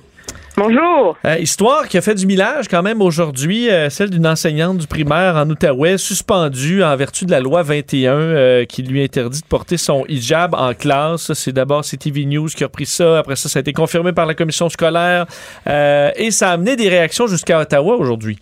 Speaker 21: Bonjour.
Speaker 4: Euh, histoire qui a fait du millage quand même aujourd'hui, euh, celle d'une enseignante du primaire en Outaouais suspendue en vertu de la loi 21 euh, qui lui interdit de porter son hijab en classe. C'est d'abord CTV News qui a pris ça. Après ça, ça a été confirmé par la commission scolaire et ça a amené des réactions jusqu'à Ottawa aujourd'hui.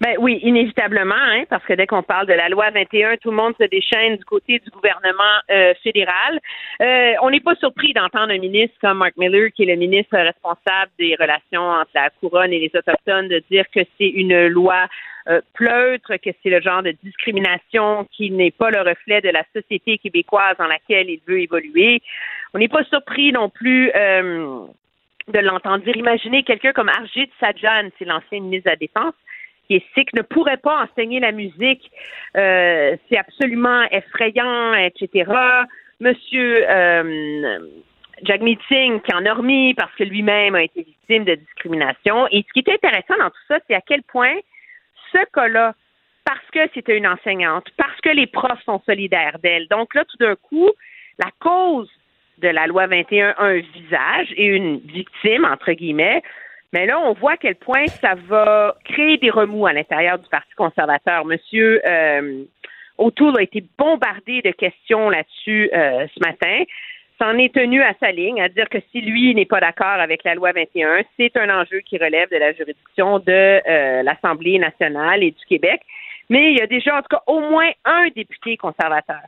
Speaker 21: Ben oui, inévitablement, hein, parce que dès qu'on parle de la loi 21, tout le monde se déchaîne du côté du gouvernement euh, fédéral. Euh, on n'est pas surpris d'entendre un ministre comme Mark Miller, qui est le ministre responsable des relations entre la couronne et les autochtones, de dire que c'est une loi euh, pleutre, que c'est le genre de discrimination qui n'est pas le reflet de la société québécoise dans laquelle il veut évoluer. On n'est pas surpris non plus de l'entendre dire. Imaginez quelqu'un comme Arjit Sajjan, c'est l'ancien ministre de la Défense, qui est sikh ne pourrait pas enseigner la musique. Euh, c'est absolument effrayant, etc. Monsieur euh, Jagmeet Singh, qui en a remis parce que lui-même a été victime de discrimination. Et ce qui est intéressant dans tout ça, c'est à quel point ce cas-là, parce que c'était une enseignante, parce que les profs sont solidaires d'elle. Donc là, tout d'un coup, la cause de la loi 21 a un visage et une victime, entre guillemets, mais là, on voit à quel point ça va créer des remous à l'intérieur du Parti conservateur. Monsieur euh, O'Toole a été bombardé de questions là-dessus euh, ce matin. S'en est tenu à sa ligne, à dire que si lui n'est pas d'accord avec la loi 21, c'est un enjeu qui relève de la juridiction de euh, l'Assemblée nationale et du Québec. Mais il y a déjà, en tout cas, au moins un député conservateur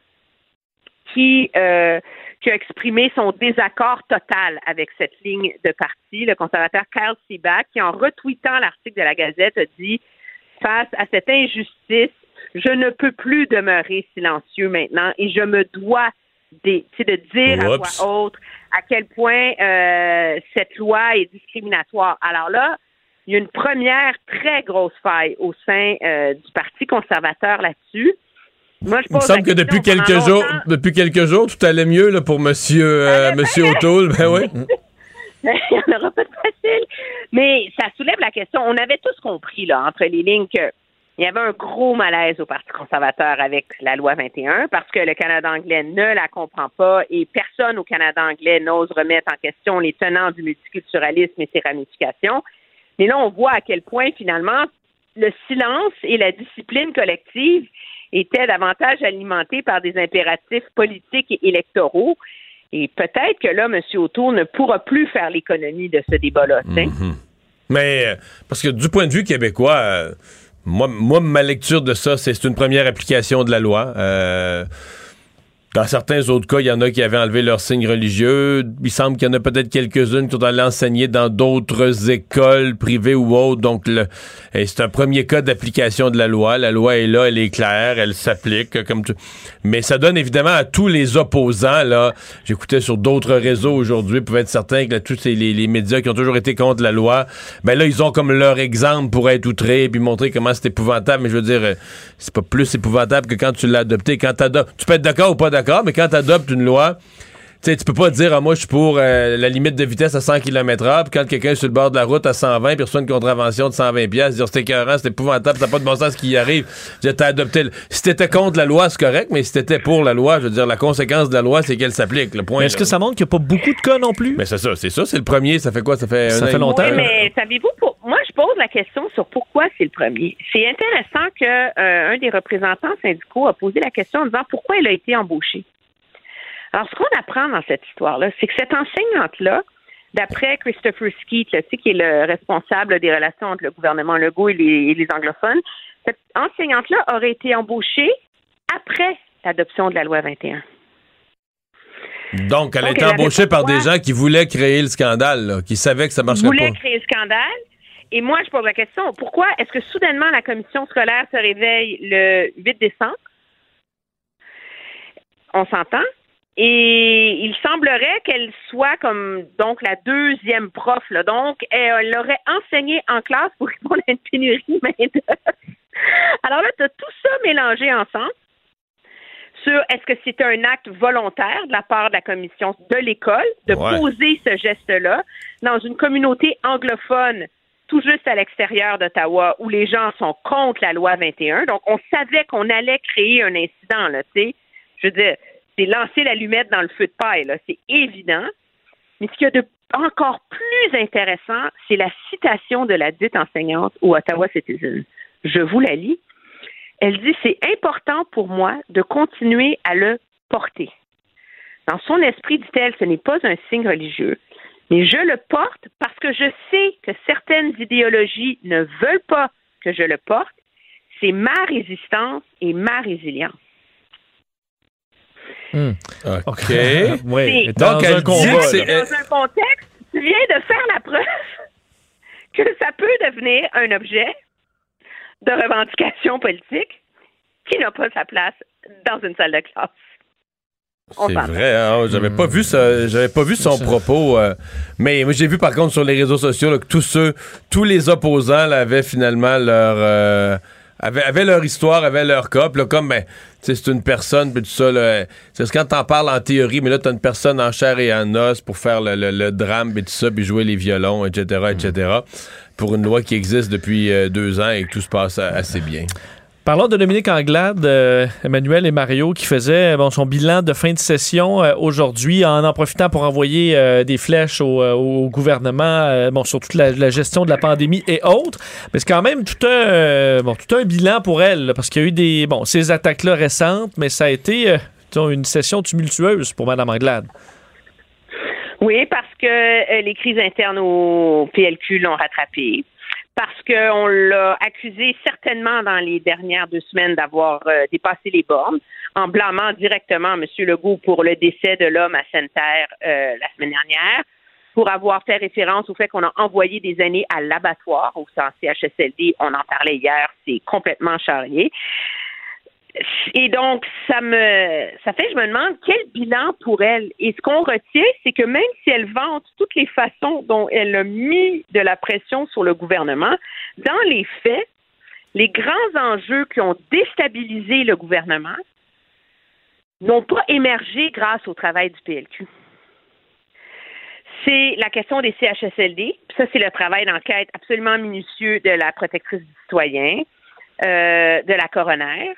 Speaker 21: qui euh, qui a exprimé son désaccord total avec cette ligne de parti, le conservateur Kyle Seaback, qui en retweetant l'article de la Gazette a dit face à cette injustice, je ne peux plus demeurer silencieux maintenant et je me dois de, de dire à voix haute à quel point euh, cette loi est discriminatoire. Alors là, il y a une première très grosse faille au sein euh, du Parti conservateur là-dessus.
Speaker 3: Moi, je Il me semble que depuis quelques jours, depuis quelques jours, tout allait mieux là, pour Monsieur, euh, Monsieur O'Toole. Ben oui.
Speaker 21: Il n'y en aura pas de facile. Mais ça soulève la question. On avait tous compris là, entre les lignes que il y avait un gros malaise au Parti conservateur avec la loi 21 parce que le Canada anglais ne la comprend pas et personne au Canada anglais n'ose remettre en question les tenants du multiculturalisme et ses ramifications. Mais là, on voit à quel point finalement le silence et la discipline collective était davantage alimenté par des impératifs politiques et électoraux. Et peut-être que là, M. Autour ne pourra plus faire l'économie de ce débat-là.
Speaker 3: Mhm. Mais, euh, parce que du point de vue québécois, euh, moi, moi, ma lecture de ça, c'est une première application de la loi. Euh, dans certains autres cas, il y en a qui avaient enlevé leurs signes religieux. Il semble qu'il y en a peut-être quelques-unes qui sont allées enseigner dans d'autres écoles privées ou autres. Donc, c'est un premier cas d'application de la loi. La loi est là, elle est claire, elle s'applique. comme Mais ça donne évidemment à tous les opposants. Là, j'écoutais sur d'autres réseaux aujourd'hui, pouvaient être certains que tous les, médias qui ont toujours été contre la loi, ben là, ils ont comme leur exemple pour être outrés et puis montrer comment c'est épouvantable. Mais je veux dire, euh, c'est pas plus épouvantable que quand tu l'as adopté. Quand tu peux être d'accord ou pas d'accord mais quand tu adoptes une loi, sais, tu peux pas dire, ah, moi, je suis pour euh, la limite de vitesse à 100 km/h, puis quand quelqu'un est sur le bord de la route à 120, puis reçoit une contravention de 120 pièces, dire c'est écœurant, c'est épouvantable, t'as pas de bon sens qui y arrive. T'as adopté. Si t'étais contre la loi, c'est correct, mais si t'étais pour la loi, je veux dire, la conséquence de la loi, c'est qu'elle s'applique. Le point.
Speaker 4: Est-ce que ça montre qu'il n'y a pas beaucoup de cas non plus?
Speaker 3: Mais c'est ça, c'est ça, c'est le premier. Ça fait quoi? Ça fait,
Speaker 4: ça fait longtemps. Oui,
Speaker 21: mais savez-vous, moi, je pose la question sur pourquoi c'est le premier. C'est intéressant qu'un euh, des représentants syndicaux a posé la question en disant pourquoi il a été embauché. Alors, ce qu'on apprend dans cette histoire-là, c'est que cette enseignante-là, d'après Christopher Skeet, là, qui est le responsable des relations entre le gouvernement Legault et les, anglophones, cette enseignante-là aurait été embauchée après l'adoption de la loi 21.
Speaker 3: Donc, elle a été embauchée par des gens qui voulaient créer le scandale, qui savaient que ça marcherait pas.
Speaker 21: Voulaient créer le scandale. Et moi, je pose la question, pourquoi est-ce que soudainement la commission scolaire se réveille le 8 décembre? On s'entend? Et il semblerait qu'elle soit comme donc la deuxième prof. Là. Donc, elle aurait enseigné en classe pour répondre à une pénurie. Alors là, tu as tout ça mélangé ensemble sur est-ce que c'est un acte volontaire de la part de la commission de l'école de
Speaker 22: Ouais.
Speaker 21: poser ce geste-là dans une communauté anglophone tout juste à l'extérieur d'Ottawa où les gens sont contre la loi 21. Donc, on savait qu'on allait créer un incident, là, tu sais. Je veux dire, c'est lancer l'allumette dans le feu de paille. C'est évident. Mais ce qu'il y a encore plus intéressant, c'est la citation de la dite enseignante au Ottawa Citizen. Je vous la lis. Elle dit C'est important pour moi de continuer à le porter. Dans son esprit, dit-elle, ce n'est pas un signe religieux, mais je le porte parce que je sais que certaines idéologies ne veulent pas que je le porte. C'est ma résistance et ma résilience.
Speaker 3: OK.
Speaker 4: oui. Dans
Speaker 3: Donc,
Speaker 4: un combat,
Speaker 3: que.
Speaker 21: Dans un contexte, tu viens de faire la preuve que ça peut devenir un objet de revendication politique qui n'a pas sa place dans une salle de classe. On
Speaker 3: C'est vrai, hein, j'avais pas vu ça, j'avais pas vu son propos, euh, mais moi, j'ai vu par contre sur les réseaux sociaux là, que tous ceux, tous les opposants là, avaient finalement leur, euh, avaient, leur histoire, avaient leur cas, puis là, comme ben, c'est une personne, puis tout ça, c'est quand t'en parles en théorie, mais là t'as une personne en chair et en os pour faire le, drame, puis tout ça, puis jouer les violons, etc., etc. Pour une loi qui existe depuis euh, deux ans et que tout se passe assez bien.
Speaker 4: Parlons de Dominique Anglade, euh, Emmanuel et Mario qui faisaient bon, son bilan de fin de session euh, aujourd'hui en en profitant pour envoyer euh, des flèches au, euh, gouvernement euh, bon, sur toute la, gestion de la pandémie et autres. Mais c'est quand même tout un, euh, bon, tout un bilan pour elle parce qu'il y a eu des, bon, ces attaques-là récentes, mais ça a été euh, une session tumultueuse pour Mme Anglade.
Speaker 21: Oui, parce que euh, les crises internes au PLQ l'ont rattrapé. Parce qu'on l'a accusé certainement dans les dernières deux semaines d'avoir euh, dépassé les bornes en blâmant directement M. Legault pour le décès de l'homme à Sainte-Terre euh, la semaine dernière, pour avoir fait référence au fait qu'on a envoyé des années à l'abattoir au sein CHSLD. On en parlait hier, c'est complètement charrié. Et donc, ça me, ça fait, je me demande quel bilan pour elle. Et ce qu'on retient, c'est que même si elle vante toutes les façons dont elle a mis de la pression sur le gouvernement, dans les faits, les grands enjeux qui ont déstabilisé le gouvernement n'ont pas émergé grâce au travail du PLQ. C'est la question des CHSLD. Ça, c'est le travail d'enquête absolument minutieux de la protectrice du citoyen, euh, de la coroner.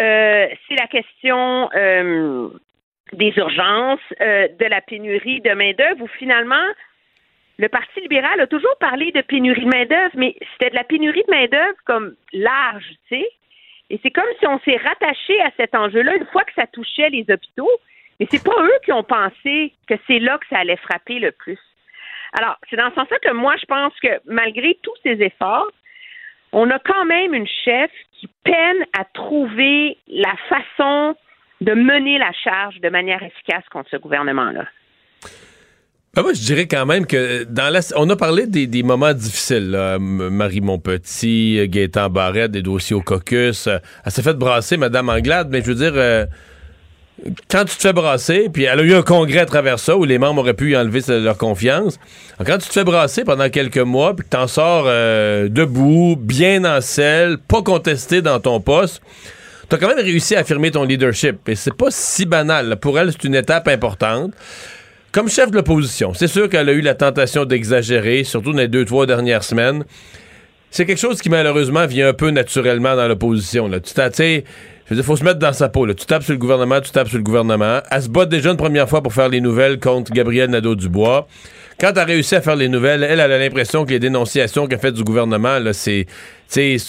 Speaker 21: Euh, c'est la question euh, des urgences, euh, de la pénurie de main-d'œuvre, où finalement, le Parti libéral a toujours parlé de pénurie de main-d'œuvre, mais c'était de la pénurie de main-d'œuvre comme large, tu sais. Et c'est comme si on s'est rattaché à cet enjeu-là une fois que ça touchait les hôpitaux, mais c'est pas eux qui ont pensé que c'est là que ça allait frapper le plus. Alors, c'est dans ce sens-là que moi, je pense que malgré tous ces efforts, on a quand même une chef qui peine à trouver la façon de mener la charge de manière efficace contre ce gouvernement-là.
Speaker 3: Ben moi, je dirais quand même que dans la, on a parlé des, moments difficiles. là. Marie Montpetit, Gaétan Barrette, des dossiers au caucus. Euh, Elle s'est fait brasser, Madame Anglade, mais je veux dire, euh, quand tu te fais brasser, puis elle a eu un congrès à travers ça où les membres auraient pu y enlever leur confiance. Quand tu te fais brasser pendant quelques mois, puis que t'en sors euh, debout, bien en selle, pas contesté dans ton poste, t'as quand même réussi à affirmer ton leadership. Et c'est pas si banal. Pour elle, c'est une étape importante. Comme chef de l'opposition, c'est sûr qu'elle a eu la tentation d'exagérer, surtout dans les deux, trois dernières semaines. C'est quelque chose qui, malheureusement, vient un peu naturellement dans l'opposition. tu sais, dire, faut se mettre dans sa peau. là. Tu tapes sur le gouvernement, tu tapes sur le gouvernement. Elle se bat déjà une première fois pour faire les nouvelles contre Gabriel Nadeau-Dubois. Quand elle a réussi à faire les nouvelles, elle, a l'impression que les dénonciations qu'elle fait du gouvernement, c'est,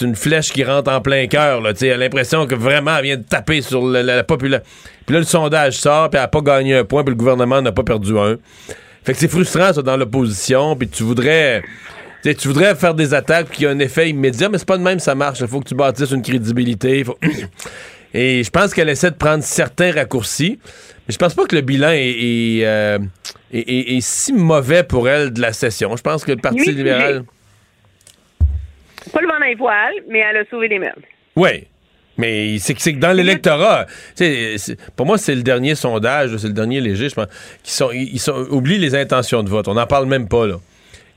Speaker 3: une flèche qui rentre en plein cœur. Elle a l'impression que vraiment elle vient de taper sur la, la, la popula- Puis là, le sondage sort, puis elle n'a pas gagné un point, puis le gouvernement n'a pas perdu un. Fait que c'est frustrant, ça, dans l'opposition, puis tu voudrais... tu voudrais faire des attaques qui ont un effet immédiat, mais c'est pas de même ça marche. Il faut que tu bâtisses une crédibilité. faut- Et je pense qu'elle essaie de prendre certains raccourcis. Mais je pense pas que le bilan est, est, euh, est- est- est si mauvais pour elle de la session. Je pense que le Parti libéral.
Speaker 21: Pas le vent dans les voiles, mais elle a sauvé des meubles.
Speaker 3: Oui. Mais c'est que dans l'électorat, pour moi, c'est le dernier sondage, c'est le dernier léger, je pense, qui sont, ils sont, oublie les intentions de vote. On n'en parle même pas, là.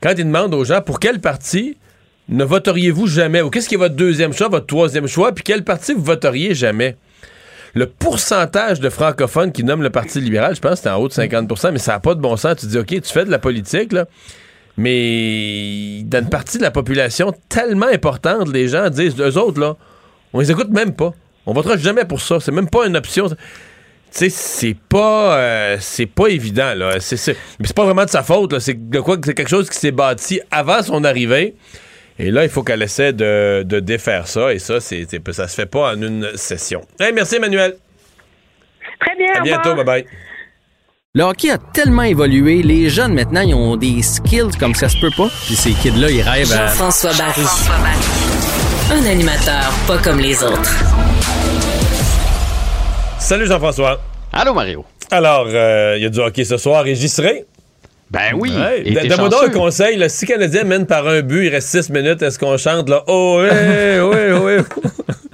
Speaker 3: Quand ils demandent aux gens pour quel parti ne voteriez-vous jamais, ou qu'est-ce qui est votre deuxième choix, votre troisième choix, puis quel parti vous voteriez jamais? Le pourcentage de francophones qui nomment le Parti libéral, je pense que c'est en haut de 50% mais ça n'a pas de bon sens. Tu dis, OK, tu fais de la politique, là, mais dans une partie de la population tellement importante, les gens disent, eux autres, là, on les écoute même pas. On votera jamais pour ça. C'est même pas une option. Tu sais, c'est pas, euh, c'est pas évident, là. C'est, c'est, mais c'est pas vraiment de sa faute, là. C'est de quoi, c'est quelque chose qui s'est bâti avant son arrivée. Et là, il faut qu'elle essaie de, de défaire ça. Et ça, c'est, ça se fait pas en une session. Hey, merci, Emmanuel.
Speaker 21: Très bien.
Speaker 3: À bientôt.
Speaker 21: revoir.
Speaker 3: Bye bye.
Speaker 23: Le hockey a tellement évolué, les jeunes maintenant, ils ont des skills comme ça se peut pas. Puis ces kids-là, ils rêvent à...
Speaker 1: Jean-François Barry. Un animateur pas comme les autres.
Speaker 3: Salut, Jean-François.
Speaker 22: Allô, Mario.
Speaker 3: Alors, euh, il y a du hockey ce soir. Enregistré?
Speaker 22: Ben oui.
Speaker 3: Ouais. Donne-moi donc un conseil. Là, si le Canadien mène par un but, il reste six minutes, est-ce qu'on chante là? Oh, oui, oui, oui.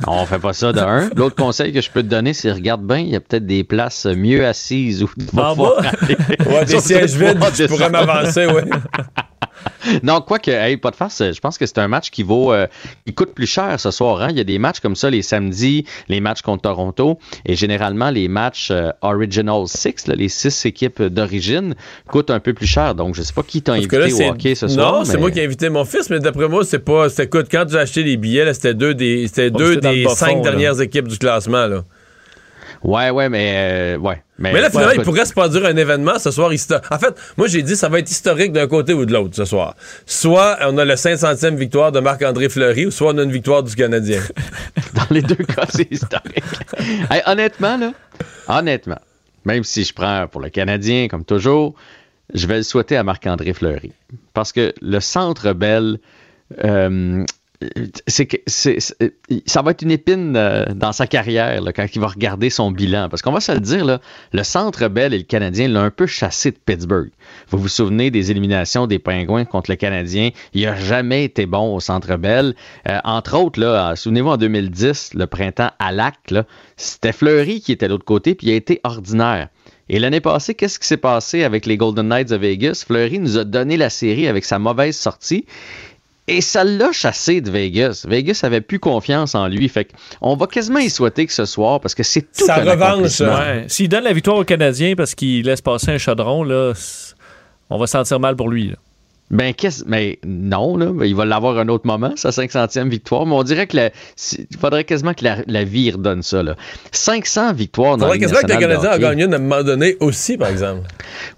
Speaker 22: On fait pas ça de un. L'autre conseil que je peux te donner, c'est regarde bien, il y a peut-être des places mieux assises où tu vas
Speaker 3: En
Speaker 22: pouvoir
Speaker 3: bas?
Speaker 22: aller.
Speaker 3: Ouais, des sièges vides, je pourrais m'avancer, oui.
Speaker 22: Non, quoi que, hey, pas de farce, je pense que c'est un match qui vaut, euh, il coûte plus cher ce soir. Hein? Il y a des matchs comme ça les samedis, les matchs contre Toronto, et généralement les matchs euh, Original Six, là, les six équipes d'origine, coûtent un peu plus cher. Donc, je sais pas qui t'a invité
Speaker 3: là,
Speaker 22: au hockey ce soir.
Speaker 3: Non, c'est moi qui ai invité mon fils, mais d'après moi, c'est pas. C'était écoute, quand j'ai acheté les billets, c'était deux des, c'était
Speaker 22: Oh,
Speaker 3: deux des cinq
Speaker 22: fond, là.
Speaker 3: dernières équipes du classement. Là.
Speaker 22: Ouais, ouais, mais euh, ouais.
Speaker 3: Mais, là, finalement,
Speaker 22: Ouais,
Speaker 3: il pourrait se produire un événement ce soir. En fait, moi, j'ai dit ça va être historique d'un côté ou de l'autre ce soir. Soit on a le 500e victoire de Marc-André Fleury, ou soit on a une victoire du Canadien.
Speaker 22: Dans les deux cas, c'est historique. Hey, honnêtement, là, honnêtement, même si je prends pour le Canadien, comme toujours, je vais le souhaiter à Marc-André Fleury. Parce que le centre Bell, euh, c'est que ça va être une épine euh, dans sa carrière quand il va regarder son bilan. Parce qu'on va se le dire, là, le centre Bell et le Canadien l'ont un peu chassé de Pittsburgh. Vous vous souvenez des éliminations des Pingouins contre le Canadien? Il n'a jamais été bon au centre Bell. Euh, entre autres, là, euh, souvenez-vous en 2010, le printemps à Lac, c'était Fleury qui était de l'autre côté, puis il a été ordinaire. Et l'année passée, qu'est-ce qui s'est passé avec les Golden Knights de Vegas? Fleury nous a donné la série avec sa mauvaise sortie. Et ça l'a chassé de Vegas. Vegas avait plus confiance en lui. Fait on va quasiment y souhaiter que ce soir, parce que c'est tout
Speaker 4: Sa
Speaker 22: un
Speaker 4: revanche. Ouais. S'il donne la victoire aux Canadiens parce qu'il laisse passer un chaudron, là, on va sentir mal pour lui. là.
Speaker 22: Ben, qu'est-ce. Mais non, là. ben, il va l'avoir un autre moment, sa 500e victoire. Mais on dirait que la- si- il faudrait quasiment que la, la vie redonne ça, là. 500 victoires
Speaker 3: Il
Speaker 22: dans la
Speaker 3: faudrait
Speaker 22: Ligue
Speaker 3: quasiment que le Canadien a
Speaker 22: hockey.
Speaker 3: gagné une à un moment donné aussi, par exemple.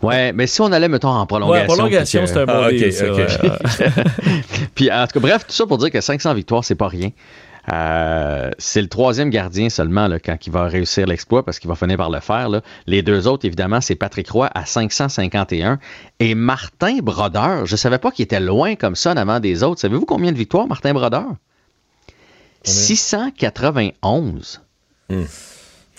Speaker 22: Ouais, mais si on allait, mettons, en prolongation.
Speaker 4: Ouais, prolongation, c'est un bon
Speaker 3: Ah, ok,
Speaker 4: deal, ça,
Speaker 3: ok.
Speaker 4: ouais.
Speaker 22: Puis, en tout cas, bref, tout ça pour dire que 500 victoires, c'est pas rien. Euh, c'est le troisième gardien seulement là, quand il va réussir l'exploit parce qu'il va finir par le faire. là. Les deux autres, évidemment, c'est Patrick Roy à 551 et Martin Brodeur. Je savais pas qu'il était loin comme ça en avant des autres. Savez-vous combien de victoires, Martin Brodeur? 691.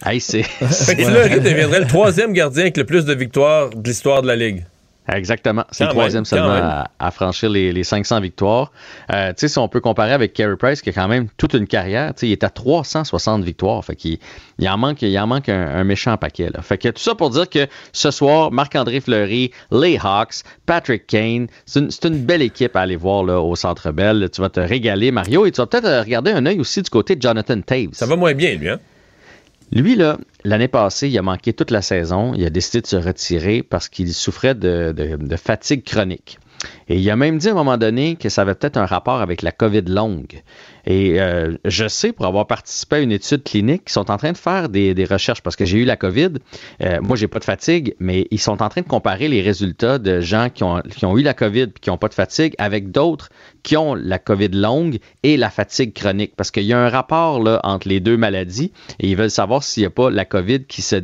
Speaker 22: Hey, c'est.
Speaker 3: Fait que Fleury deviendrait le troisième gardien avec le plus de victoires de l'histoire de la Ligue.
Speaker 22: Exactement. C'est le troisième seulement à, à franchir les, les 500 victoires. Euh, tu sais, si on peut comparer avec Carey Price, qui a quand même toute une carrière, tu sais, il est à 360 victoires. Fait qu'il il en manque, il en manque un, un méchant paquet. Là. Fait que tout ça pour dire que ce soir, Marc-André Fleury, les Hawks, Patrick Kane, c'est une, belle équipe à aller voir là, au Centre Bell. Tu vas te régaler, Mario, et tu vas peut-être regarder un œil aussi du côté de Jonathan Taves.
Speaker 3: Ça va moins bien, lui, hein?
Speaker 22: Lui, là, l'année passée, il a manqué toute la saison. Il a décidé de se retirer parce qu'il souffrait de, fatigue chronique. Et il a même dit à un moment donné que ça avait peut-être un rapport avec la COVID longue. Et euh, je sais, pour avoir participé à une étude clinique, qu'ils sont en train de faire des, recherches parce que j'ai eu la COVID. Euh, moi, j'ai pas de fatigue, mais ils sont en train de comparer les résultats de gens qui ont, eu la COVID et qui n'ont pas de fatigue avec d'autres qui ont la COVID longue et la fatigue chronique. Parce qu'il y a un rapport là, entre les deux maladies et ils veulent savoir s'il n'y a pas la COVID qui, se,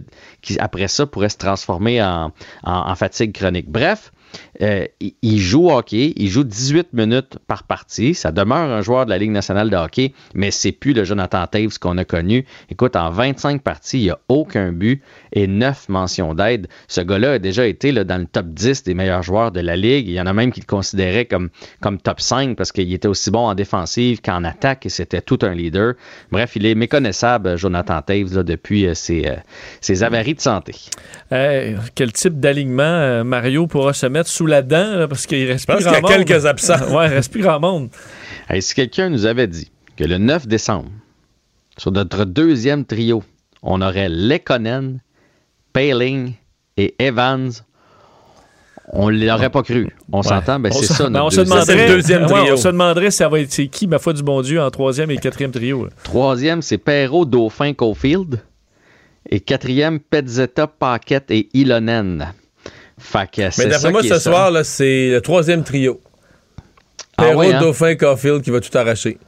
Speaker 22: qui, après ça, pourrait se transformer en fatigue chronique. Bref, euh, il, joue hockey, il joue 18 minutes par partie. Ça demeure un joueur de la Ligue nationale de hockey, mais c'est plus le Jonathan Taves qu'on a connu. Écoute, en 25 parties, il n'y a aucun but et 9 mentions d'aide. Ce gars-là a déjà été là, dans le top 10 des meilleurs joueurs de la Ligue. Il y en a même qui le considéraient comme, comme top 5 parce qu'il était aussi bon en défensive qu'en attaque et c'était tout un leader. Bref, il est méconnaissable, Jonathan Taves, depuis euh, ses, euh, ses avaries de santé.
Speaker 4: Quel type d'alignement Mario pourra se mettre sous la dent là, parce qu'il reste
Speaker 3: Je
Speaker 4: plus
Speaker 3: pense
Speaker 4: grand
Speaker 3: qu'il y a
Speaker 4: monde.
Speaker 3: quelques absents.
Speaker 4: ouais, il reste plus grand monde.
Speaker 22: Hey, si quelqu'un nous avait dit que le 9 décembre, sur notre deuxième trio, on aurait Lekonen, Paling et Evans, on ne l'aurait pas cru. On
Speaker 4: Ouais.
Speaker 22: s'entend, ben c'est ça
Speaker 4: ben,
Speaker 22: notre
Speaker 4: on se
Speaker 22: deuxième
Speaker 4: demanderait,
Speaker 22: trio.
Speaker 4: ouais, on se demanderait ça va être c'est qui, ma foi du bon Dieu, en troisième et quatrième trio. là.
Speaker 22: Troisième, c'est Perrault, Dauphin, Caulfield. Et quatrième, Petzetta, Paquette et Ilonen. Fait que
Speaker 3: Mais d'après
Speaker 22: ça
Speaker 3: moi, ce
Speaker 22: ça.
Speaker 3: soir, là, c'est le troisième trio.
Speaker 22: Ah
Speaker 3: Perrault,
Speaker 22: hein?
Speaker 3: Dauphin, Caulfield qui va tout arracher.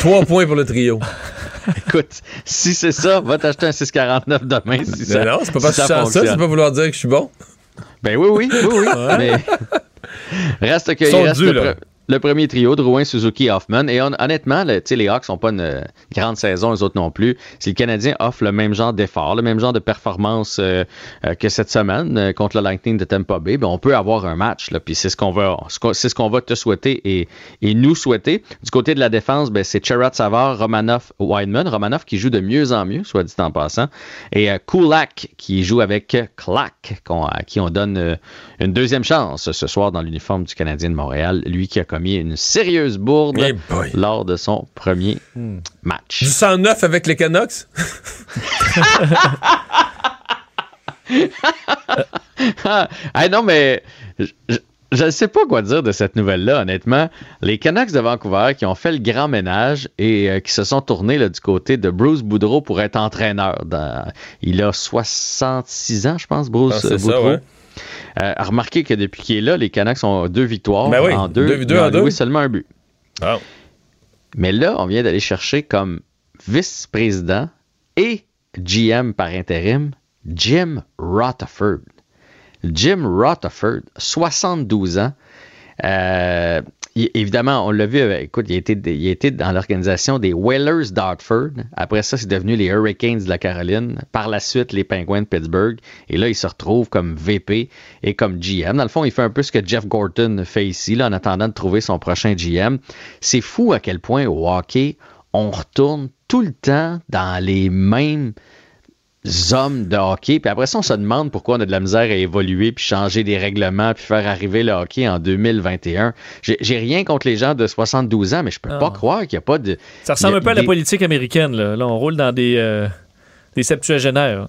Speaker 3: Trois points pour le trio.
Speaker 22: Écoute, si c'est ça, va t'acheter un 6,49 demain. Si ça,
Speaker 3: non, c'est pas
Speaker 22: si
Speaker 3: parce que ça,
Speaker 22: fonctionne.
Speaker 3: c'est pas vouloir dire que je suis bon.
Speaker 22: Ben oui, oui, oui, oui. mais reste que
Speaker 3: Ils
Speaker 22: il
Speaker 3: sont
Speaker 22: reste
Speaker 3: dus,
Speaker 22: le,
Speaker 3: là.
Speaker 22: Le premier trio, Drouin, Suzuki, Hoffman. Et hon- honnêtement, les Hawks n'ont pas une euh, grande saison, les autres non plus. Si le Canadien offre le même genre d'effort, le même genre de performance euh, euh, que cette semaine contre le Lightning de Tampa Bay, ben, on peut avoir un match. Puis c'est ce qu'on va, c'est ce qu'on te souhaiter et, nous souhaiter. Du côté de la défense, ben, c'est Cherat Savard, Romanov, Wideman. Romanov qui joue de mieux en mieux, soit dit en passant. Et Kulak qui joue avec Clack, à qui on donne une deuxième chance ce soir dans l'uniforme du Canadien de Montréal. Lui qui a commis une sérieuse bourde
Speaker 3: Eh
Speaker 22: lors de son premier match.
Speaker 3: Du 109 avec les Canucks?
Speaker 22: ah non, mais je- ne sais pas quoi dire de cette nouvelle-là, honnêtement. Les Canucks de Vancouver qui ont fait le grand ménage et euh, qui se sont tournés là, du côté de Bruce Boudreau pour être entraîneur. Dans- il a 66 ans, je pense, Bruce
Speaker 3: Ah, ça,
Speaker 22: Boudreau.
Speaker 3: ouais.
Speaker 22: Euh, remarquez que depuis qu'il est là, les Canucks ont deux victoires
Speaker 3: Ben oui,
Speaker 22: en deux.
Speaker 3: deux- en deux.
Speaker 22: seulement un but.
Speaker 3: Ah.
Speaker 22: Mais là, on vient d'aller chercher comme vice-président et GM par intérim Jim Rutherford. Jim Rutherford, 72 ans. Euh, évidemment, on l'a vu, écoute, il été dans l'organisation des Whalers d'Hartford. Après ça, c'est devenu les Hurricanes de la Caroline. Par la suite, les Penguins de Pittsburgh. Et là, il se retrouve comme VP et comme GM. Dans le fond, il fait un peu ce que Jeff Gorton fait ici, en attendant de trouver son prochain GM. C'est fou à quel point au hockey, on retourne tout le temps dans les mêmes hommes de hockey. Puis après ça, on se demande pourquoi on a de la misère à évoluer, puis changer des règlements, puis faire arriver le hockey en 2021. J'ai rien contre les gens de 72 ans, mais je peux
Speaker 4: Ah.
Speaker 22: pas croire qu'il n'y a pas de...
Speaker 4: Ça ressemble
Speaker 22: a
Speaker 4: un peu à la
Speaker 22: des-
Speaker 4: politique américaine. Là, Là, on roule dans des, euh, des septuagénaires.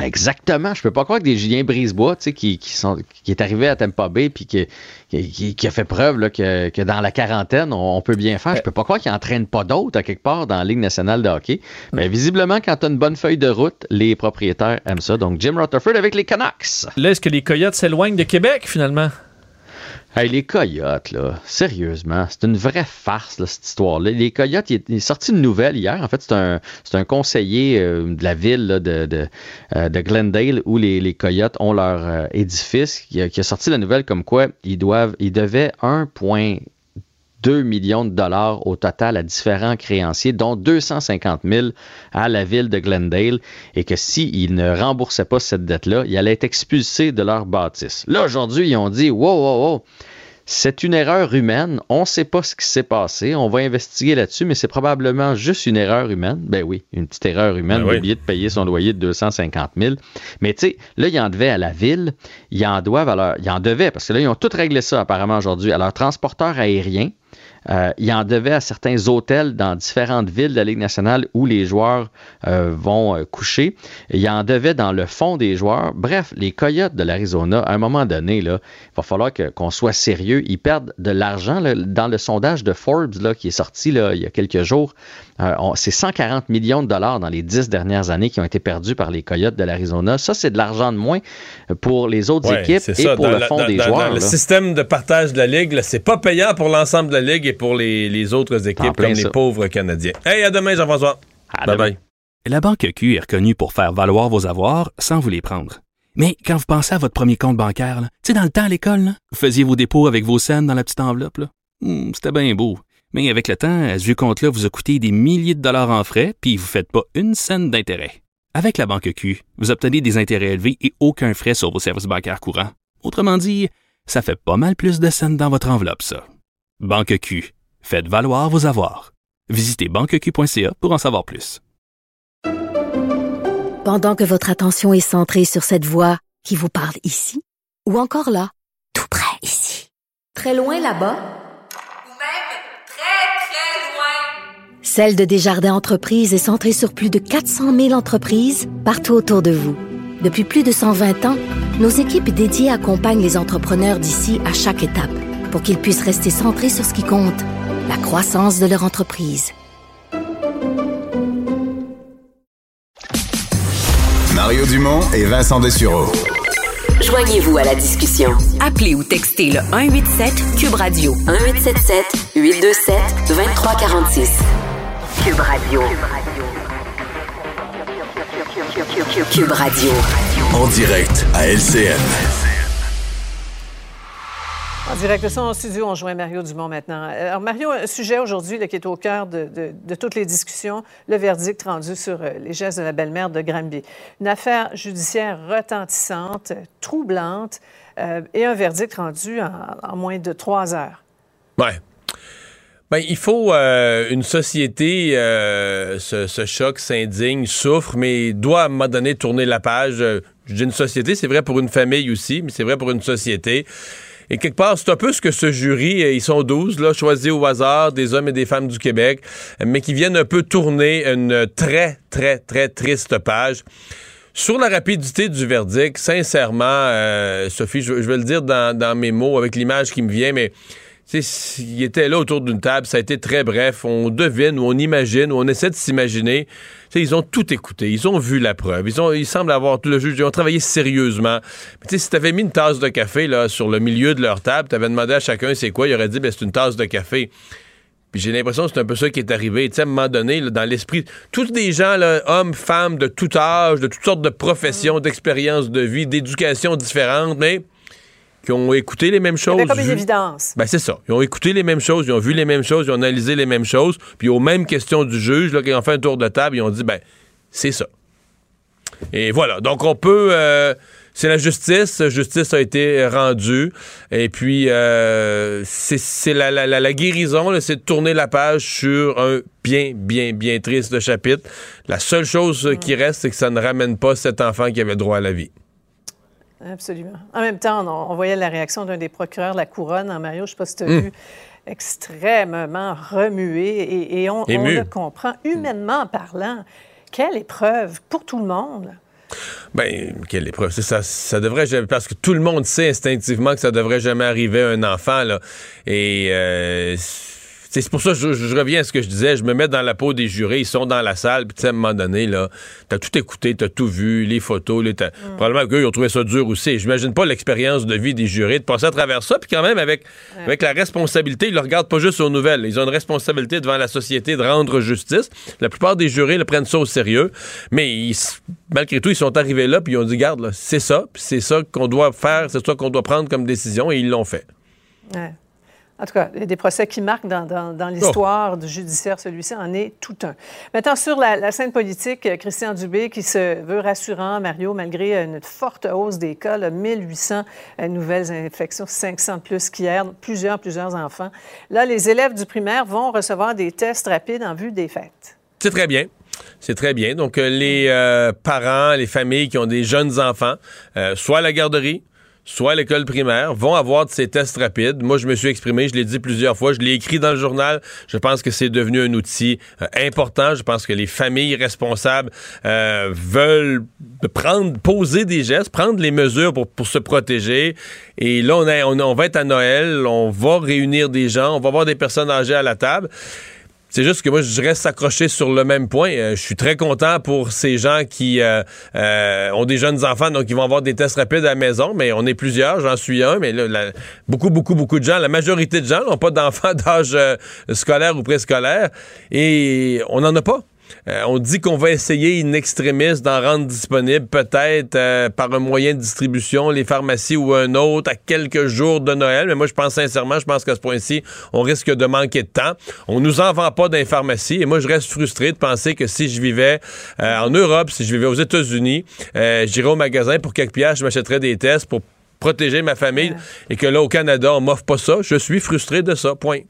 Speaker 22: Exactement. Je peux pas croire que des Julien Brisebois, tu sais, qui, qui, sont, qui est arrivé à Tampa Bay puis qui, qui, qui- a fait preuve là, que, que dans la quarantaine, on, on peut bien faire. Je peux pas croire qu'il entraîne pas d'autres à quelque part dans la Ligue nationale de hockey. Mais visiblement, quand tu as une bonne feuille de route, les propriétaires aiment ça. Donc, Jim Rutherford avec les Canucks.
Speaker 4: Là, est-ce que les Coyotes s'éloignent de Québec, finalement?
Speaker 22: Hey, les Coyotes, là, sérieusement, c'est une vraie farce, cette histoire-là. Les Coyotes, il est, sorti une nouvelle hier. En fait, c'est un, un conseiller euh, de la ville de, de, euh, de Glendale où les, les Coyotes ont leur euh, édifice qui a, qui a sorti la nouvelle comme quoi ils doivent, ils devaient 1,2 millions de dollars au total à différents créanciers, dont 250 000 à la ville de Glendale, et que s'ils ne remboursaient pas cette dette-là, ils allaient être expulsés de leur bâtisse. Là, aujourd'hui, ils ont dit, wow, wow, wow, c'est une erreur humaine. On ne sait pas ce qui s'est passé. On va investiguer là-dessus, mais c'est probablement juste une erreur humaine. Ben oui, une petite erreur humaine,
Speaker 3: Ben oui.
Speaker 22: d'oublier de payer son loyer de 250 000. Mais tu sais, là, ils en devaient à la ville. Ils en doivent à leur... Ils en devaient, parce que là, ils ont tout réglé ça apparemment aujourd'hui, à leur transporteur aérien. Euh, il en devait à certains hôtels dans différentes villes de la Ligue nationale où les joueurs euh, vont euh, coucher. Il en devait dans le fond des joueurs. Bref, les Coyotes de l'Arizona, à un moment donné, là, il va falloir que- qu'on soit sérieux. Ils perdent de l'argent. Dans le sondage de Forbes là, qui est sorti là, il y a quelques jours, euh, c'est 140 millions de dollars dans les dix dernières années qui ont été perdus par les Coyotes de l'Arizona. Ça, c'est de l'argent de moins pour les autres
Speaker 3: Ouais,
Speaker 22: équipes et
Speaker 3: ça.
Speaker 22: pour
Speaker 3: Dans
Speaker 22: le
Speaker 3: la-
Speaker 22: fond
Speaker 3: dans-
Speaker 22: des
Speaker 3: dans-
Speaker 22: joueurs.
Speaker 3: dans le système de partage de la Ligue, là, c'est pas payant pour l'ensemble de la Ligue et pour les, les autres équipes
Speaker 22: plein
Speaker 3: comme les pauvres Canadiens. Hey, à demain, Jean-François. Bye bye.
Speaker 10: La Banque Q est reconnue pour faire valoir vos avoirs sans vous les prendre. Mais quand vous pensez à votre premier compte bancaire, tu sais, dans le temps à l'école, vous faisiez vos dépôts avec vos scènes dans la petite enveloppe, là. Hmm, c'était bien beau. Mais avec le temps, à ce vieux compte-là vous a coûté des milliers de dollars en frais, puis vous ne faites pas une scène d'intérêt. Avec la banque Q, vous obtenez des intérêts élevés et aucun frais sur vos services bancaires courants. Autrement dit, ça fait pas mal plus de scènes dans votre enveloppe, ça. Banque Q, faites valoir vos avoirs. Visitez banqueq.ca pour en savoir plus.
Speaker 11: Pendant que votre attention est centrée sur cette voix qui vous parle ici, ou encore là, tout près ici, très loin là-bas,
Speaker 24: Ou même très, très loin.
Speaker 11: Celle de Desjardins Entreprises est centrée sur plus de 400 000 entreprises partout autour de vous. Depuis plus de 120 ans, nos équipes dédiées accompagnent les entrepreneurs d'ici à chaque étape pour qu'ils puissent rester centrés sur ce qui compte, la croissance de leur entreprise.
Speaker 2: Mario Dumont et Vincent Dessureau.
Speaker 1: Joignez-vous à la discussion. Appelez ou textez le 187 Cube Radio 1877 827 2346. Cube Radio. Cube Radio.
Speaker 25: En direct à LCN.
Speaker 26: En direct de son studio, on joint Mario Dumont maintenant. Alors, Mario, un sujet aujourd'hui qui est au cœur de, toutes les discussions, le verdict rendu sur euh, les gestes de la belle-mère de Granby. Une affaire judiciaire retentissante, euh, troublante, euh, et un verdict rendu en, en moins de trois heures.
Speaker 3: Ouais. Ben, il faut euh, une société, euh, ce choc s'indigne, souffre, mais doit à un moment donné tourner la page. Euh, Je dis une société, c'est vrai pour une famille aussi, mais c'est vrai pour une société. Et quelque part, c'est un peu ce que ce jury, euh, ils sont 12, là, choisis au hasard, des hommes et des femmes du Québec, mais qui viennent un peu tourner une très, très, très triste page. Sur la rapidité du verdict, sincèrement, euh, Sophie, je, vais le dire dans, mes mots, avec l'image qui me vient, mais il était là autour d'une table, ça a été très bref. On devine ou on imagine ou on essaie de s'imaginer. Sais, ils ont tout écouté, ils ont vu la preuve, ils ont, ils semblent avoir tout le juge, ils ont travaillé sérieusement. Mais tu sais, si t'avais mis une tasse de café là sur le milieu de leur table, t'avais demandé à chacun c'est quoi, il aurait dit ben c'est une tasse de café. Puis j'ai l'impression que c'est un peu ça qui est arrivé. Tu sais, à un moment donné, là, dans l'esprit, tous des gens, là, hommes, femmes, de tout âge, de toutes sortes de professions, d'expériences de vie, d'éducation différentes, mais qui ont écouté les mêmes
Speaker 26: Il y
Speaker 3: choses.
Speaker 26: avait comme une
Speaker 3: vu-
Speaker 26: évidence.
Speaker 3: ben, c'est ça. Ils ont écouté les mêmes choses, ils ont vu les mêmes choses, ils ont analysé les mêmes choses, puis aux mêmes questions du juge, là, quand ils ont fait un tour de table, ils ont dit, ben, c'est ça. Et voilà. Donc, on peut. euh, c'est la justice. La justice a été rendue. Et puis, euh, c'est la, la- la- la guérison, c'est de tourner la page sur un bien, bien, bien triste chapitre. La seule chose qui reste, c'est que ça ne ramène pas cet enfant qui avait droit à la vie.
Speaker 26: Absolument. En même temps, on, on voyait la réaction d'un des procureurs de la Couronne en Mario, je ne sais pas si tu as
Speaker 3: Hum.
Speaker 26: vu, extrêmement remué et, et on, le comprend. Humainement parlant, quelle épreuve pour tout le monde.
Speaker 3: Ben, quelle épreuve. Ça, ça devrait jamais. Parce que tout le monde sait instinctivement que ça devrait jamais arriver à un enfant, là. Et euh, c'est pour ça que je, je reviens à ce que je disais. Je me mets dans la peau des jurés. Ils sont dans la salle. Puis, tu sais, à un moment donné, là, t'as tout écouté, t'as tout vu, les photos. Les, t'as- Probablement qu'eux, ils ont trouvé ça dur aussi. J'imagine pas l'expérience de vie des jurés de passer à travers ça. Puis, quand même, avec, avec la responsabilité, ils le regardent pas juste aux nouvelles. Ils ont une responsabilité devant la société de rendre justice. La plupart des jurés le prennent ça au sérieux. Mais ils malgré tout, ils sont arrivés là. Puis, ils ont dit, garde, c'est ça. C'est ça qu'on doit faire. C'est ça qu'on doit prendre comme décision. Et ils l'ont fait.
Speaker 26: Ouais. En tout cas, il y a des procès qui marquent dans, dans- dans l'histoire du judiciaire. Celui-ci en est tout un. Maintenant, sur la, la scène politique, euh, Christian Dubé qui se veut rassurant, Mario, malgré une forte hausse des cas, là, 1800 euh, nouvelles infections, 500 de plus qu'hier, plusieurs, plusieurs enfants. Là, les élèves du primaire vont recevoir des tests rapides en vue des fêtes.
Speaker 3: C'est très bien. C'est très bien. Donc, euh, les euh, parents, les familles qui ont des jeunes enfants, euh, soit à la garderie, soit à l'école primaire, vont avoir de ces tests rapides. Moi, je me suis exprimé, je l'ai dit plusieurs fois, je l'ai écrit dans le journal. Je pense que c'est devenu un outil euh, important. Je pense que les familles responsables euh, veulent prendre, poser des gestes, prendre les mesures pour, pour se protéger. Et là, on, on, on va être à Noël, on va réunir des gens, on va avoir des personnes âgées à la table. C'est juste que moi, je reste accroché sur le même point. Euh, je suis très content pour ces gens qui euh, euh, ont des jeunes enfants, donc ils vont avoir des tests rapides à la maison, mais on est plusieurs, j'en suis un, mais là, beaucoup, beaucoup, beaucoup de gens, la majorité de gens n'ont pas d'enfants d'âge scolaire ou préscolaire, et on n'en a pas. Euh, on dit qu'on va essayer in extremis d'en rendre disponible peut-être euh, par un moyen de distribution, les pharmacies ou un autre, à quelques jours de Noël. Mais moi, je pense sincèrement, je pense qu'à ce point-ci, on risque de manquer de temps. On nous en vend pas dans les pharmacies. Et moi, je reste frustré de penser que si je vivais euh, en Europe, si je vivais aux États-Unis, j'irais au magasin pour quelques pièces, je m'achèterais des tests pour protéger ma famille. Et que là, au Canada, on m'offre pas ça. Je suis frustré de ça. Point.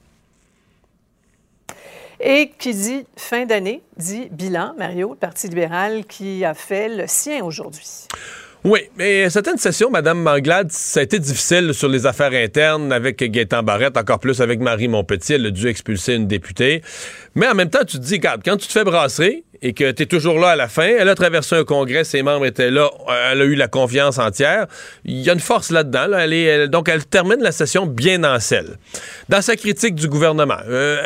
Speaker 26: Et qui dit fin d'année, dit bilan, Mario, le Parti libéral qui a fait le sien aujourd'hui.
Speaker 3: Oui, mais certaines sessions, Mme Manglade, ça a été difficile sur les affaires internes avec Gaétan Barrette, encore plus avec Marie Montpetit. Elle a dû expulser une députée. Mais en même temps, tu te dis, quand tu te fais brasser, et que tu es toujours là à la fin. Elle a traversé un congrès, ses membres étaient là, elle a eu la confiance entière. Il y a une force là-dedans. Donc, elle termine la session bien en selle. Dans sa critique du gouvernement, euh,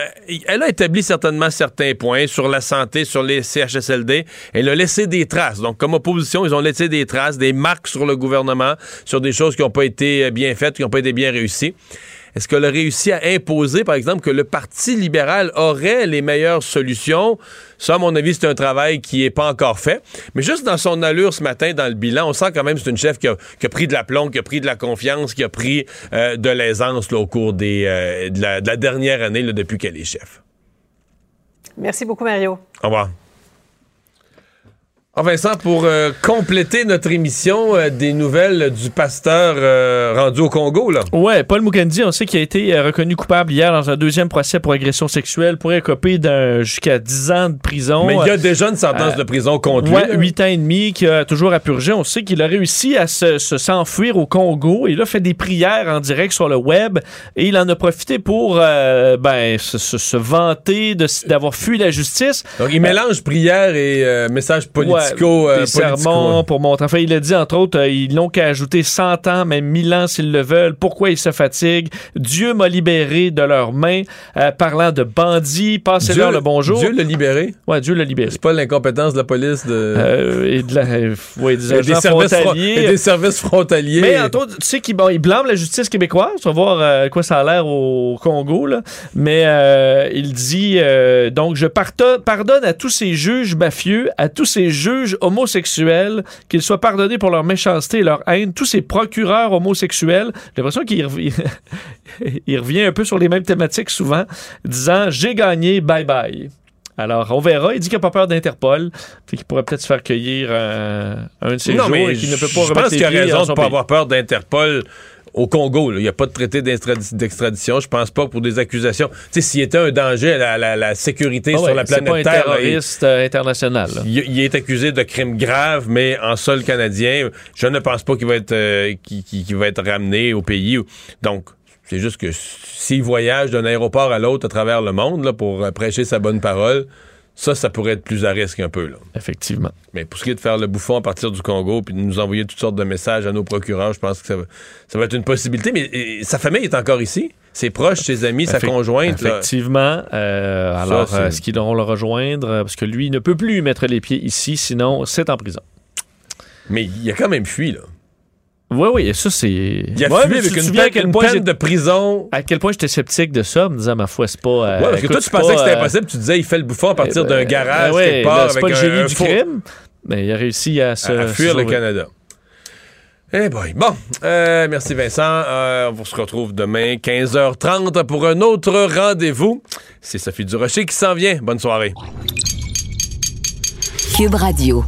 Speaker 3: elle a établi certainement certains points sur la santé, sur les CHSLD. Elle a laissé des traces. Donc, comme opposition, ils ont laissé des traces, des marques sur le gouvernement, sur des choses qui n'ont pas été bien faites, qui n'ont pas été bien réussies. Est-ce qu'elle a réussi à imposer, par exemple, que le Parti libéral aurait les meilleures solutions? Ça, à mon avis, c'est un travail qui n'est pas encore fait. Mais juste dans son allure ce matin, dans le bilan, on sent quand même que c'est une chef qui a, pris de la plomb, qui a pris de la confiance, qui a pris euh, de l'aisance au cours des, euh, de, la, dernière année depuis qu'elle est chef.
Speaker 26: Merci beaucoup, Mario.
Speaker 3: Au revoir. Ah, Vincent, pour euh, compléter notre émission euh, des nouvelles du pasteur euh, rendu au Congo, là.
Speaker 4: Ouais, Paul Mukendi, on sait qu'il a été reconnu coupable hier dans un deuxième procès pour agression sexuelle, pourrait copier d'un jusqu'à 10 ans de prison.
Speaker 3: Mais il y a déjà une sentence de prison contre
Speaker 4: ouais, 8 ans et demi qui a toujours à purger. On sait qu'il a réussi à se, s'enfuir au Congo. Il a fait des prières en direct sur le web et il en a profité pour ben, se, vanter d'avoir fui la justice.
Speaker 3: Donc il mélange prière et message politique des
Speaker 4: euh, sermons pour montrer. Enfin, il a dit, entre autres, euh, ils n'ont qu'à ajouter 100 ans, même 1000 ans s'ils le veulent. Pourquoi ils se fatiguent? Dieu m'a libéré de leurs mains, euh, parlant de bandits. Passez-leur le bonjour.
Speaker 3: Dieu l'a libéré?
Speaker 4: Ouais, Dieu l'a libéré.
Speaker 3: C'est pas l'incompétence de la police
Speaker 4: de... et de la... Ouais, des,
Speaker 3: des, services frontaliers. des services frontaliers.
Speaker 4: Mais, entre autres, tu sais qu'ils bon, blâment la justice québécoise. On va voir quoi ça a l'air au Congo, là. Mais il dit, donc, je pardonne à tous ces juges mafieux, à tous ces juges homosexuels, qu'ils soient pardonnés pour leur méchanceté et leur haine, tous ces procureurs homosexuels, j'ai l'impression qu'il revient, un peu sur les mêmes thématiques souvent, disant j'ai gagné, bye bye. Alors, on verra. Il dit qu'il n'a pas peur d'Interpol, qu'il pourrait peut-être se faire cueillir un de ses jours et qu'il ne peut pas
Speaker 3: Je pense qu'il a raison de ne pas avoir peur d'Interpol au Congo. Il n'y a pas de traité d'extradition. Je pense pas pour des accusations. Tu sais, s'il était un danger à la, sécurité ah sur la planète
Speaker 4: pas un
Speaker 3: Terre.
Speaker 4: terroriste euh, international.
Speaker 3: Il, est accusé de crimes graves, mais en sol canadien, je ne pense pas qu'il va être euh, va être ramené au pays. Donc, c'est juste que s'il voyage d'un aéroport à l'autre à travers le monde là, pour prêcher sa bonne parole, ça, ça pourrait être plus à risque un peu. Là.
Speaker 4: Effectivement.
Speaker 3: Mais pour ce qui est de faire le bouffon à partir du Congo puis de nous envoyer toutes sortes de messages à nos procureurs, je pense que ça va, ça va être une possibilité. Mais sa famille est encore ici? Ses proches, ses amis, sa conjointe.
Speaker 4: Effectivement. Euh, alors, est-ce qu'ils vont le rejoindre? Parce que lui, il ne peut plus mettre les pieds ici, sinon c'est en prison.
Speaker 3: Mais il a quand même fui, là.
Speaker 4: Oui, oui, ça, c'est.
Speaker 3: Il a fui avec une, peine, peine de prison.
Speaker 4: À quel point j'étais sceptique de ça, me disant, ma foi, c'est pas.
Speaker 3: Euh, ouais, parce que toi, tu pensais que c'était euh, impossible, tu disais, il fait le bouffon à partir d'un eh ben, garage,
Speaker 4: ouais,
Speaker 3: quelque part.
Speaker 4: C'est pas le génie du crime, mais il a réussi à se.
Speaker 3: À, fuir le Canada. Eh boy. Bon, euh, merci Vincent. Euh, on se retrouve demain 15h30 pour un autre rendez-vous. C'est Sophie Durocher qui s'en vient. Bonne soirée.
Speaker 1: Cube Radio.